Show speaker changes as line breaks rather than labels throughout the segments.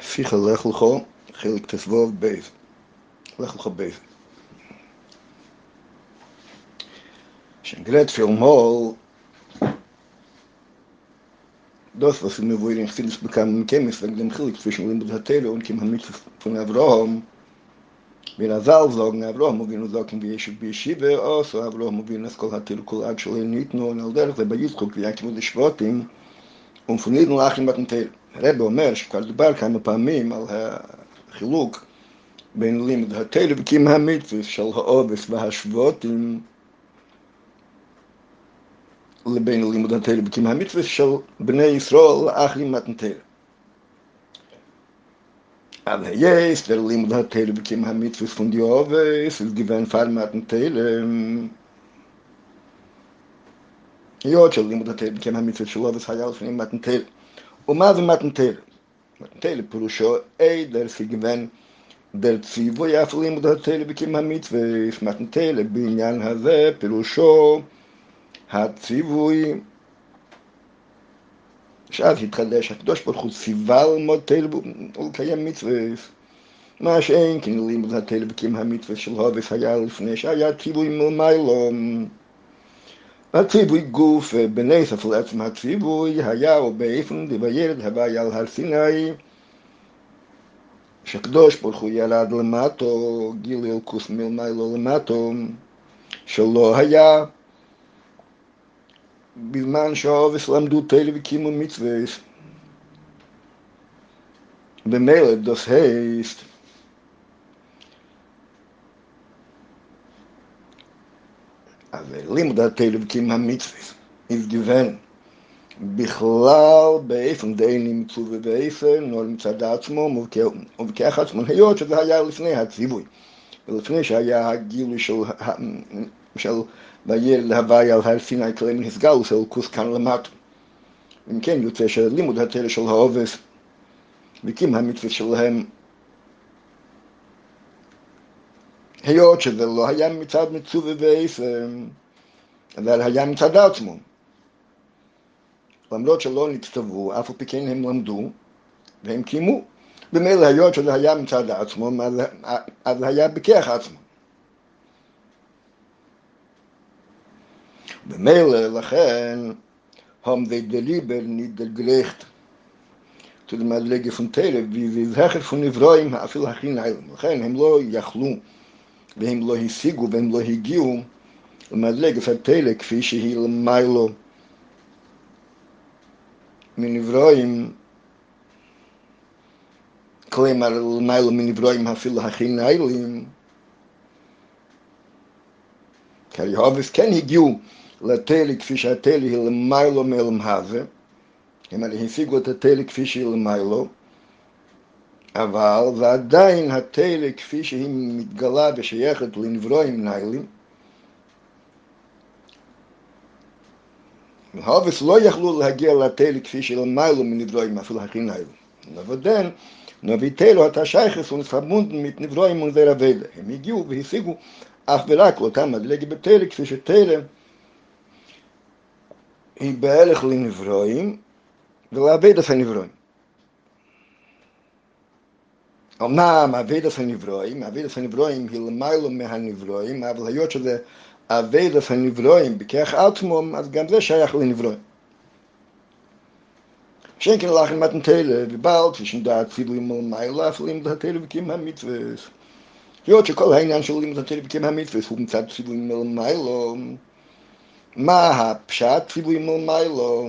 שיחה לך לכו, חלק תסבוב בייז. לך לכו בייז. שנגלט פילמול, das, was mir wohl in Chsidus bekam im Chemis, wegen dem Chilik zwischen Limbus Hatele und Kim Hamitzes von Avraham, wenn er Saal sagen, Avraham Avinu sagen, wie Yeshiv B'Yeshiva, also Avraham Avinu es kol Hatele kol Ad Shalei Nitno und all der, bei Yitzchuk, wie Yankim und und von jedem Lachim hat ein Teil. הרב אומר שכבר דובר כמה פעמים על החילוק בין לימוד התרא וקים המצווה של העובס והשבותים לבין לימוד התרא וקים המצווה של בני ישראל אך לימד התרא. Aber jetzt, der Limmel hat Teile bekommen, haben mit was von die Ove, es ist gewähnt, fahren mit den Teile. Ja, der ומה זה מתנתל? מתנתל פירושו אי דרך גוון דל ציווי אף לימוד התל בקים המצווה. מתנתל בעניין הזה פירושו הציווי שאז התחדש הקדוש ברוך הוא ציווה ללמוד תל ולקיים מצווה. מה שאין כן לימוד התל בקים המצווה של הובס היה לפני שהיה ציווי מלמיילו הציווי גוף בנסף לעצם הציווי היה ובאיפן דבילד הווי על הר סיני שקדוש ברוך הוא ירד למטו, גיל אלקוס מלמיילו למטו, שלא היה בזמן שהעובס למדו תל וקימו מצווה. במילא דוס הייסט לימוד התלו וקים המצווה איז גוון בכלל באיפן די נמצאו ובאיפן נור מצד עצמו ובכך עצמו היות שזה היה לפני הציווי. ולפני שהיה הגילוי של, של וילד להווי על הר סיני כלי מן הסגל של כוס כאן למטה. אם כן יוצא שלימוד התלו של העובס וקים המצווה שלהם היות שזה לא היה מצד מצווה ואיפן, אבל היה מצד עצמו. למרות שלא נצטוו, אף על פי כן הם למדו, והם קיימו. במילא היות שזה היה מצד עצמו, אז היה בכך עצמו. במילא, לכן, dem Adlege von Tere, wie sie Sache von Evroim, אפילו הכי נעלם. לכן הם לא יכלו והם לא השיגו והם לא הגיעו למדלגת התלע כפי שהיא למיילו מנברואים כלומר למיילו מנברואים אפילו הכי נעלים כי היהובס כן הגיעו לתלע כפי שהתלע היא למיילו מלם הזה הם הרי השיגו את התלע כפי שהיא למיילו אבל ועדיין התלע כפי שהיא מתגלה ושייכת לנברואים ניילים והאובס לא יכלו להגיע לתלע כפי שלמיילו מנברואים אפילו הכי ניילים נבודן נביא תלו אתה שייכס ונסחבונדן מת נברואים ונזר אבדה הם הגיעו והשיגו אף ורק לאותם מדלגי בתלע כפי שתלע היא בערך לנברואים ולאבד את הנברואים אמנם אבידס הנברואים, אבידס הנברואים היא למיילו מהנברואים, אבל היות שזה אבידס הנברואים בכך עצמם, אז גם זה שייך לנברואים. שאין כן לכן מתן תלה, ובעל תשן דעת ציבורי מלמיילו, אף לימוד התלה וקים המצווה. היות שכל העניין של לימוד התלה וקים המצווה הוא מצד ציבורי מלמיילו, מה הפשט ציבורי מלמיילו?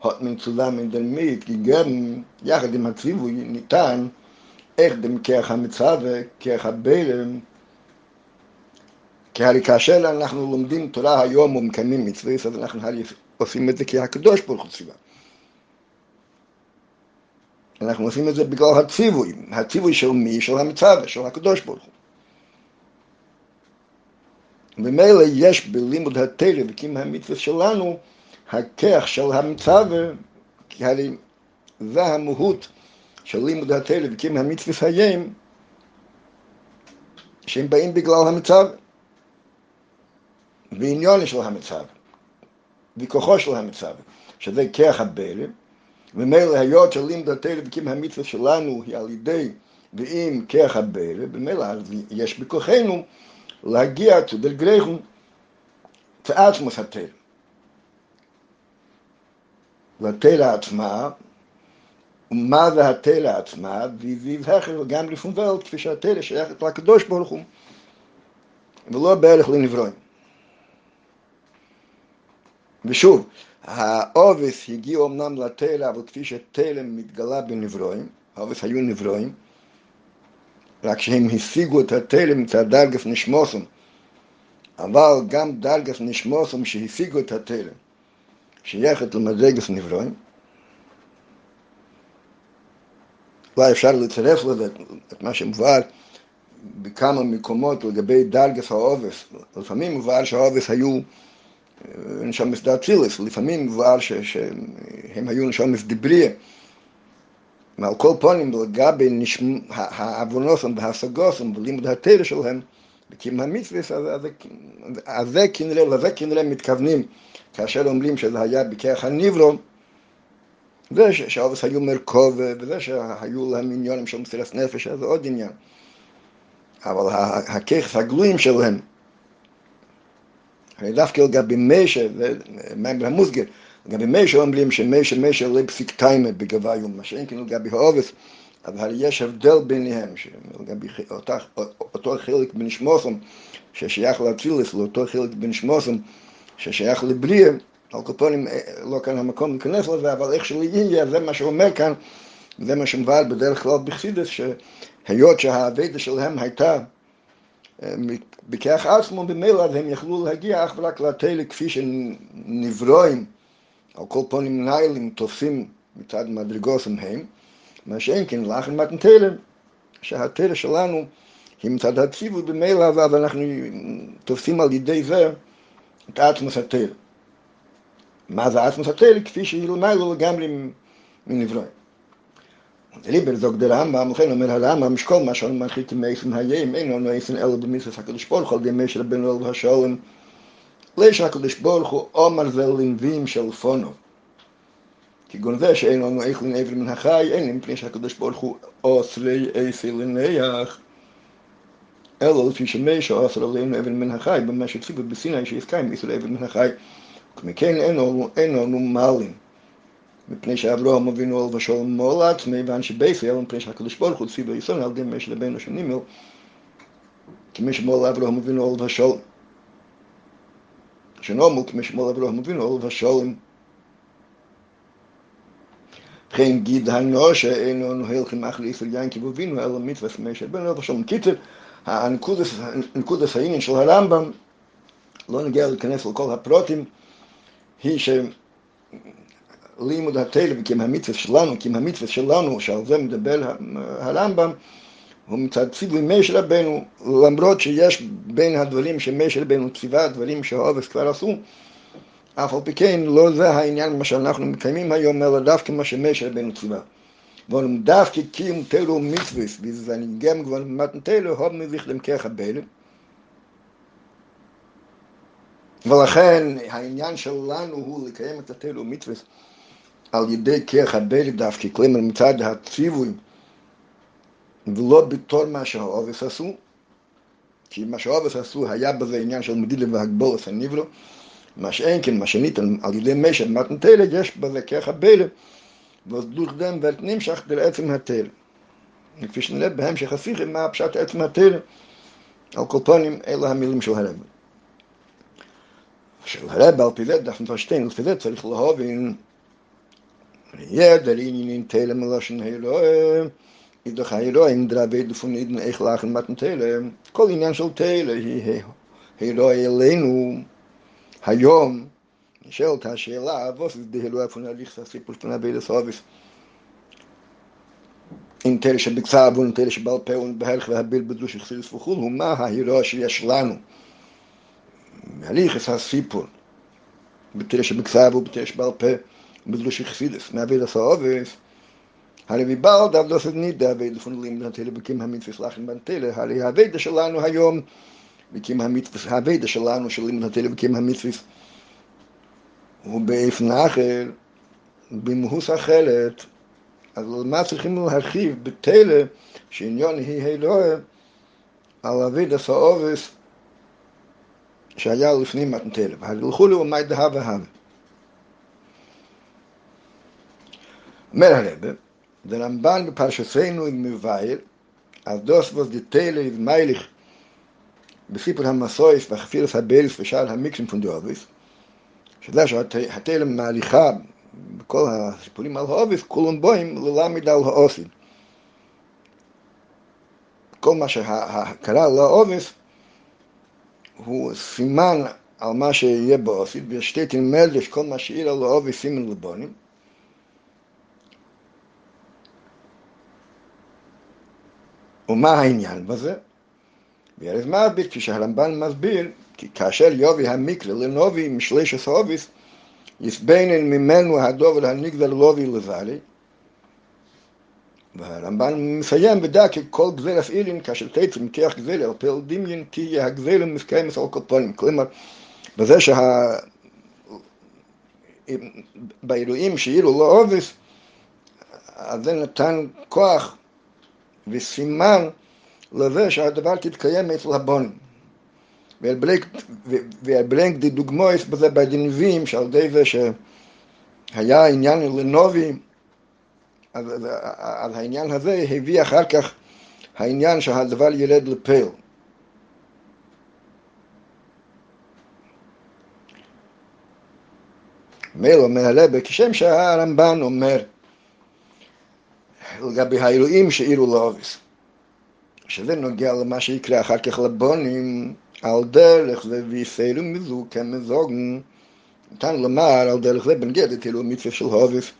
hat man zusammen damit gegeben, יחד עם הציווי ניתן איך דם כרך המצווה, כרך הבלם, כי הרי כאשר אנחנו לומדים תורה היום ומקיימים מצווה, אז אנחנו הרי עושים את זה כי הקדוש ברוך הוא ציווה. אנחנו עושים את זה בגלל הציווי, הציווי של מי? של המצווה, של הקדוש ברוך הוא. ומילא יש בלימוד התרא וקים המצווה שלנו הכך של המצווה, כי הרי זה המהות של לימוד התרא וקים המצווה חיים, שהם באים בגלל המצב, ועניון של המצב, וכוחו של המצב, שזה כרך הבלם, ומילא היות של לימוד התלם וקים המצווה שלנו היא על ידי ואם כרך הבלה, במילא יש בכוחנו להגיע תודל גרייכון תעצמוס התלם. לתלע עצמה, ומה זה התלע עצמה, ויזיז הכר גם לפונבלט, כפי שהתלע שייכת לקדוש ברוך הוא, ולא בערך לנברואים. ושוב, העובס הגיע אמנם לתלע, אבל כפי שתלם מתגלה בנברואים, העובס היו נברואים, רק שהם השיגו את התלם מצד דרגס נשמוסום, אבל גם דרגס נשמוסום שהשיגו את התלם, שייכת למדרגס נברואים, אולי אפשר לצרף לזה את מה שמובהר בכמה מקומות לגבי דרגס העובס. לפעמים מבואר שהעובס היו נשומס דאצילס, לפעמים מבואר שהם היו נשומס דיבריה. ועל כל פונים לגבי העוונוסם וההשגוסם ולימוד התרא שלהם, בקים המצווה, אז זה כנראה, לזה כנראה מתכוונים כאשר אומרים שזה היה בכרך הניברו, זה שהעובס היו מרכוב וזה שהיו להם עניונים של מסירת נפש, זה עוד עניין. אבל הככס הגלויים שלהם, הרי דווקא לגבי משה, ומיימר המוסגר, לגבי משה אומרים שמשה משה לא פסיק טיימה בגביום, מה שאין כן לגבי העובס, אבל יש הבדל ביניהם, לגבי אותו חלק בנשמוסם, ששייך לאצילס, לאותו חלק בנשמוסם, ששייך לבריאה, על כל פנים לא כאן המקום להיכנס לזה, אבל איך שלא יהיה, זה מה שאומר כאן, זה מה שמבעל בדרך כלל בחסידס, שהיות שהאבדה שלהם הייתה בכך עצמו במילא הם יכלו להגיע אך ורק לתלם כפי שנברואים, על כל פנים ניילים תופסים מצד מדרגוסם הם, מה שאין כן לאחר מתנתלם, שהתלם שלנו היא מצד הציבות במילא אז אנחנו תופסים על ידי זה את עצמוס התלם. מה זה עצמוס התלם? כפי שהיא למעלה לגמרי מנברואים. ליבר זוג דר רמב"ם, לכן אומר הרמב"ם, שכל מה שאנו מנחיתים מאיפן היים, אין לנו איפן אלא במצוות הקדוש ברוך הוא, על ידי משה רבנו אלו השולם. ליש הקדוש ברוך הוא עומר זה לנביאים של פונו. כגון זה שאין לנו איך לנעבר מן החי, אין מפני שהקדוש ברוך הוא אוסרי איפי לנח. אלא לפי שמשה אוסר עלינו עבר מן החי, במה שציבו בסיני שיסקיים איסר עבר מן החי. וכמכן אין לנו מעלים. מפני שאברהם אבינו על ושול מולד, מכיוון שבייסל, מפני שהקדוש ברוך הוא ציווה ישראל על ידי משה לבנו של נימל, כמי שמול אברהם אבינו על ושול, שנאמר כמי שמול אברהם אבינו על ושולים. וכן גיד הנושה אינו נוהל כמח לישראל ינקי ואבינו אלא מצווה משה בנו על ושולים. קיצר, הנקודס העניין של הרמב"ם, לא נגיע להיכנס לכל הפרוטים, היא ש... לימוד התלם, כי המצווה שלנו, כי המצווה שלנו, שעל זה מדבר הרמב"ם, הוא מצד ציווי משה רבנו, למרות שיש בין הדברים שמשה רבנו ציווה, דברים שהעובס כבר עשו, אף על פי כן לא זה העניין מה שאנחנו מקיימים היום, אלא דווקא מה שמשה רבנו ציווה. ואולם דווקא קיום תלו מצווס, וזה גם כבר מתן תלו, הוב מביך למכך הבלם. ולכן העניין שלנו הוא לקיים את התלו מצווס על ידי כרך הבלג דווקא, כלומר מצד הציווי, ולא בתור מה שהעובס עשו, כי מה שהעובס עשו היה בזה עניין של מדידה והגבולת הניברו, מה שאין כן, מה שניתן על ידי משת מתן תלג, יש בזה כרך הבלג, ודוך דם ואת נמשך לעצם התלג. כפי שנראה בהמשך השיחה, מה פשט עצם התלג, על כל פנים, אלה המילים של הרב. של הרב על פי זה, דף מפשטיין, לפי זה צריך jeder in in tele meloshn helo אידך הירואין דרבי דפון אידן איך לאחן מתן תלה, כל עניין של תלה היא הירואי אלינו היום, נשאלת השאלה, ווס זה דהלואי פון הליך הסיפור פון הבידע סוביס. אין תלה שבקצב ואין תלה שבעל פה ובהלך והביל בדו שחסידס וכו', מה ההירואי שיש לנו? הליך הסיפור, בתלה שבקצב ובתלה שבעל פה בדרוש חסידס, מעביד עשה עובס, הרי ויבל דב דוסת נידה, ודפון לימד התלה בקים המצווה סלחן בן תלה, הרי הווידה שלנו היום, בקים המצווה, הווידה שלנו של לימד התלה בקים המצווה, הוא באופן אחר, במהוס אחרת, אז למה צריכים להרחיב בתלה שעניון היא אלוהה על אביד הסאובס שהיה לפנים מתנתלה. והלכו לעומי דהה והווה. אומר הרבה, דרמב"ן בפרשתנו עם מבייל, אז דוס ווס דתלה איז מייליך בסיפור המסויס והחפילס הבלס ושאר המיקסים פון דאוביס, שזה שהתלם מהליכה בכל הסיפורים על האוביס, כולם בואים ללמד על האוסים. כל מה שקרה לאוביס הוא סימן על מה שיהיה באוסית, ושתי תלמד יש כל מה שאיר על האוביס סימן לבונים. ומה העניין בזה? וארז מסביר, כפי שהרמב"ן מסביר, כי כאשר יובי המקרא לנובי משלשת אוביס, יסבנן ממנו הדובר הנגזר לובי לזלי, והרמב"ן מסיים ודע כי כל גזל אפעילין כאשר תצא מכיח גזל על פל דמיין תהיה הגזל מסקיימס על קופונים. כלומר, בזה שה... באירועים שאילו לא עובס, אז זה נתן כוח וסימן לזה שהדבר תתקיים אצל הבונים. והבלנק די דוגמויס בזה בדנבים שעל ידי זה שהיה עניין לנובי אז, אז, אז העניין הזה הביא אחר כך העניין שהדבר ירד לפל. מילא אומר הרבה, כשם שהרמב"ן אומר לגבי האלוהים שאירו לאוביס, שזה נוגע למה שיקרה אחר כך לבונים על דרך זה ויסיירו מזו כמזוגן ניתן לומר על דרך זה בנגד את אלוהים מצווה של הוביס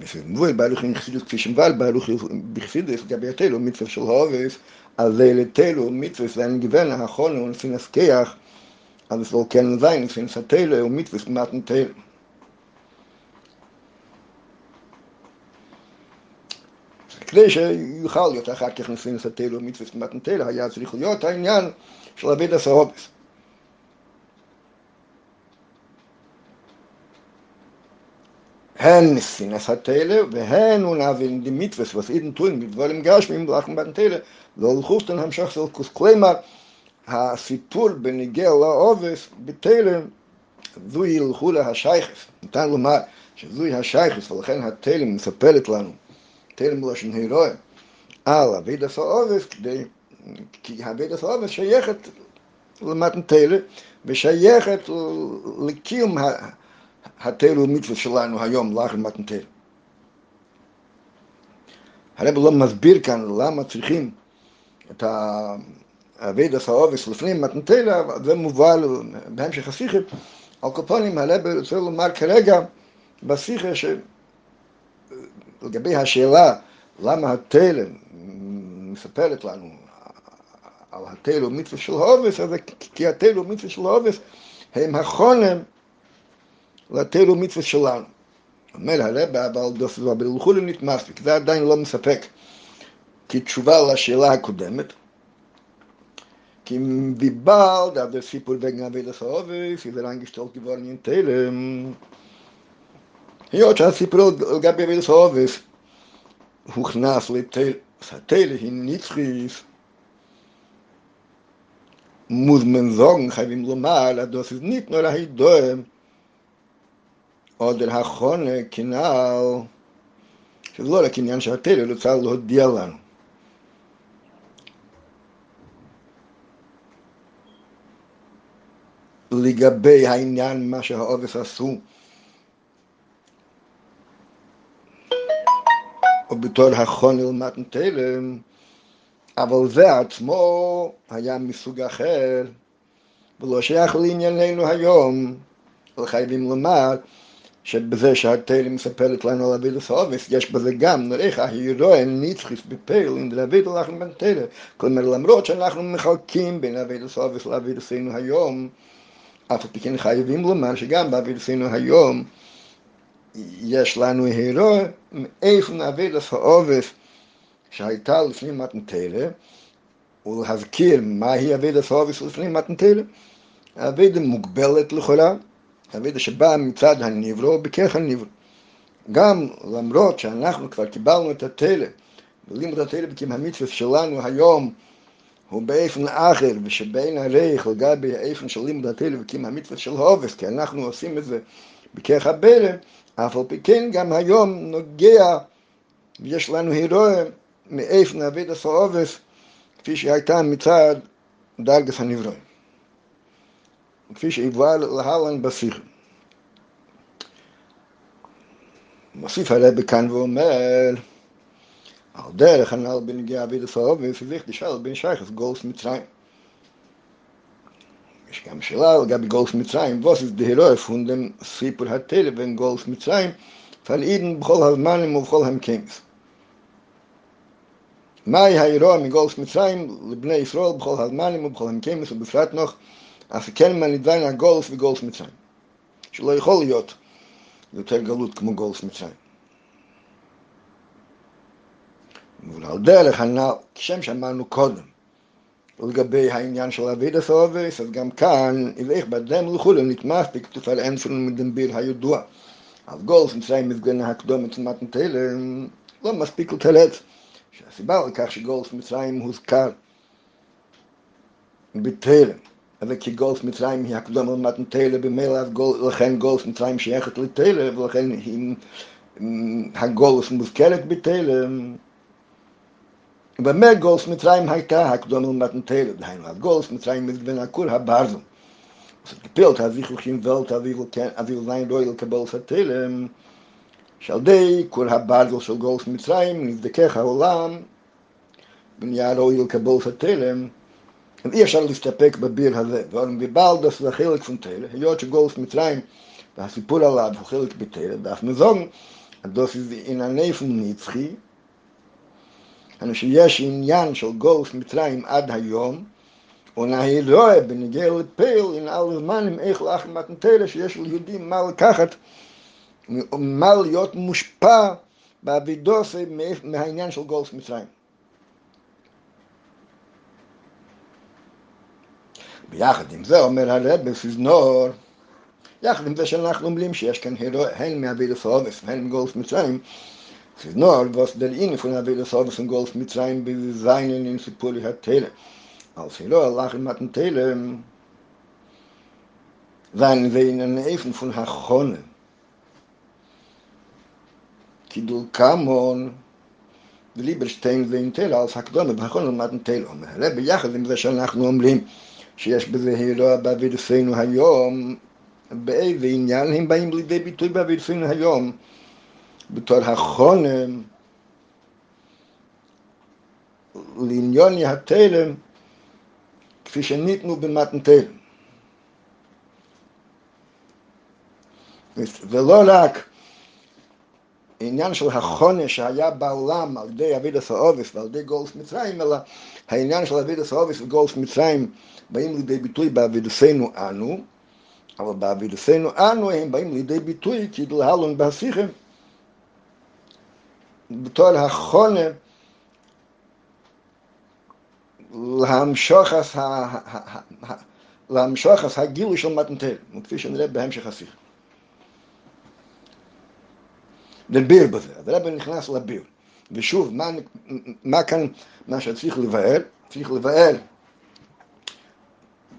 ופרמוי בהלוך עם חסידות כפי שמבל בהלוך בחסידות לגבי התלו מצווה של הובס אז לתלו מצווה זה נגוון האחרון הוא נפין הסכיח אז זה כן לזין נפין סתלו הוא מצווה מתן תלו כדי שיוכל להיות אחר כך נפין סתלו מצווה מתן תלו היה צריך להיות העניין של אביד הסהובס הן מסינס התלה, והן ונבין די מיתווס, was ihnen tun mit דברים גשמים, לאחם בתלה, לא לחוסטן המשך סלקוס. כלומר, הסיפור בניגע לעובס בתלה, זוהי ילכו להשייכס. ניתן לומר שזוהי השייכס, ולכן התלה מספרת לנו, תלה מלשון הירואי, על אבידס העובס, כדי, כי אבידס העובס שייכת למתן תלה, ושייכת לקיום התלו מצווה שלנו היום, לאחר מתנתל. הרב לא מסביר כאן למה צריכים את האבד הסעובס לפני מתנתל, זה מובא בהמשך השיחה. על כל פנים הרב רוצה לומר כרגע בשיחה שלגבי השאלה למה התלם מספרת לנו על התלו מצווה של הובס, אז כי התלו מצווה של הובס הם החונם לתלו מצווה שלנו. אומר הרב, אבל דוס בלכולם מספיק, זה עדיין לא מספק כתשובה לשאלה הקודמת. כי אם ביבלד, אז זה סיפור וגן אבידס האובס, זה רנגשטולט גבורן אין תלם. היות שהסיפור לגבי אבידס האובס הוכנס לתל, התל היא נצחיס, מוזמן זוגן חייבים לומר, הדוס ist nicht nur ein oder החונה כנעל, שזה לא רק עניין שהתרא רוצה להודיע לנו. לגבי העניין מה שהעובס עשו או בתור החונה למתן תלם אבל זה עצמו היה מסוג אחר ולא שייך לענייננו היום וחייבים לומר שבזה שהתרא מספרת לנו על אבידוס האובס, יש בזה גם, נראה איך ההירואי נצחיס בפייל, אם דלביד הלכנו בין תרא. כלומר, למרות שאנחנו מחלקים בין אבידוס האובס לעבודתנו היום, אף על פי כן חייבים לומר שגם באבידוסינו היום יש לנו הוראה מאיפה מעבודת האבות שהייתה לפני מתן תורה, ולהזכיר מהי עבודת האבות לפני מתן תורה. העבודה מוגבלת לכאורה, עבודה שבאה מצד הנברא, בכוח הנברא. גם למרות שאנחנו כבר קיבלנו את התורה, ולימוד התלם כי המצווה שלנו היום הוא באופן אחר, ושבין הרייך לגבי האופן של לימוד התלם המצווה של הובס, כי אנחנו עושים את זה בכך הברם, אף על פי כן גם היום נוגע, ויש לנו הירואה מאופן אבידס האובס, כפי שהייתה מצד דרגס הנברואים. כפי שהיבואר להלן בשיחה. מוסיף הרבי כאן ואומר, על דרך הנ"ל בנגיע אבידס האובס, וזיך תשאל בין שייכס גולס מצרים. יש גם שאלה לגבי גולס מצרים, ווס איז דהירוי פון דם סיפור התלם בין גולס מצרים, פן אידן בכל הזמנים ובכל המקיימס. מהי האירוע מגולס מצרים לבני ישראל בכל הזמנים ובכל המקיימס ובפרט נוח אף כן מנידיין הגולס וגולס מצרים. שלא יכול להיות יותר גלות כמו גולס מצרים. ועל דרך הנ"ל, כשם שאמרנו קודם, לגבי העניין של אבידס אובס, אז גם כאן, איבך בדם לכולו נתמך בכתוב על אין פרון מדנביר הידוע. אז גולס מצרים מפגן הקדום את מתנתלם, לא מספיק לתלץ. שהסיבה לכך שגולס מצרים הוזכר בתלם, אבל כי גולף מצרים היא הקדומה למתן תלו במילה, ולכן גולף מצרים שייכת לתלו, ולכן אם הגולף מוזכרת בתלו, ובמה גולף מצרים הייתה הקדומה למתן תלו, דהיינו, אז גולף מצרים מזגבן הקור הברזום. אז את גפילת, אז איך הולכים ולת, אז איך אולי רואי לקבל את התלם, שעל די קור הברזל של גולף מצרים, נבדקך העולם, ונהיה רואי לקבל קבל התלם, אי אפשר להסתפק בביר הזה ואומרים בבלדס זה חלק פון תלם היות שגולס מצרים והסיפור עליו הוא חלק בתלם ואף מזון הדוס זה ענייני פון נצחי אני שיש עניין של גולס מצרים עד היום ונהי רואה בנגיע לפייל אין על זמנים איך לאחר מתנתלה שיש ליהודים מה לקחת מה להיות מושפע באבידוס מהעניין של גולס מצרים. ביחד עם זה אומר הרב בפיזנור, יחד עם זה שאנחנו אומרים שיש כאן הירו, הן מאבידוס אובס והן מגולף מצרים, פיזנור ווס דלעין פון אבידוס אובס ומגולף מצרים בזיין אין אין סיפור לי התלם. אז הירו הלך עם מתן תלם, זיין ואין אין איפן פון החונה. כידול כמון, וליבר שטיין ואין תלם, אז הקדומה בחונה מתן תלם. הרב ביחד עם זה שאנחנו אומרים, שיש בזה הירוע באבידוסינו היום באיזה עניין? הם באים לידי ביטוי באבידוסינו היום בתור החונם לעניון התלם כפי שניתנו במתן תלם. ולא רק העניין של ההכנה שהיה בעולם על ידי עבודת האבות ועל ידי גולס מצרים, אלא העניין של עבודת האבות וגלות מצרים באים לידי ביטוי בעבודתנו אנו, אבל בעבודתנו אנו הם באים לידי ביטוי כדלהלון בהשיחם, בתור ההכנה להמשוך להמשוך הגילוי של מתנתל, כפי שנראה בהמשך השיחה. לביר בזה, אז הרב נכנס לביר. ושוב, מה, מה כאן, מה שצריך לבאר? צריך לבאר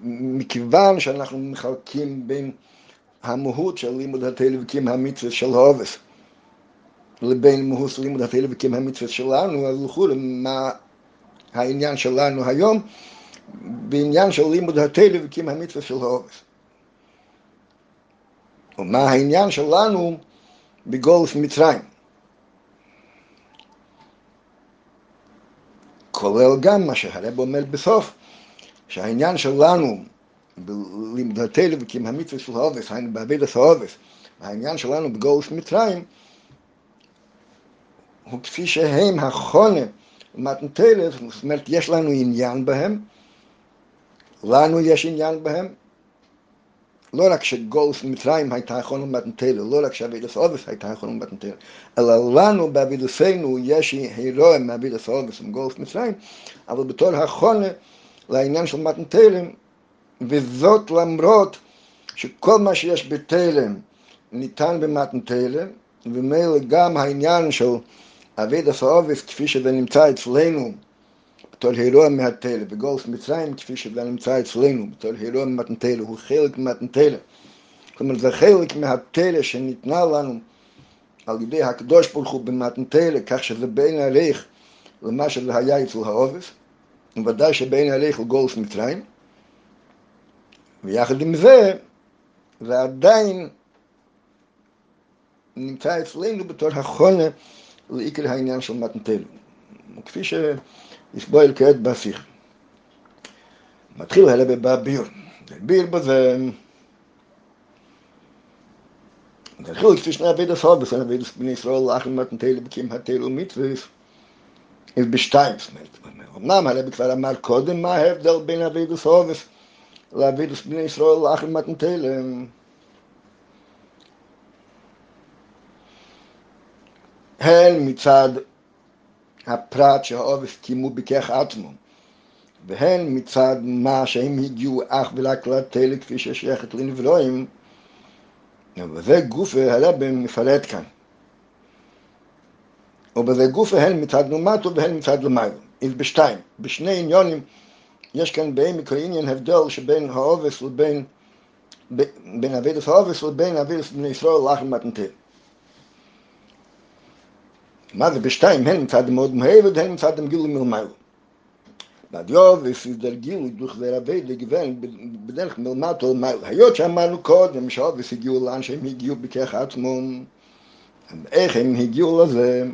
מכיוון שאנחנו מחלקים בין המהות של לימוד התלווקים המצווה של העובס לבין מהות לימוד התלווקים המצווה שלנו, אז לכו מה העניין שלנו היום בעניין של לימוד התלווקים המצווה של העובס. ומה העניין שלנו בגולף מצרים. כולל גם מה שהרב אומר בסוף, שהעניין שלנו בלימדתנו וקים המצווה של העובס, היינו בעבידת העובס, העניין שלנו בגולף מצרים, הוא כפי שהם החונה מתנתלת, זאת אומרת יש לנו עניין בהם, לנו יש עניין בהם, לא רק שגולס מצרים הייתה אחרונה מתנתלה, לא רק שאבידס אובס הייתה אחרונה מתנתלה, אלא לנו באבידסנו יש הירוע מאבידס אובס וגולס מצרים, אבל בתור אחרונה לעניין של מתנתלה, וזאת למרות שכל מה שיש בתלם ניתן במתן תלם, ומילא גם העניין של אביד הסעובס כפי שזה נמצא אצלנו בתור הירוע מהתלם, בגולף מצרים כפי שזה נמצא אצלנו בתור הירוע ממתן תלם, הוא חלק ממתן תלם. כלומר זה חלק מהתלם שניתנה לנו על ידי הקדוש ברוך הוא במתן תלם, כך שזה בין הערך למה שזה היה אצל העובס, וודאי שבין הערך לגולף מצרים. ויחד עם זה, זה עדיין נמצא אצלנו בתור החונה לעיקר העניין של מתנתנו. כפי שיסבויל כעת בשיח. מתחיל הלאה בביר. ביר בזה... נתחיל כפי שני אבי דסול, בסן אבי דס בני ישראל לאחר מתנתנו בקים התלו מצווס. is בשתיים, זאת אומרת, אמנם הרבי כבר אמר קודם מה ההבדל בין אבי דסול לאבי דס בני ישראל לאחר מתנתנו. הן מצד הפרט שהעובס קיימו בכך עצמו, והן מצד מה שהם הגיעו אך ורק לתלם כפי ששייכת לנברואים, וזה גוף הרב מפרט כאן. ובזה גוף הן מצד נומטו והן מצד למיילו. אז בשתיים, בשני עניונים יש כאן בעמק העניין הבדל שבין העובס לבין בין אבידס העובס לבין אבידס בני ישראל לאחר מתנתן. מה זה בשתיים? הן מצד מאוד מהר והן מצד המגילו מלמיילו. בדיוב יש der גיל durch der Arbeit לגוון בדרך מלמטו למיילו. היות שאמרנו קודם שהאובס הגיעו לאן שהם הגיעו בכך עצמם, איך הם הגיעו לזה?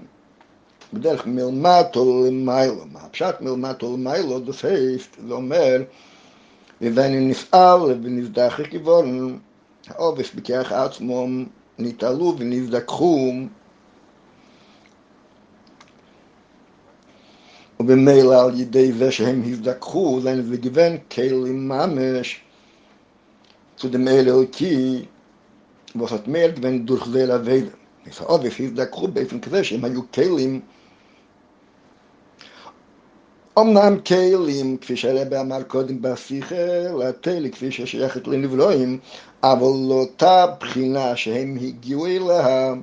בדרך מלמטו למיילו. הפשט מלמטו למיילו? זה פייסט, זה אומר, ואני נפעל ונזדח כיוון, האובס בכך עצמם נתעלו ונזדכחו ובמילא על ידי זה שהם הזדככו, זה וגוון כלים ממש zu dem אלוקי, was hat mehr gewinnt durch זה לבדה. Es hat auch כזה שהם היו כלים אמנם כלים, כפי שהרבא אמר קודם בשיחה, לתל, כפי ששייכת לנברואים, אבל לאותה בחינה שהם הגיעו אליה,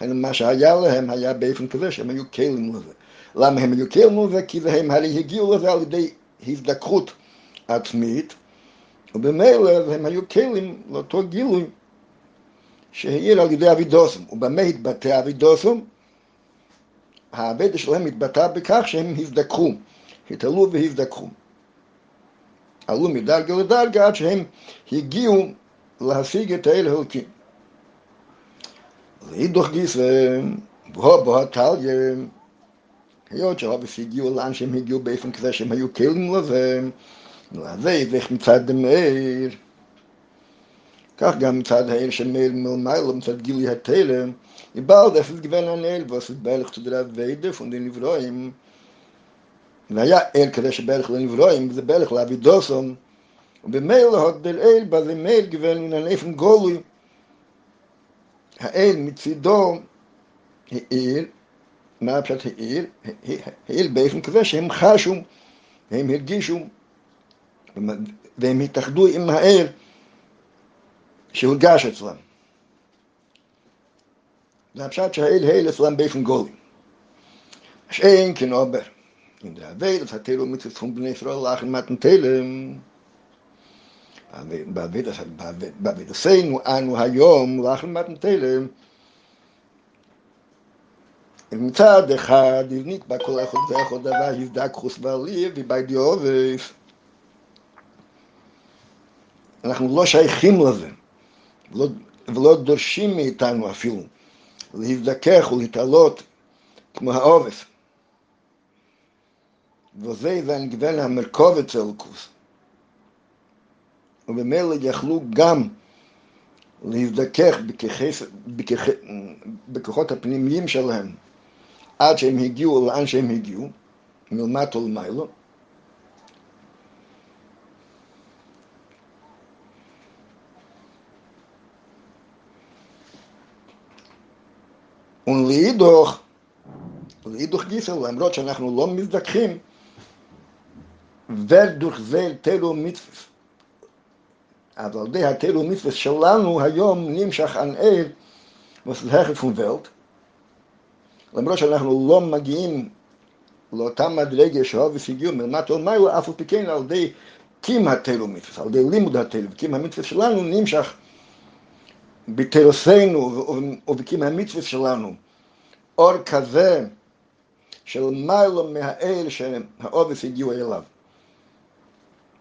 מה שהיה להם היה באופן כזה שהם היו כלים לזה. למה הם היו כלים לזה? כי הם הרי הגיעו לזה על ידי הזדככות עצמית, ובמילא הם היו כלים לאותו גילוי שהעיר על ידי אבידוסם. ובמה התבטא אבידוסם? העבד שלהם התבטא בכך שהם הזדככו, התעלו והזדככו. עלו מדרגה לדרגה עד שהם הגיעו להשיג את האל הלקים. לאידוך גיסא, בו בו טליה, היות שהרבס הגיעו לאן שהם הגיעו באופן כזה שהם היו כלים לזה, לזה ואיך מצד המאיר. כך גם מצד העיר של מאיר מלמעלה, מצד גילי התלם, יבאל דפס גוון הנאל, ועשו בערך תדרה וידה פון די נברואים. והיה אל כזה שבערך לנברואים, זה בערך להביא דוסון, ובמילא הודל אל, בזה מייל גוון מן הנפן גולוי. האל מצידו העיר מה פשוט העיר? העיר באופן כזה שהם חשו, והם הרגישו, והם התאחדו עם העיר שהורגש אצלם. זה הפשט שהעיר העיר אצלם באופן גולי. שאין כנובר. אם זה עבד, אז התלו מצפון בני ישראל לאחר מתן תלם. בעבד עשינו אנו היום לאחר מתן תלם. מצד אחד הבנית בה כל אחד ואחד דבר יבדק חוס ועליב וביידיובס אנחנו לא שייכים לזה ולא, דורשים מאיתנו אפילו להזדכך ולהתעלות כמו העובס וזה זה הנגוון המרכובת של אלוקוס ובמילא יכלו גם להזדכך בכוחות הפנימיים שלהם עד שהם הגיעו לאן שהם הגיעו, מלמטו למיילו. ולהידוך, להידוך גיסא, למרות שאנחנו לא מזדככים, ודוך זה תלו מצווה. אבל על ידי התלו מצווה שלנו היום נמשך Hechel von Welt. למרות שאנחנו לא מגיעים לאותה מדרגה שהאובס הגיעו מלמטה ומעלה, אף על פי כן על ידי קים התלו מצווה, על ידי לימוד התלו, וקים המצווה שלנו נמשך בתרסנו ובקים המצווה שלנו אור כזה של מעלה מהאל שהאובס הגיעו אליו.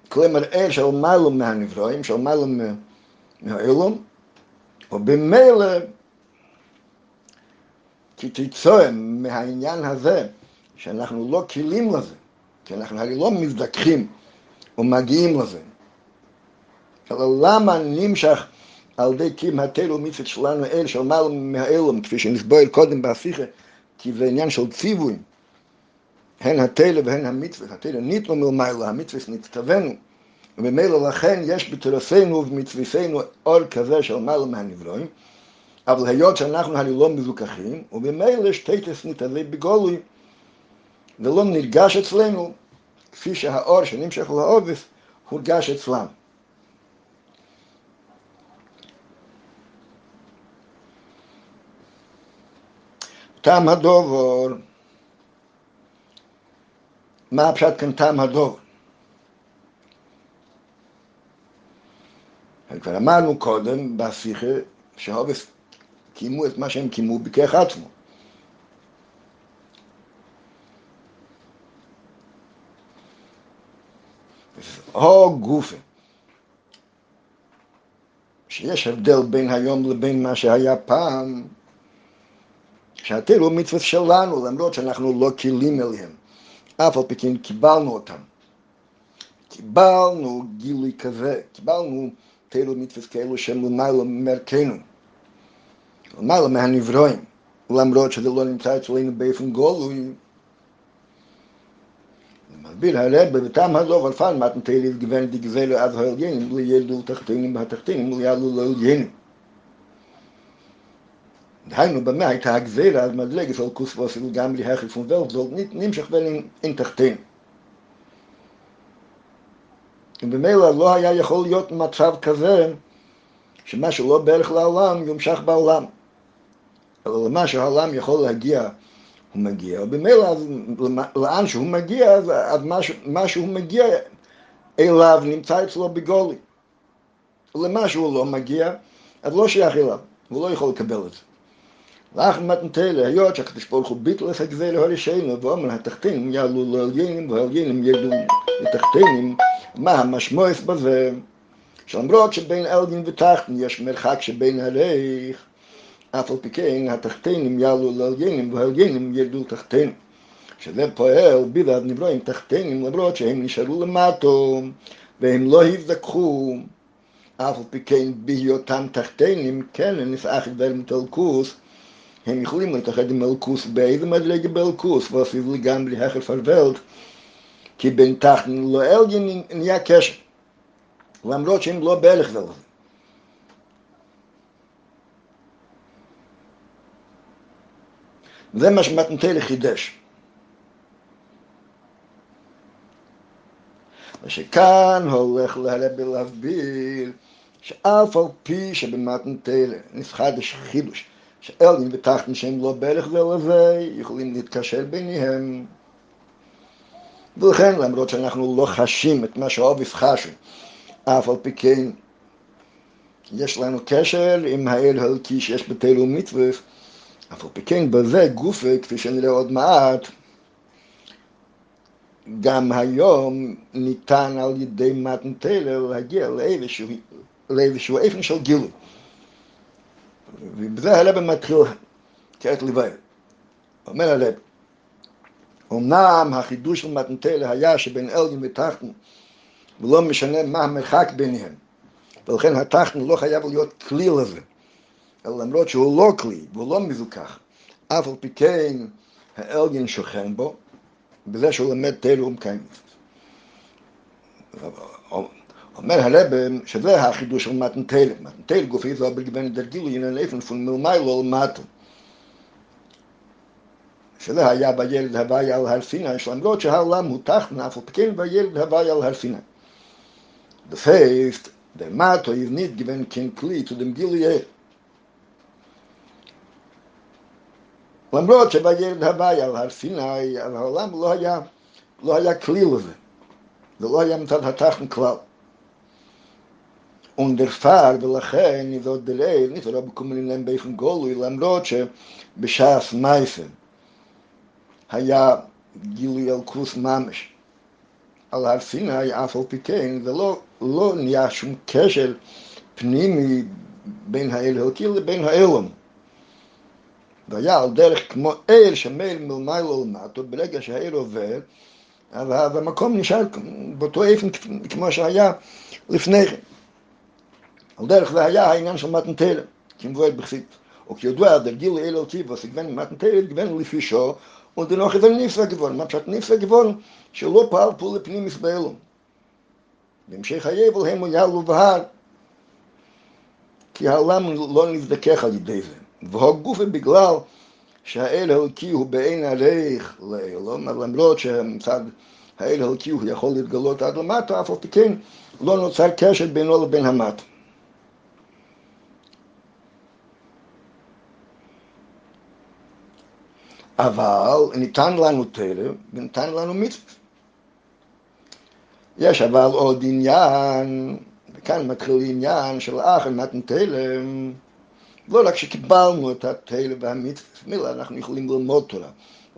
כלומר אל של מעלה מהנברואים, של מעלה מהאילום, ובמילא כתוצאה מהעניין הזה, שאנחנו לא כלים לזה, כי אנחנו הרי לא מזדככים ומגיעים לזה. אלא למה נמשך על ידי קים התלו מצוות שלנו אל של מעלה מהאילום, כפי שנסבור קודם בהפיכה, כי זה עניין של ציווי. הן התלו והן המצווה, התלו ניתנו מלמעלה, המצווה נצטווינו, וממילא לכן יש בתורתנו ובמצוותינו אור כזה של מעלה מהנברואים, אבל היות שאנחנו הרי לא מזוכחים, וממילא שטייטס נתעלה בגולוי, ולא נרגש אצלנו, כפי שהאור שנמשך לעובס, הורגש אצלם. טעם הדובר מה הפשט כאן טעם הדוב? כבר אמרנו קודם בשיחה שהובס קיימו את מה שהם קיימו בכך עצמו. או גופה, שיש הבדל בין היום לבין מה שהיה פעם, שהתלו מצוות שלנו, למרות שאנחנו לא כלים אליהם. אף על פי כן קיבלנו אותם. קיבלנו גילוי כזה, קיבלנו תלו מצוות כאלו שהם למעלה מערכנו, למעלה מהנברואים, למרות שזה לא נמצא אצלנו באופן גולוי. מסביר הרב בטעם הזו, ולפן מתן תלו גוון דגזלו עד העליינים, לילדו תחתינים והתחתינים, ליעלו לעליינים. דהיינו, במה הייתה הגזירה על מדרגת על כוס ואפילו גם להחליף ולט, זאת נמשך בין אין תחתין. ובמילא לא היה יכול להיות מצב כזה שמה שלא בערך לעולם יומשך בעולם. אבל למה שהעולם יכול להגיע, הוא מגיע. ובמילא לאן שהוא מגיע, אז מה שהוא מגיע אליו נמצא אצלו בגולי. למה שהוא לא מגיע, אז לא שייך אליו, הוא לא יכול לקבל את זה. ואחר מתנתלה, היות שהקדוש ברוך הוא ביטל את הגזל להורישנו, ואומר התחתינים יעלו לעליינים והעליינים ירדו לתחתינים, מה המשמעות בזה? שלמרות שבין אלגין ותחתן יש מרחק שבין הריך, אף על פי כן התחתינים יעלו לעליינים והעליינים ירדו לתחתינים. שזה פועל בלעד נברואים תחתינים למרות שהם נשארו למטו והם לא הזדככו אף על פי כן בהיותם תחתינים כן נסעך דבר מתלכוס הם יכולים להתאחד עם אלקוס באיזה מדרגה באלקוס, ואפילו לגמרי החר פרוולט, כי בין תחתן לאלגין נהיה קשר, למרות שהם לא בערך ולזה. זה מה שמתנתלה חידש. ושכאן הולך להרבה להסביר שאף על פי שבמתנתלה נסחדש חידוש שאלגין ותחתן שהם לא בערך זה יכולים להתקשר ביניהם. ולכן, למרות שאנחנו לא חשים את מה שהאוביס חשו, אף על פי כן יש לנו קשר עם האל הלקי שיש בתלו מצווה, אף על פי כן בזה גופה, כפי שנראה עוד מעט, גם היום ניתן על ידי מתן תלו להגיע לאיזשהו איפן של גילוי. ובזה הרב מתחיל כעת לבאר. אומר הרב, אמנם החידוש של מתנתלה היה שבין אלגין ותחתן, ולא משנה מה המרחק ביניהם, ולכן התחתן לא חייב להיות כלי לזה, אלא למרות שהוא לא כלי והוא לא מזוכח, אף על פי כן האלגין שוכן בו, בזה שהוא למד תלו ומקיים. אומר הרב שזה החידוש של מתנתל, מתנתל גופי זה בגוון דרגילו ינן איפן פון מלמיילו למטו. שזה היה בילד הוואי על הר סיני, למרות שהעולם הוא על פי כן בילד הוואי על הר Der Mato ist nicht gewinn kein Kli zu dem Gili למרות שבילד הוואי על הר סיני, על העולם לא היה, לא היה כלי לזה. זה לא היה מצד התחתן כלל. Und der Fahr, ולכן, זאת דרי, nicht so bekommen להם באופן גולוי, למרות שבש"ס מייסן היה גילוי אלקוס ממש. על הר סיני, אף על פי כן, זה לא, לא נהיה שום קשר פנימי בין האלוקי לבין האלום. והיה על דרך כמו עיר שמייל מלמיילו למטו, ברגע שהעיר עובר, אז המקום נשאר באותו איפן כמו שהיה לפני כן. על דרך זה היה העניין של מתנתרא, כמבואר בכסית. וכידוע, der Gil Elel Tivos, גוון מתנתרא, גוון לפי שו, und dennoch ist er נפסה geworden. מה פשט נפסה geworden? שלא פעל פעול לפנימיס באלום. בהמשך היבל הם יעלו בהר, כי העולם לא נזדכך על ידי זה. והגופה בגלל שהאל האלוקי הוא בעין הריך לאלום, למרות שמצד האל האלוקי הוא יכול להתגלות עד למטה, אף על פי כן לא נוצר קשר בינו לבין המטה. אבל ניתן לנו תרם וניתן לנו מצווה. יש אבל עוד עניין, וכאן מתחיל עניין של אחר מתן תלם, לא רק שקיבלנו את התלם והמצווה, מילה, אנחנו יכולים ללמוד תורה,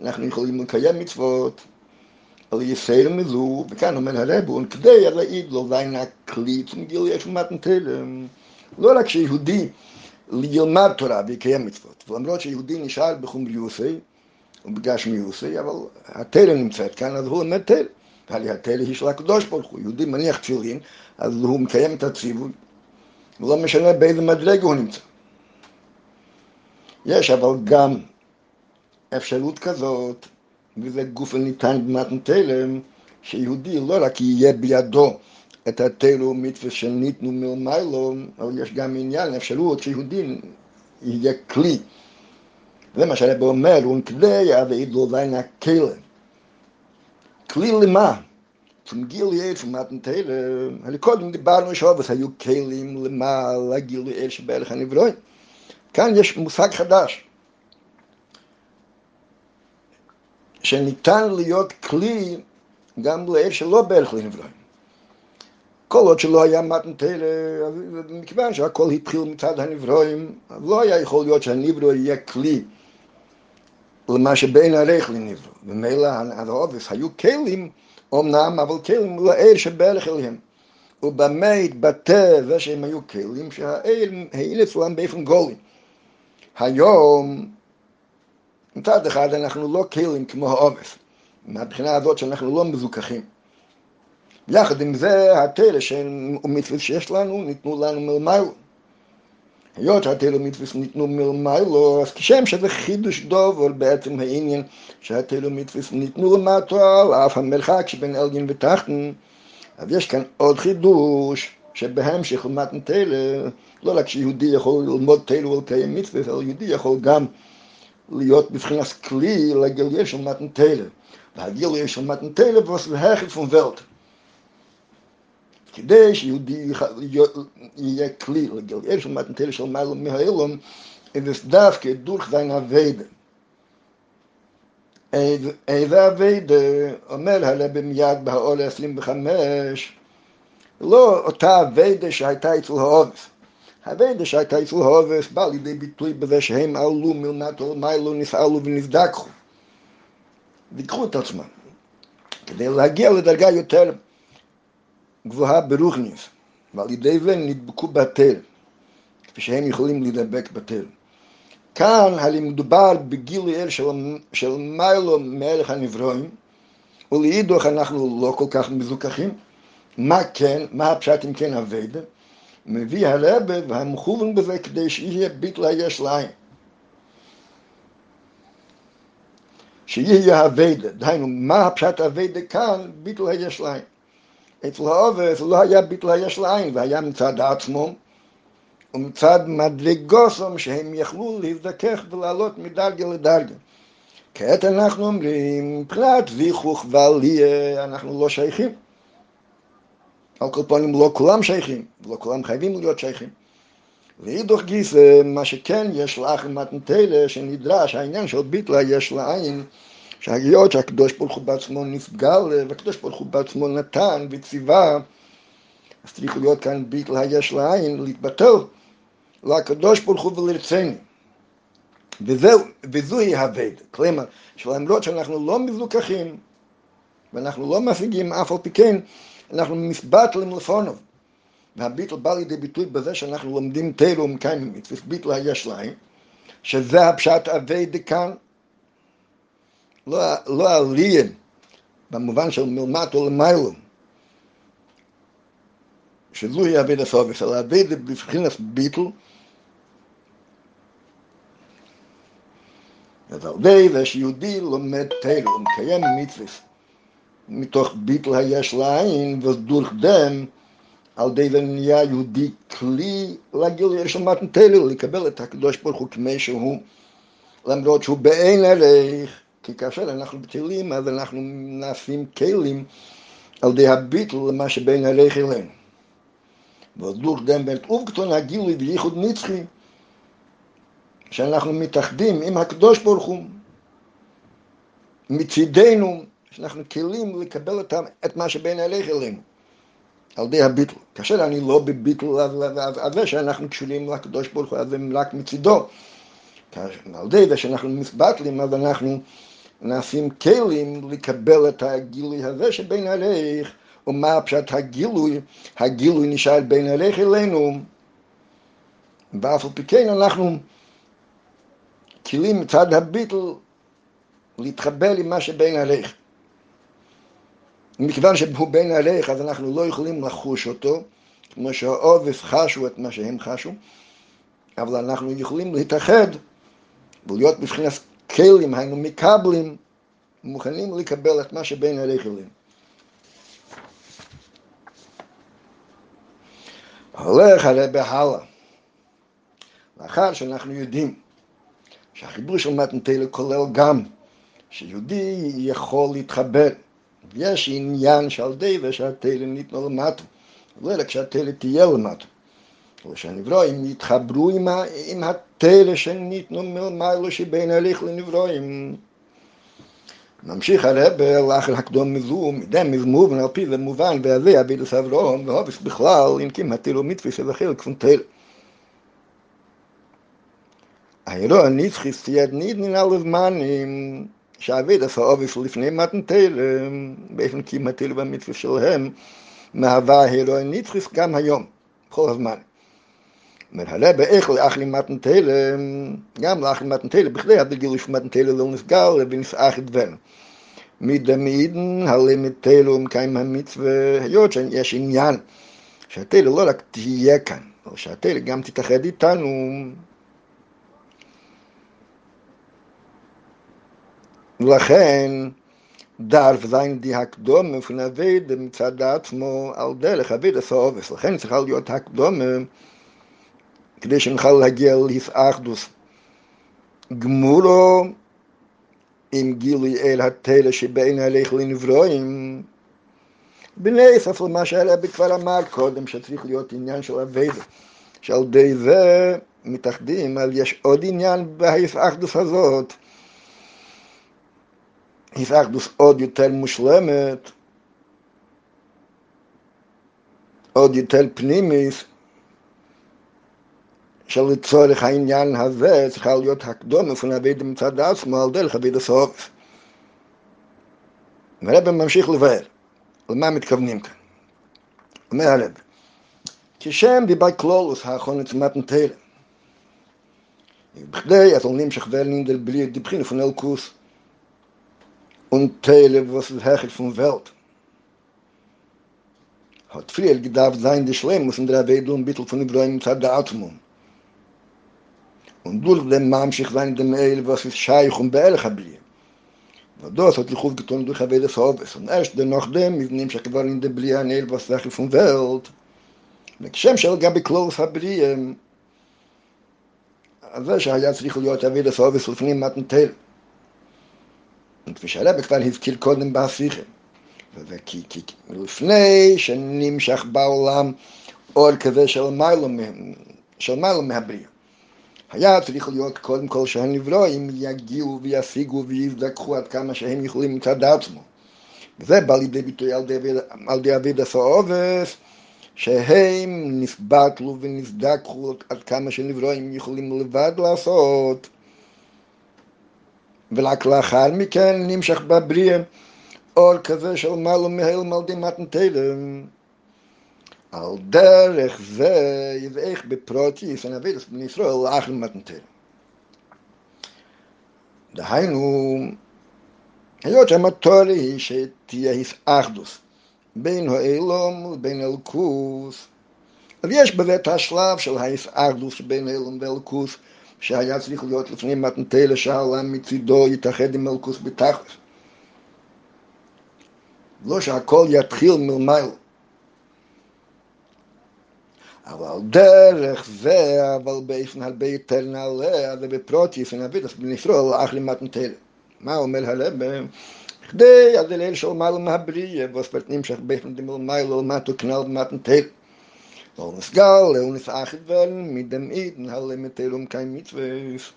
אנחנו יכולים לקיים מצוות, על יסר מזו, וכאן אומר הרב, כדי להעיד לו ואין הכלי מגיל של מתן תלם. לא רק שיהודי ילמד תורה ויקיים מצוות, ולמרות שיהודי נשאר בחומריוסי, ובגשמיוסי, אבל התלם נמצאת כאן, אז הוא לומד תלם. ועל התלם היא של הקדוש ברוך הוא. יהודי מניח תפילין, אז הוא מקיים את הציווי, ולא משנה באיזה מדרג הוא נמצא. יש אבל גם אפשרות כזאת, וזה גוף ניתן במתן תלם, שיהודי לא רק יהיה בידו את התלם ומצווה שניתנו מלמיילו, אבל יש גם עניין, אפשרות שיהודי יהיה כלי. זה מה שהרב אומר, וכדי יעביד לו זין הכלם. כלי למה? vom Matten Teile, הרי קודם דיברנו שובס, היו כלים למה לגילוי אל שבערך הנברואים. כאן יש מושג חדש, שניתן להיות כלי גם לאל שלא בערך לנברואים. כל עוד שלא היה מתן תרא, מכיוון שהכל התחיל מצד הנברואים, לא היה יכול להיות שהנברוא יהיה כלי למה שבין הריח לנברוא. ומילא העובס היו כלים, אמנם, אבל כלים לאל שבערך אליהם. ובמה התבטא זה שהם היו כלים שהאל העיל אצלם באופן גולי. היום, מצד אחד אנחנו לא כלים כמו העובס, מהבחינה הזאת שאנחנו לא מזוכחים. יחד עם זה, התרא ומצוות שיש לנו, ניתנו לנו מלמיילו. היות שהתרא ומצוות ניתנו מלמיילו, אז כשם שזה חידוש דובר בעצם העניין שהתרא ומצוות ניתנו למטו, על אף המרחק שבין אלגין ותחתן, אז יש כאן עוד חידוש, שבהמשך למתן תרא, לא רק שיהודי יכול ללמוד תרא ולקיים מצוות, אלא יהודי יכול גם להיות בבחינת כלי לגילוי של מתן תרא. והגילוי של מתן was verherrlicht von Welt. כדי שיהודי יהיה כלי לגלגל של מתנתר של מעלה מהאילום, es דווקא דורך זין אביידה. איזה אביידה, אומר הרבי מיד בהאור 25, לא אותה אביידה שהייתה אצל העובס. האביידה שהייתה אצל העובס באה לידי ביטוי בזה שהם עלו מלמטו למיילו, נפעלו ונבדקו. ויקחו את עצמם. כדי להגיע לדרגה יותר גבוהה ברוכניס, ועל ידי זה נדבקו בתל, כפי שהם יכולים להידבק בתל. כאן הרי מדובר בגילוי אל של, של מיילו מערך הנברואים, ולאידוך אנחנו לא כל כך מזוכחים. מה כן, מה הפשט אם כן אביידה? מביא הרבה והמכוון בזה כדי שיהיה ביטלה יש להם. שיהיה אביידה, דהיינו, מה הפשט אביידה כאן? ביטלה יש להם. אצל העובס לא היה ביטול היש לעין, והיה מצד עצמו ומצד מדרגוסם שהם יכלו להזדכך ולעלות מדרגה לדרגה. כעת אנחנו אומרים, מבחינת זיכוך ועליה אנחנו לא שייכים. על כל פנים לא כולם שייכים, ולא כולם חייבים להיות שייכים. ואידוך גיסא, מה שכן יש לאח למתנתלה שנדרש, העניין של ביטלה יש לעין, שהיות שהקדוש ברוך הוא בעצמו נפגל, והקדוש ברוך הוא בעצמו נתן וציווה, אז צריך להיות כאן ביטלה יש לעין, להתבטל לקדוש ברוך הוא ולרצני. וזהו, וזוהי הבד. כלומר, שלמרות שאנחנו לא מזוכחים, ואנחנו לא משיגים אף על פי כן, אנחנו מסבטלים לפונו. והביטל בא לידי ביטוי בזה שאנחנו לומדים תלו ומקיימים מצווה ביטל היש להם, שזה הפשט אבי דקאן, לא, לא עליין, במובן של מלמטו למיילו, שזוהי אבי דסובס, אלא אבי בבחינת ביטל, אז על די זה שיהודי לומד תלו, ומקיים מצווה, מתוך ביטל היש לעין, ודורך דם, על די זה נהיה יהודי כלי לגילוי של מתנתלו, לקבל את הקדוש ברוך הוא כמי שהוא, למרות שהוא באין ערך, כי כאשר אנחנו בטלים, אז אנחנו נעשים כלים על די הביטל למה שבין ערך אלינו. ודורך דם בן ובקטון הגילוי וייחוד נצחי, שאנחנו מתאחדים עם הקדוש ברוך הוא מצידנו, שאנחנו כלים לקבל את מה שבין ערך אלינו. על ידי הביטל. כאשר אני לא בביטל הזה שאנחנו קשורים לקדוש ברוך הוא, אז הם רק מצידו. על ידי זה שאנחנו מסבטלים, אז אנחנו נעשים כלים לקבל את הגילוי הזה שבין הריח, ומה פשט הגילוי, הגילוי נשאר בין הריח אלינו, ואף על פי כן אנחנו כלים מצד הביטל להתחבר עם מה שבין הריח. מכיוון שהוא בין עליך, אז אנחנו לא יכולים לחוש אותו, כמו שהעובף חשו את מה שהם חשו, אבל אנחנו יכולים להתאחד ולהיות בבחינת כלים, היינו מקבלים, מוכנים לקבל את מה שבין אליהם. הולך הרבה הלאה. לאחר שאנחנו יודעים שהחיבור של מתנתלה כולל גם שיהודי יכול להתחבר יש עניין של די ושהתלם ניתנו למטה, לא רק שהתלם תהיה למטה. ושהנברואים יתחברו עם, עם התלם שניתנו מלמעלה שבין הליך לנברואים. ממשיך הרב לאחר הקדום מזו, מדם מזמובן על פי זה מובן, והזה אביד אברהם, והובס בכלל, אם כי מתילו מצווה שבחיל כפון תל. האירוע הנצחי סייד נידנין על הזמנים, שעביד עשה עובס לפני מתנתל, באופן כי מתל במצווה שלהם, מהווה הירואי נצחיס גם היום, כל הזמן. אומר הרבה איך לאחלי מתנתל, גם לאחלי מתנתל, בכדי עד גיל של מתנתל לא נסגל ונסעך את בן. מדמידן הלימד תלו ומקיים המצווה, היות שיש עניין שהתלו לא רק תהיה כאן, אלא שהתלו גם תתאחד איתנו ולכן דארף זיין די הקדומה פון אבייד מצד עצמו על דרך אבייד הסעובס. לכן צריכה להיות הקדומה כדי שנוכל להגיע להסאחדוס גמורו עם גילוי אל התלע שבין הלך לנברואים. בנס אף למה שהרבי כבר אמר קודם שצריך להיות עניין של אבייד שעל די זה מתאחדים אבל יש עוד עניין בהסאחדוס הזאת. היפאחדוס עוד יותר מושלמת, עוד יותר פנימיס, שלצורך העניין הזה צריכה להיות הקדומה פון אבידה מצד עצמו על דרך אבידה סוף. והרב ממשיך לבאר, למה מתכוונים כאן? אומר הרב, כשם דיבר קלולוס האחרון לצמת נטלה, בכדי אז עולים שכבל נינדל בלי דיבחין פון אלקוס, Welt. Hat früher gedacht sein, die Schleim muss in der Wedel und Bittel von Ibrahim zu der Atmung. Und durch den Mamschich sein dem Eil, was ist Scheich und Beelch ablie. Und das hat Lichuf getan durch der Wedel Sobes. Und erst dann nach dem, nimm sich gewahr in der was ist Hechel vom Welt. mit Shem shel gabi klos habriem אז שהיה צריך להיות אבי לסובס לפנים מתנתל. wie schreibe כבר הזכיר קודם בהפיכה, וזה כי, כי לפני שנמשך בעולם אור כזה של מיילו, של מיילו מהבריאה. היה צריך להיות קודם כל שהנברואים יגיעו וישיגו ויזדכחו עד כמה שהם יכולים מצד עצמו. וזה בא לידי ביטוי על ידי אביד הסעובס, שהם נסבטלו ונסדקחו עד כמה שנברואים יכולים לבד לעשות. ורק לאחר מכן נמשך בבריאה אור כזה של מעלו מהלם על די מתנתרם. על דרך זה יבאך בפרוטיס הנבידס בני ישראל לאחר מתנתרם. דהיינו, היות שהמטורי היא שתהיה אחדוס בין האילום ובין אלקוס, אז יש בזה את השלב של האחדוס בין האילום ואלקוס, שהיה צריך להיות לפני מתנתרם שהעולם מצידו יתאחד עם אלקוס בתכלס. לא שהכל יתחיל מלמעלה. אבל דרך זה, אבל באופן הרבה יותר נעלה, ובפרוטיס ונבידס בנפרול אחרי מתנתר. מה אומר הרב? כדי הדלל של מעלה מהבריאה, וספרט נמשך באופן דמלמעלה למטו כנל במתנתר. לא נסגל, לא נסעך דבן, מדם עידן, הלמתר ומקיים מצווס.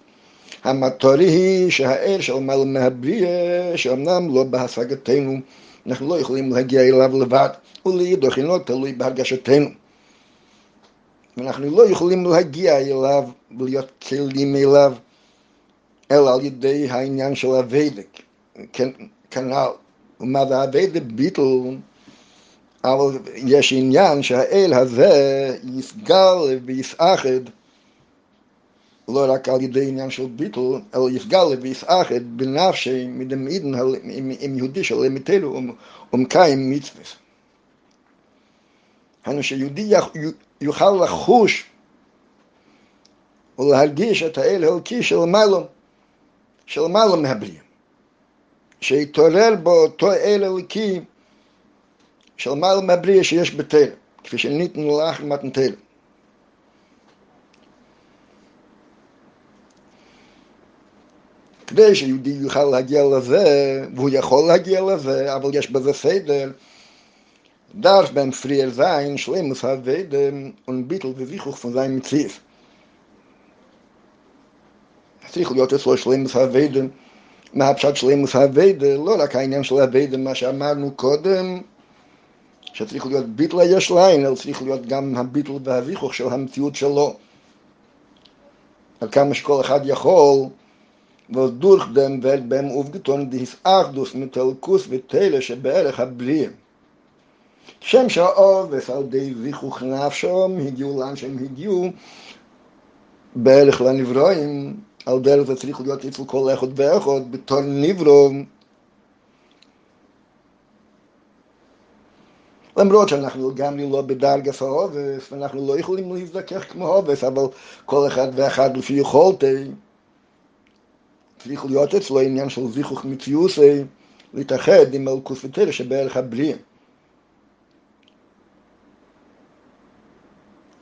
המטורי היא שהאל של מעלה מהבריאה, שאומנם לא בהשגתנו, אנחנו לא יכולים להגיע אליו לבד, ולהידוך אינו תלוי בהרגשתנו. ואנחנו לא יכולים להגיע אליו ולהיות כלים אליו, אלא על ידי העניין של הוודק, כנ"ל. ומה זה הוודק ביטל, אבל יש עניין שהאל הזה יסגל ויסאחד לא רק על ידי עניין של ביטל, אלא יפגע ויסאחד בנפשי מדמעידן עם יהודי של אמיתנו ומקיים מצווה. היינו שיהודי יוכל לחוש ולהרגיש את האל האלוקי של מעלה, של מעלה מהבריאה. שיתעורר בו אותו אל אלוקי של מעלה מהבריאה שיש בתל, כפי שניתנו לך במתנתל. כדי שיהודי יוכל להגיע לזה, והוא יכול להגיע לזה, אבל יש בזה סדר. darf beim Frier sein, schlimm muss er werden und ein bisschen Bewegung von seinem Ziv. Sichel jote so schlimm muss er werden, ma hab schad schlimm muss er werden, lora kein Jens schlimm werden, ma schamar nu kodem, schad sichel jote ein bisschen Jeschlein, el sichel jote gam ein bisschen Bewegung von seinem Ziv schlo. Er kam es kol echad jachol, wo. שם על די זיכוך נפשם הגיעו לאן שהם הגיעו בערך לנברואים, על דרך זה צריך להיות אצל כל אחד ואחד בתור נברו. למרות שאנחנו לגמרי לא בדרגת העובס, ואנחנו לא יכולים להזדכך כמו עובס, אבל כל אחד ואחד לפי יכולתי. צריך להיות אצלו עניין של זיכוך מציוסי, להתאחד עם מלכוס ותרא שבערך הבריאה.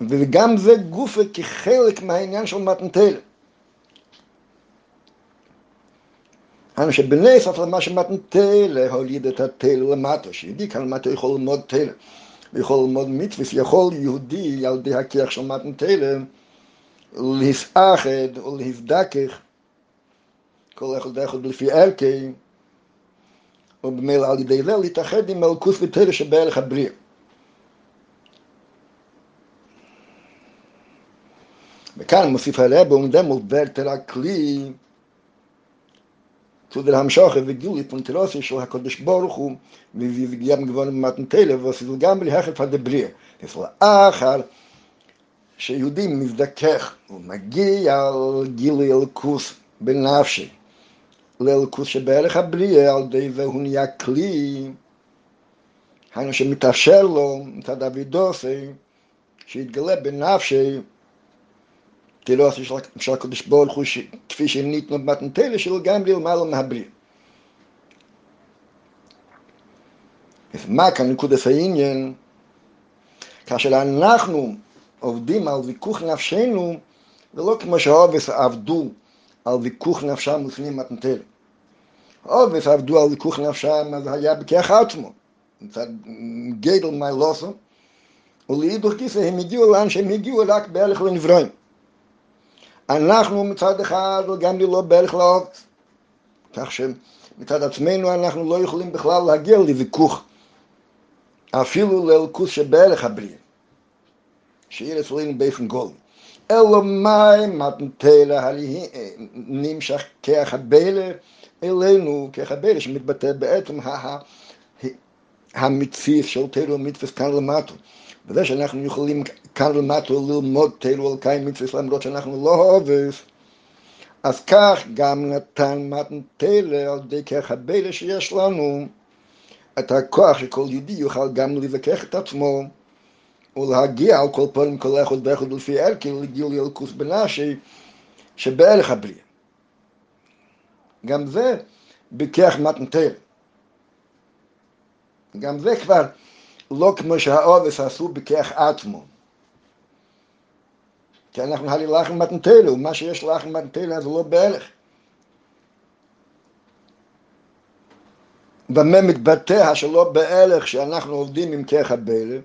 וגם זה גופה כחלק מהעניין של מתנתר. אנו שבנס אף למה שמתנתר הוליד את התל למטה, שיהודי כאן למטה יכול ללמוד תל, ויכול ללמוד מצווה, יכול יהודי על ידי הכיח של מתנתר להסאחד או להזדכך כל אחד ואחד לפי ערכי, ובמילא על ידי זה להתאחד עם מלכוס ותרא שבערך הבריאה. וכאן מוסיף הרב ומדם וורט רק כלי zu der Hamschache wie Gili von Terossi של הקודש ברוך הוא וגם גבוהים במתנתלה ועשינו גם der Brie. Das לאחר שיהודי מזדכך ומגיע גילי אלקוס בנפשי לאלקוס שבערך הבריאה, על ידי זה הוא נהיה כלי, היינו שמתאפשר לו, מצד אבידוסי, שיתגלה בנפשי, תראו של הקדוש ברוך הוא, כפי שניתנו במתנתלה שלו, גם למעלה מהבריאה. אז מה כאן נקודת העניין? כאשר אנחנו עובדים על ויכוח נפשנו, ולא כמו שהעובס עבדו על ויכוח נפשם לפני מתנתלה. עובס עבדו על ויכוח נפשם, אז היה בכך עצמו. מצד גדל מיילוסו, ולאידוך גיסא הם הגיעו לאן שהם הגיעו רק בהלך לנברואים. אנחנו מצד אחד גם לא בהלך לאורץ, כך שמצד עצמנו אנחנו לא יכולים בכלל להגיע לוויכוח, אפילו לאלקוס שבהלך הבריאה, שיהיה אצלנו באופן גולם. אלא מאי מתנתלה נמשך כחבלה אלינו כחבלה שמתבטא בעצם המציף של תלו מצווה כאן למטו. וזה שאנחנו יכולים כאן למטו ללמוד תלו על קיים מצווה למרות שאנחנו לא אוהבים אז כך גם נתן מתן תלה על ידי כחבלה שיש לנו את הכוח שכל יהודי יוכל גם לבקח את עצמו ולהגיע על כל פנים כל אחד ואחד לפי ערכי לגילוי אלקוס בנשי שבערך הבריאה. גם זה בכך מתנתר. גם זה כבר לא כמו שהאובס עשו בכך עצמו. כי אנחנו הרי לחם מתנתלו, מה שיש לחם מתנתלו זה לא בערך. במה מתבטא השלא בערך שאנחנו עובדים עם ככה בערך?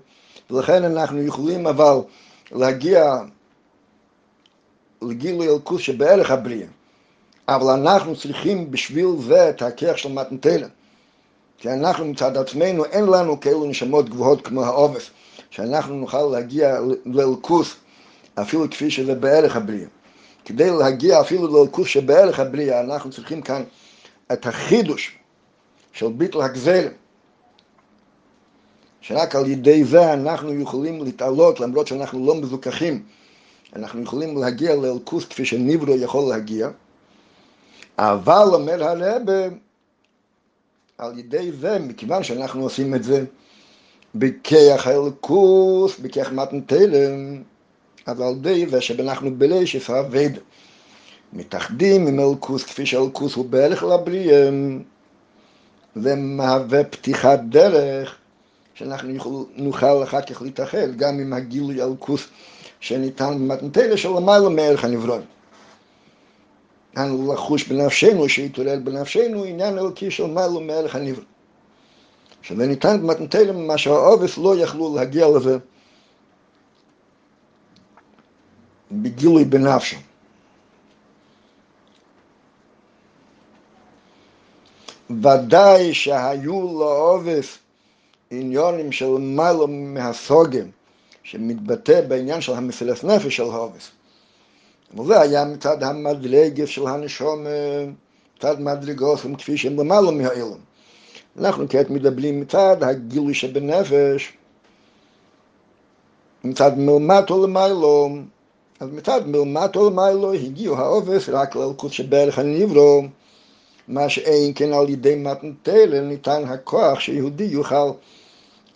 ולכן אנחנו יכולים אבל להגיע לגילוי אלקוס שבערך הבריאה. אבל אנחנו צריכים בשביל זה את הכיח של מתנתלה. כי אנחנו מצד עצמנו, אין לנו כאלו נשמות גבוהות כמו העובס, שאנחנו נוכל להגיע לאלקוס אפילו כפי שזה בערך הבריאה. כדי להגיע אפילו לאלקוס שבערך הבריאה, אנחנו צריכים כאן את החידוש של ביטל הגזלם. שרק על ידי זה אנחנו יכולים להתעלות למרות שאנחנו לא מזוכחים. אנחנו יכולים להגיע לאלקוס כפי שניברו יכול להגיע, אבל אומר הרבה, על ידי זה, מכיוון שאנחנו עושים את זה בכיח האלקוס, בכיח מתנתלם, אז על ידי זה שאנחנו בלשף האבד, מתאחדים עם אלקוס כפי שאלקוס הוא בערך לבריאה, זה מהווה פתיחת דרך שאנחנו נוכל אחר כך להתאחד גם עם הגילוי אלקוס שניתן במתנתלה של למעלה מערך הנברון. אנו לחוש בנפשנו, שיתעורר בנפשנו עניין אלוקי של מעלה מערך הנברא. שזה ניתן במתנתלה מה שהעובס לא יכלו להגיע לזה בגילוי בנפשם. ודאי שהיו לעובס עניונים של מעלה מהסוגם, שמתבטא בעניין של המפלס נפש של הובס. וזה היה מצד המדרגס של הנשום, מצד מדרגוסם כפי שהם למעלה מהאילם. אנחנו כעת מדברים מצד הגילוי שבנפש, מצד מלמטו למיילו, אז מצד מלמטו למיילו הגיעו העובס רק לאלקוט שבערך הנברו, מה שאין כן על ידי מתנתלה ניתן הכוח שיהודי יוכל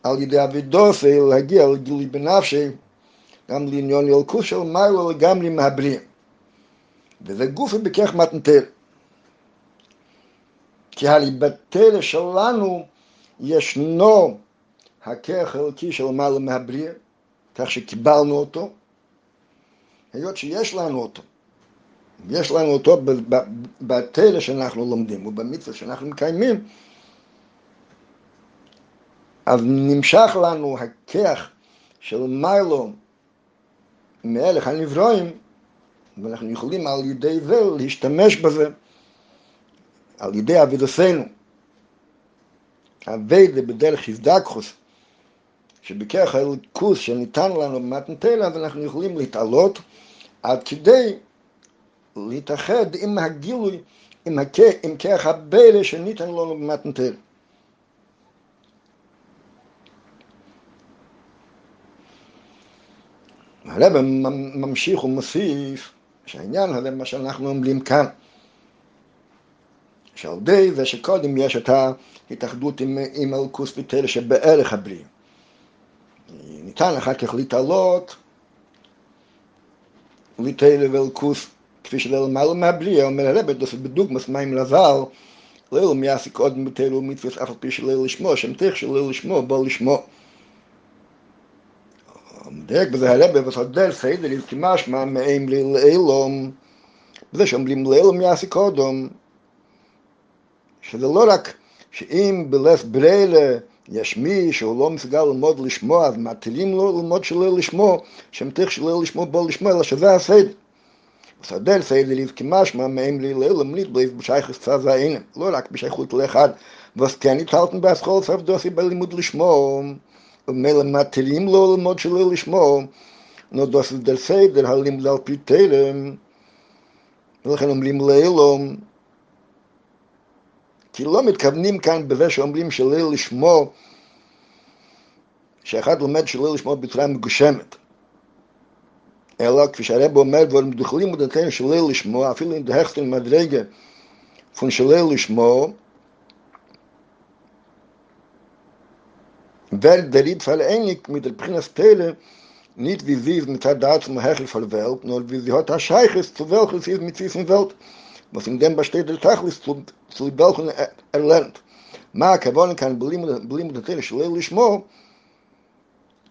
על ידי אבידוסי להגיע לגילוי בנפשי, גם לעניון ילקוס של מיילו לגמרי מהבריאים. וזה גופי בכך מתנתר. כי הליבטר שלנו ישנו הכרך של מעלה מהבריאה, כך שקיבלנו אותו, היות שיש לנו אותו. יש לנו אותו בתרא שאנחנו לומדים ובמצווה שאנחנו מקיימים, אז נמשך לנו הכך של מיילו מהלך הנברואים, ואנחנו יכולים על ידי זה להשתמש בזה, על ידי אבידוסנו. אבידה בדרך הזדקחוס, שבכרך האלוקוס שניתן לנו במתנתלה, אז אנחנו יכולים להתעלות עד כדי להתאחד עם הגילוי, עם, כרך הבלה שניתן לנו במתנתלה. הרב ממשיך ומוסיף שהעניין הזה, מה שאנחנו אומרים כאן, שעל די זה שקודם יש את ההתאחדות עם, עם אלקוס ותל שבערך הבריאה. ניתן אחר כך להתעלות לתל ואלקוס כפי שלמעלה מהבריאה, אומר הרב, בדוגמס מים לזל, ליל מייסי קודם בתל ומצווה אף על פי שליל לשמו, שם תך שליל לשמו, בוא לשמו. דרק בזה הרבה וסדר סדר איז כמשמע מאם לאילום? וזה שאומרים לאילום יעשי קודם. שזה לא רק שאם בלס בריילה יש מי שהוא לא מסוגל ללמוד לשמוע, אז מטילים לו ללמוד שלא לשמוע, שמתיך שלא לשמוע בו לשמוע, אלא שזה הסדר. וסדר סדר ליב כמשמע מהם לי ללמלית בליב בשייכס צד והעינם, לא רק בשייכות לאחד, was כן התחלתם באסכול סף דוסי בלימוד לשמוע, ומילא מטילים לו ללמוד שלא לשמוע, נו דוסי דר סדר הלימוד על פי תלם, ולכן אומרים לאלום, כי לא מתכוונים כאן בזה שאומרים שלא לשמוע, שאחד לומד שלא לשמוע בצורה מגושמת. אלא כפי שהרב אומר, דברים דוכלים ודתנו שלא לשמוע, אפילו אם דהכסטן מדרגה פון שלא לשמוע, wird der Ried vereinig mit der Prinz Tele nicht wie sie es mit der Daten zum Hechel von der Welt, nur wie sie hat der Scheiches, zu welcher sie es mit dieser Welt was in dem besteht der Tachlis zu, zu welchen er, er lernt. מה הכוון כאן בלימוד התלם שלא לשמו,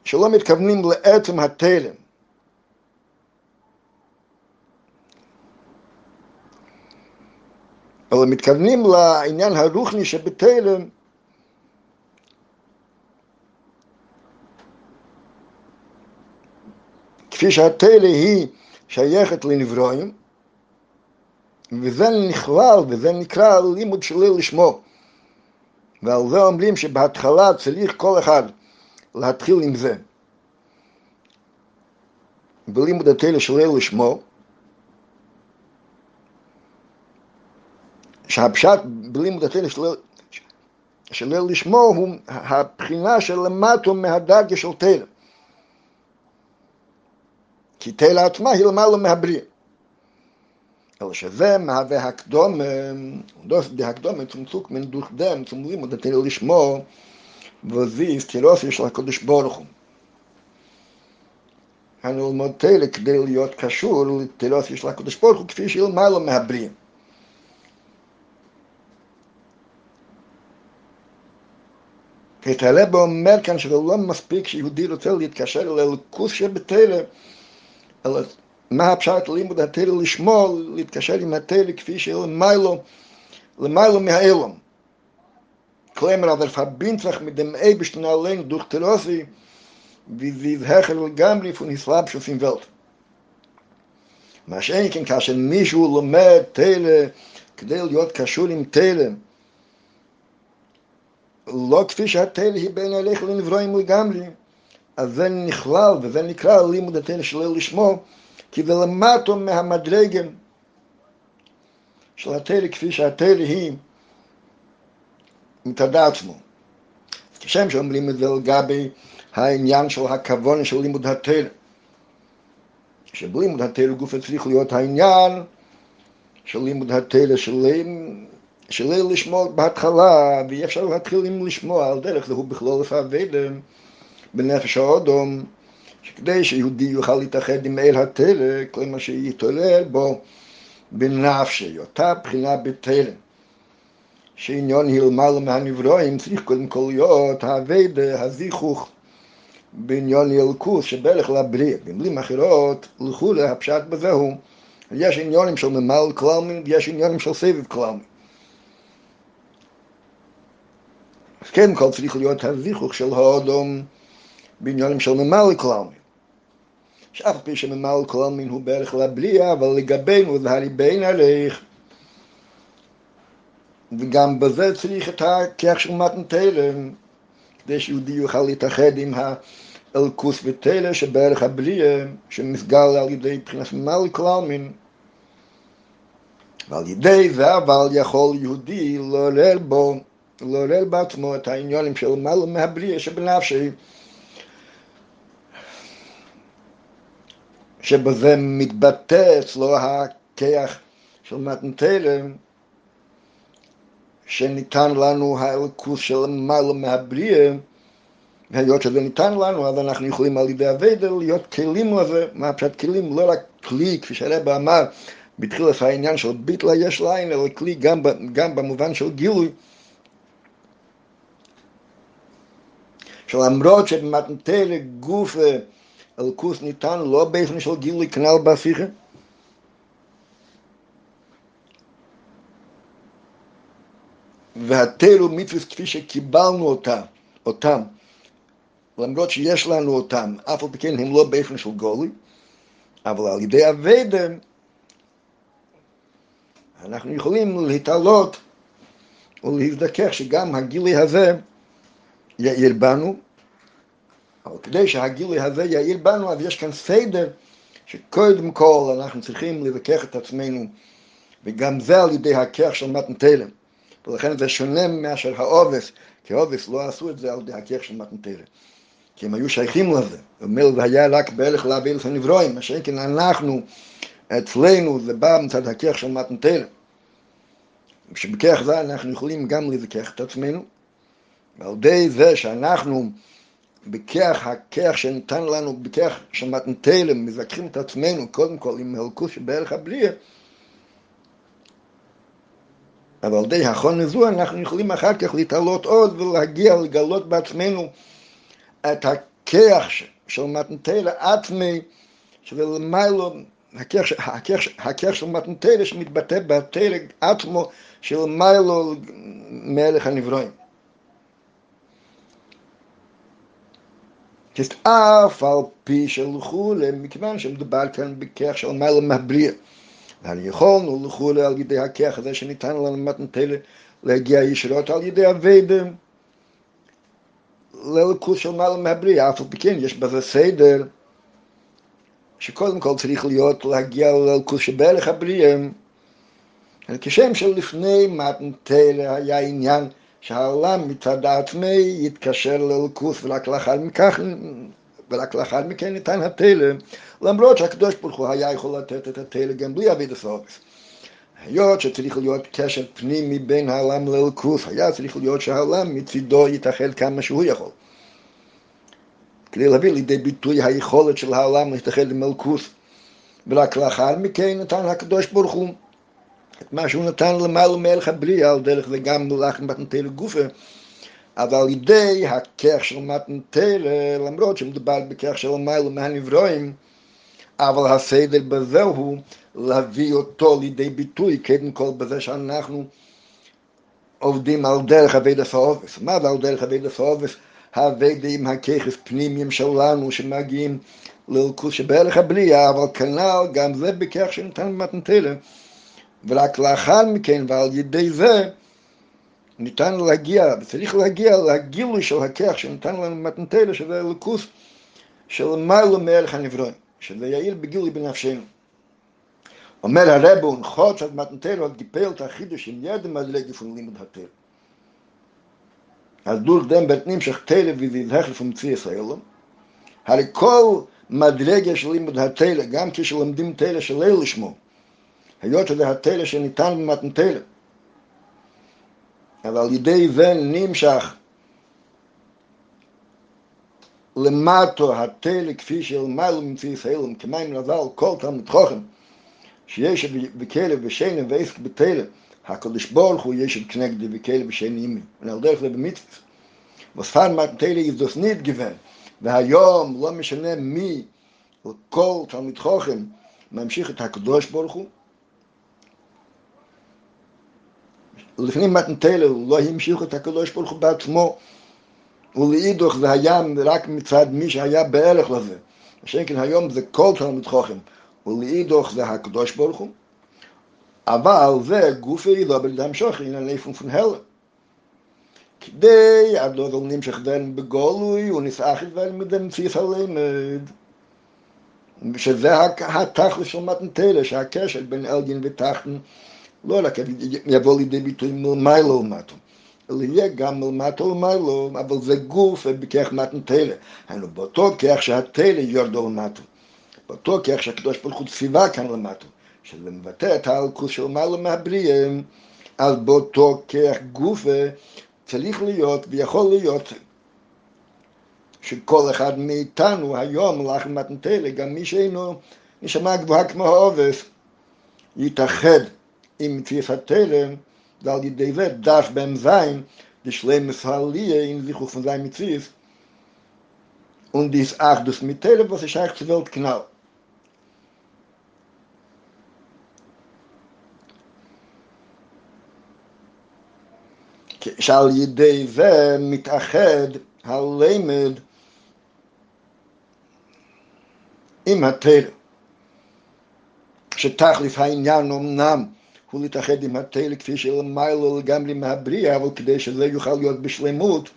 שלא מתכוונים לעצם התלם. אלא מתכוונים לעניין הרוחני שבתלם, כפי שהתלם היא שייכת לנברואים, וזה נכלל וזה נקרא לימוד שלי לשמו. ועל זה אומרים שבהתחלה צריך כל אחד להתחיל עם זה. בלימוד התלם שלי לשמו, שהפשט בלימוד התלם שלי, שלי לשמו הוא הבחינה של למטו מהדרגה של תלם. כי תלם עצמה היא למעלה מהבריאה. אלא שזה מהווה הקדום, דוס די הקדום zum Zug mit durch dem zum Limud der Teil לשמו וזה סטירופי של הקדוש ברוך הוא. אני ללמוד תל כדי להיות קשור לטירופי של הקדוש ברוך הוא כפי שלמעלה מהבריאים. את הרב אומר כאן שזה לא מספיק שיהודי רוצה להתקשר לאלוקוס שבתלם, אלא מה הפשט לימוד התרא לשמו, להתקשר עם התרא כפי שלמיילו, למיילו verbindt sich mit dem Ebersten allein durch Terosi, wie sie es hecher לגמרי Islabschus in Welt. מה שאין כן כאשר מישהו לומד תרא כדי להיות קשור עם תרא, לא כפי שהתרא היא בין הלך לנברואים לגמרי, אז זה נכלל וזה נקרא לימוד התרא שלא לשמו, כי זה למטו מהמדרגה של התרא כפי שהתרא היא מתעדה עצמו. כשם שאומרים את זה לגבי העניין של הכוון של לימוד התרא. שבלימוד התרא גוף צריך להיות העניין של לימוד התרא של לשמוע בהתחלה, ואי אפשר להתחיל עם לשמוע על דרך זה הוא בכלל לפעבד בנפש האודום. שכדי שיהודי יוכל להתאחד עם אל התלם, כל מה שיתעורר בו בנפשי, אותה בחינה בתלם. שעניון היא למעלה מהנברואים, צריך קודם כל להיות האבדה, הזיכוך, בעניון ילקוס שברך לבריא. במילים אחרות, לכולי, הפשט בזה הוא, יש עניונים של ממל כללמין ויש עניונים של סבב כללמין. אז כן כל צריך להיות הזיכוך של האדום בעניונים של ממל כללמין. שאף פי שממל כללמין הוא ברך לבריאה, אבל לגבינו זה הריבין עליך. וגם בזה צריך את הכיח של מתן תלם, כדי שיהודי יוכל להתאחד עם האלקוס ותלם שבערך הבריאה, שמסגל על ידי מבחינת ממל כללמין. ועל ידי זה אבל יכול יהודי לעורר בו, לעורר בעצמו את העניונים של מעלה מהבריאה שבנפשי, שבזה מתבטא אצלו הכיח של מתן תלם, שניתן לנו האלוקוס של מעלה מהבריאה, והיות שזה ניתן לנו, אז אנחנו יכולים על ידי הווידר להיות כלים לזה, מה פשוט כלים, לא רק כלי, כפי שהרבא אמר, בתחילת העניין של ביטלה יש לעין, אלא כלי גם, גם במובן של גילוי. שלמרות שבמתנתר גוף אלקוס ניתן לא באופן של גילוי כנ"ל בהפיכה, והתלו מצווה כפי שקיבלנו אותה, אותם, למרות שיש לנו אותם, אף על פי כן הם לא באופן של גולי, אבל על ידי אביידם אנחנו יכולים להתעלות ולהזדכך שגם הגילוי הזה יאיר בנו, אבל כדי שהגילוי הזה יאיר בנו, אז יש כאן סדר שקודם כל אנחנו צריכים לבקח את עצמנו, וגם זה על ידי הכך של מתנתלם. ולכן זה שונה מאשר העובס, כי העובס לא עשו את זה על ידי הכך של מתנתלם. כי הם היו שייכים לזה. אומר, זה היה רק בהלך להביא את הנברואים, מה שכן אנחנו, אצלנו זה בא מצד הכך של מתנתלם. שבכך זה אנחנו יכולים גם לבקח את עצמנו, ועל ידי זה שאנחנו בכך הכך שניתן לנו, בכך שמתנתלם, מזכחים את עצמנו קודם כל עם מלכוס שבערך הבריאה, אבל על ידי החון הזו אנחנו יכולים אחר כך להתעלות עוד ולהגיע לגלות בעצמנו את הכך של מתנתלה עצמי, שזה למיילו, הכך של מתנתלה שמתבטא בתלג עצמו של מיילו מלך הנברואים. אף על פי שלכולי, מכיוון שמדובר כאן בכך של מיילו מהבריא. ואני יכולנו לכולי על ידי הכך הזה שניתן לנו מתנתלה להגיע ישירות על ידי אביידם ללכוס של מעלה מהבריאה, אף על פי כן יש בזה סדר שקודם כל צריך להיות להגיע ללכוס שבערך הבריאה כשם שלפני מתנתלה היה עניין שהעולם מצד העצמי יתקשר ללכוס ורק לאחר מכך ורק לאחר מכן ניתן התלם, למרות שהקדוש ברוך הוא היה יכול לתת את התלם גם בלי אביד הסובס. היות שצריך להיות קשר פנימי בין העולם ללכוס, היה צריך להיות שהעולם מצידו יתאחד כמה שהוא יכול. כדי להביא לידי ביטוי היכולת של העולם להתאחד עם מלכוס, ורק לאחר מכן נתן הקדוש ברוך הוא את מה שהוא נתן למעלה מלך הבריאה, על דרך זה גם מלאך מתנתן לגופה, אבל על ידי הכך של מתנתלה, למרות שמדובר בכך של מיילו מהנברואים, אבל הסדר בזה הוא להביא אותו לידי ביטוי, קודם כל בזה שאנחנו עובדים על דרך אבייד הסעובס. מה זה על דרך אבייד הסעובס? האביידים הככס פנימיים שלנו שמגיעים ללכוס שבערך הבריאה, אבל כנ"ל גם זה בכך שניתן במתנתלה. ורק לאחר מכן ועל ידי זה ניתן להגיע, וצריך להגיע לגילוי של הכך שניתן לנו מתנתלה, שזה אלוקוס של מיילו מערך הנברואים, שזה יעיל בגילוי בנפשנו. אומר הרב הונחוץ עד מתנתלה עד גיפל את החידוש עם ידם עד לגפון לימוד התל. אז דור דם בתנים שכתלה וזיזהך ומציא ישראלו. הרי כל מדרגה של לימוד התלה, גם כשלומדים תלה של ליל לשמו, היות שזה התלה שניתן במתנתלה, אבל ידי זה נמשך למטו התלה כפי שלמעלה ממציא ישראל כמים נזל כל תלמיד חוכם שיש בכלב ושנה ועסק בתלה הקדוש ברוך הוא יש כנגדי וכלב ושנה אימי ועל דרך זה במצווה וספר מתנתלה יזדוסנית גוון והיום לא משנה מי כל תלמיד חוכם ממשיך את הקדוש ברוך הוא לפני מתנתלה לא המשיך את הקדוש ברוך הוא בעצמו ולאידוך זה היה רק מצד מי שהיה בערך לזה. השקל היום זה כל תלמיד חוכם, ולאידוך זה הקדוש ברוך הוא. אבל זה גופי לא בלדם שוכר, הנה ליפון פון הלם. כדי עד לא נמשך דן בגולוי ונסעך דן מדם ציס הלימד. שזה התכלס של מתנתלה, שהקשר בין אלגין ותחתן לא רק יבוא לידי ביטוי מלמיילו ומטו, אלא יהיה גם מלמטו ומעלו, אבל זה גוף בכך מתנתלה. היינו באותו כך שהתלה יורדו למטו. באותו כך שהקדוש ברוך הוא ציווה כאן למטו, שזה מבטא את האלקוס של מעלה מהבריאה, אז באותו כך גוף צריך להיות ויכול להיות שכל אחד מאיתנו היום מלאך מתנתלה, גם מי שאינו נשמע גבוהה כמו העובס, יתאחד im Tiefateren, weil die Dewe darf beim Sein, die Schleime verliehe in sich auf von seinem Mitzvies. Und dies auch das Mitzvies, was ich eigentlich zur Welt knall. שאל ידי זה מתאחד הלמד עם התר שתכלס העניין אמנם הוא להתאחד עם התרא כפי שלמיילו לגמרי מהבריאה, אבל כדי שזה יוכל להיות בשלמות,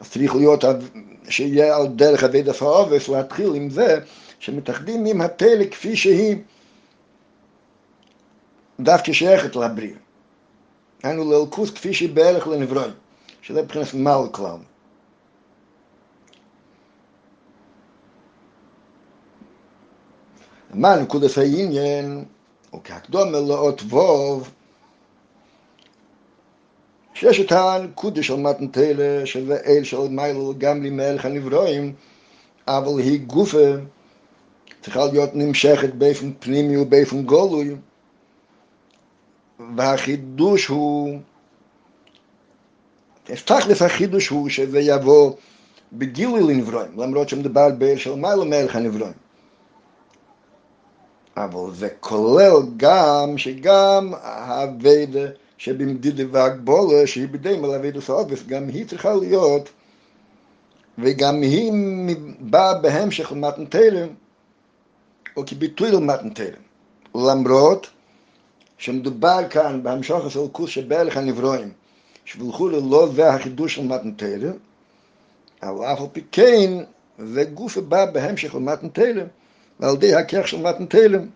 אז צריך להיות, שיהיה על דרך אבי דף העובס, להתחיל עם זה שמתאחדים עם התרא כפי שהיא דווקא שייכת לבריאה. היינו לאלקוס כפי שהיא בערך לנברון, שזה מבחינת מעל כלל. מה נקודת העניין, או כהקדומה לאות ווב, שיש את הנקודה של מתנתלה, שזה אל של מייל גם למלך הנברואים, אבל היא גופה צריכה להיות נמשכת באופן פנימי ובאופן גולוי, והחידוש הוא, תכלס החידוש הוא שזה יבוא בגילוי לנברואים, למרות שמדובר באר של מייל מלך הנברואים. אבל זה כולל גם שגם האבדה שבמדידה והגבולה שהיא בידי מלאבדה סעובס, גם היא צריכה להיות וגם היא באה בהמשך למתנתלם או כביטוי למתנתלם למרות שמדובר כאן בהמשך של כוס שבערך הנברואים שבלכו ללא זה החידוש של מתנתלם אבל אף על פי כן זה גוף בא בהמשך למתנתלם ועל ידי הכך של מתנתלם.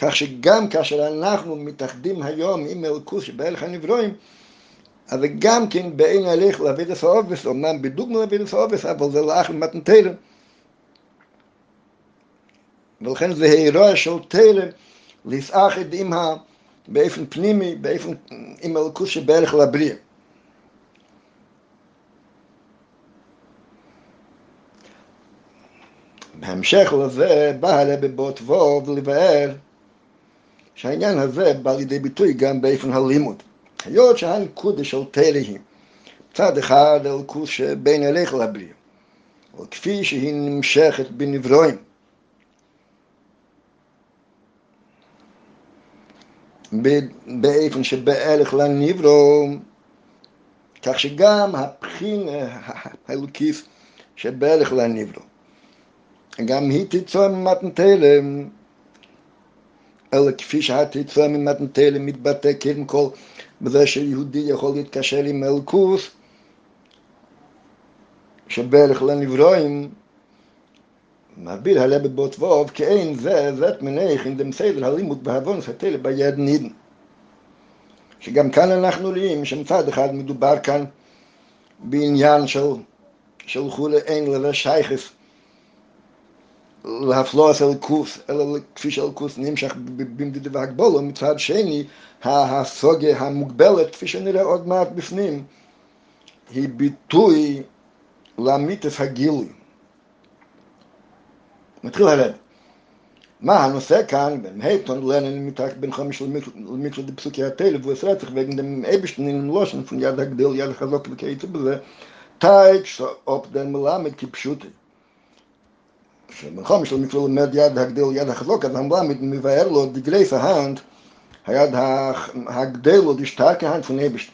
כך שגם כאשר אנחנו מתאחדים היום עם אלקוס שבהלך הנברואים, אז גם כן באין הליך את הסעובס, אמנם בדוגמה להביא את הסעובס, אבל זה לאח למתנתלם. ולכן זה הירוע של תלם להתאחד עם ה... באופן פנימי, באופן, עם אלקוס שבהלך לבריאה. בהמשך לזה בא הרבי באותבוב לבאר שהעניין הזה בא לידי ביטוי גם באופן הלימוד. היות שהנקודה של תרא היא צד אחד אלקוס שבין אליך לבריאה, או כפי שהיא נמשכת בנברואים. באופן שבאלך לנברו, כך שגם הבחין האלוקיס שבאלך לנברו. גם היא תיצור ממתנתלם, אלא כפי שהתיצור ממתנתלם מתבטא קודם כל בזה שיהודי יכול להתקשר עם אלקוס, שבערך לנברואים, מסביר הלב בבוט ווב, כאין זה, זאת מניח אם דמסדר הלימוד בהבונס התלה ביד נידן. שגם כאן אנחנו רואים שמצד אחד מדובר כאן בעניין של, של חולי אין לזה שייכס להפלוס אל קוס, אלא כפי של קוס נמשך במדידי והגבולו, מצד שני, הסוגה המוגבלת, כפי שנראה עוד מעט בפנים, היא ביטוי למיתס הגילוי. מתחיל הרד. מה הנושא כאן, בין הייטון לנן מתחת בין חמיש למיץ לדפסוקי התל, והוא עשרה צריך בגן דם אבשטנין לושן, פון יד הגדל, יד החזוק וכייצו בזה, תאי, שאופ דן מלמד כפשוטי. שבמקום של מקרה הוא אומר יד הגדל יד החזוק, אז הרמב"ם מבאר לו דגלי פהנד, היד הגדל או דשתרקה הנד פונבשט.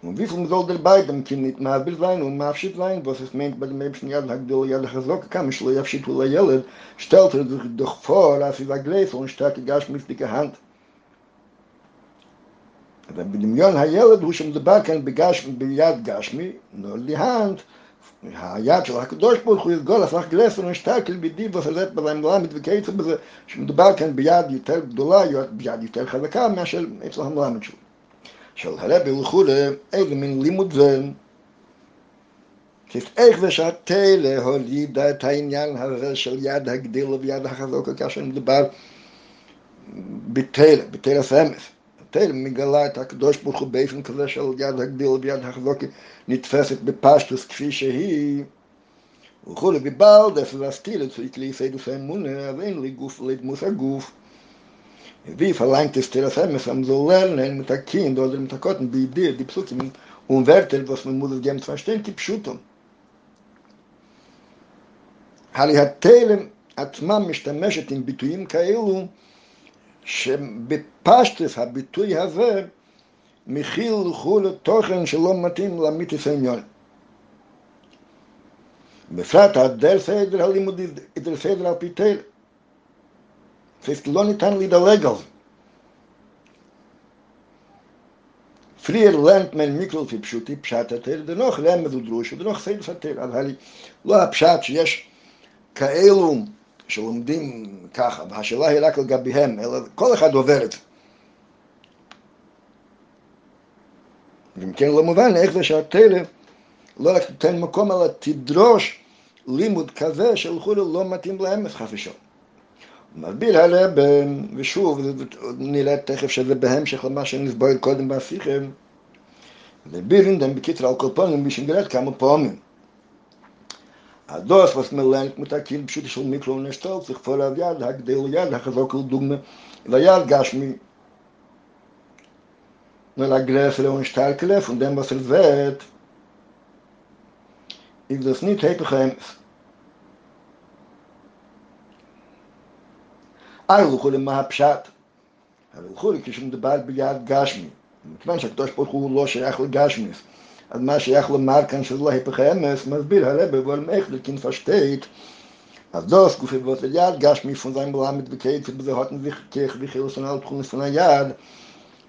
Und wie viel soll der beiden Kind nicht mehr will sein und mehr abschied sein, was es meint bei dem Menschen Jad Hagdol Jad Chazok kam, ich schlug abschied wohl der Jeled, stellt er sich doch vor, als es ein und starke Hand. אבל בדמיון הילד הוא שמדבר כאן בגש, ביד גשמי, לא להנד, היד של הקדוש ברוך הוא יסגול הפך גלסר ונשתקל בדיב ופלט בלהם למד וכיצר בזה שמדובר כאן ביד יותר גדולה, ביד יותר חזקה מאשר אצל המלמד שלו. של הרבי לכולה, איזה מין לימוד זה, איך זה שהתלה הולידה את העניין הזה של יד הגדיל ויד החזוקה כאשר מדובר בתלה, בתלה סמס. התלה מגלה את הקדוש ברוך הוא באופן כזה של יד הגדיל ויד החזוקה נתפסת בפשטוס כפי שהיא וכולי בבעל דף להסתיל את זה כלי סיידוס האמונה, אז אין לי גוף לדמוס הגוף. wie verlangt es der Femes am so lernen mit der Kind oder mit der Kotten die Idee, die Psukim und Werte, was man muss geben zu verstehen, die Pschutum. הרי התלם עצמם משתמשת עם ביטויים כאלו שבפשטס הביטוי הזה מכיל וכולי תוכן שלא מתאים למיתוס העניון. בפרט הדר סדר הלימוד אידר סדר על פי תל. לא ניתן לדלג על זה. לערנט מען מקרא כפי פשוטו פשט התורה, דערנאך רמז ודרוש, ודערנאך סודות התורה, אבל לא הפשט שיש כאלו שלומדים ככה, והשאלה היא רק לגביהם, אלא כל אחד עובר את זה. ואם כן לא מובן איך זה שהתורה לא רק תיתן מקום, אלא תדרוש לימוד כזה שלכאורה לא מתאים לאמת חס ושלום. מסביר הרבי, ושוב, נראה תכף שזה בהמשך למה שנסבור קודם בשיחים, ובירינדם בקיצר על כל פעמים, בשנגרד כמה פעמים. הדוס man lernt mit der Kind pschuti schon mikro und erstellt sich vor der Yad, der Gdel Yad, der Yad Gashmi, nur der größere und dem, was er wird, ist das nicht hepech emes. אי לוחול מה הפשט, אבל לוחול כשמדבר ביד גשמי, מכיוון שהקדוש ברוך הוא לא שייך לגשמיס, אז מה שייך לומר כאן שזה לא היפך האמס, מסביר הרב ואומר איך לכין פשטייט, אז דוס גופי בוס יד גשמי פון זיין מלמד וקייט בזה הוטן זיך כיך וחילוס על תחום פון היד,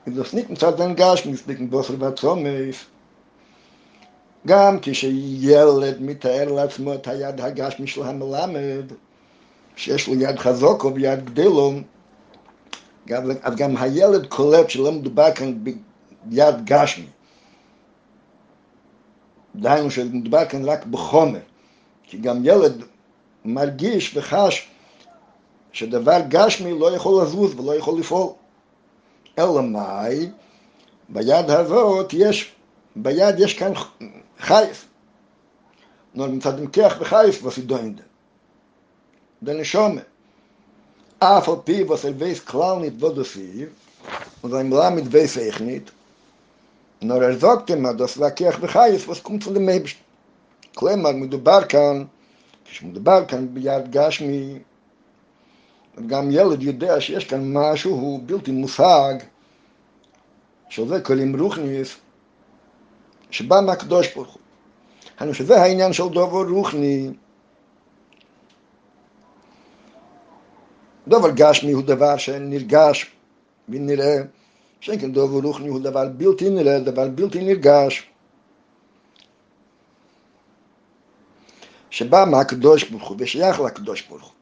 אם דוס ניק מצד זיין גשמי, סליק בוס ובצומס, גם כשילד מתאר לעצמו את היד הגשמי של המלמד, שיש לו יד חזוקו ויד גדלו, אז גם הילד קולט שלא מדובר כאן ביד גשמי. דהיינו שמדובר כאן רק בחומר, כי גם ילד מרגיש וחש שדבר גשמי לא יכול לזוז ולא יכול לפעול. אלא? ביד הזאת יש, ביד יש כאן חייף. נו, מצד מכח וחייף וסידוינדה. דנשומה. אף על פי וסל וייס כלל nur er sagt immer, das war Kirch Bechayis, was kommt von dem Mebisch. Klemmer, mit der Barkan, כשהוא מדבר כאן ביד גשמי, גם ילד יודע שיש כאן משהו בלתי מושג, שזה קולים רוחניס, שבא מהקדוש ברוך הוא. אני שזה העניין של דובר רוחני. דובר גשמי הוא דבר שנרגש ונראה. שאין כן דובר רוחני הוא דבר בלתי נראה, דבר בלתי נרגש. שבא מהקדוש ברוך הוא ושייך לקדוש ברוך הוא.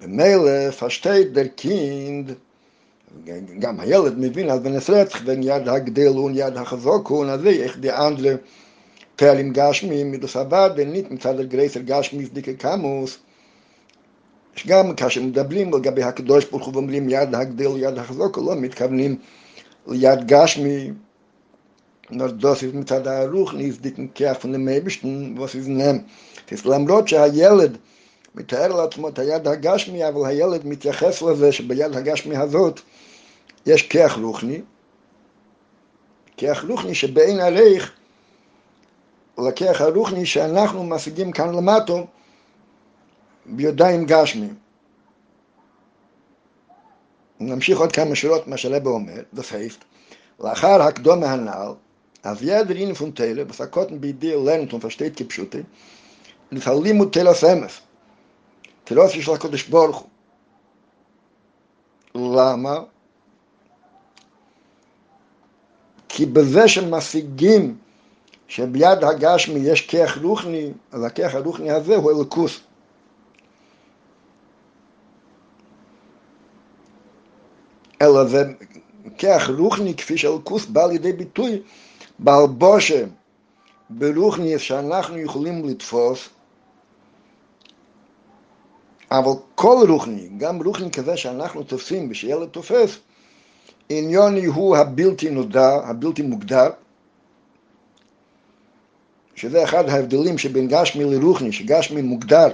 ומילא פשטי דר קינד, גם הילד מבין על בנס רצח בין יד הגדלון, יד החזוקון, אז איך די אנדלה פעלים גשמי מדוס הבד, ונית מצד הגרייסר גשמי סדיקה קמוס, שגם כאשר מדברים לגבי הקדוש ברוך הוא ואומרים יד הגדל, יד החזוק, לא מתכוונים ליד גשמי, nur das ist mit der Ruch nicht dicken Kerl von dem Mebischen, was ist nem. Das למרות שהילד מתאר לעצמו את היד הגשמי, אבל הילד מתייחס לזה שביד הגשמי הזאת יש כיח רוחני, כיח רוחני שבין עריך לכיח הרוחני שאנחנו משיגים כאן למטו, בידיים גשמיים. נמשיך עוד כמה שורות מה שלבה אומר, דפייפט. לאחר הקדום מהנ"ל, אז ihnen von Teile, was er konnten bei dir lernt und versteht Semes. Teile ist la Kodesh Baruch. למה? כי בזה שמשיגים שביד הגשמי יש כיח רוחני, אז הכיח הרוחני הזה הוא אלוקוס. אלא זה כיח רוחני כפי שאלוקוס בא לידי ביטוי בלבושה ברוחני שאנחנו יכולים לתפוס, אבל כל רוחני, גם רוחני כזה שאנחנו תופסים ושילד תופס, עניוני הוא הבלתי נודע, הבלתי מוגדר, שזה אחד ההבדלים שבין גשמי לרוחני, שגשמי מוגדר,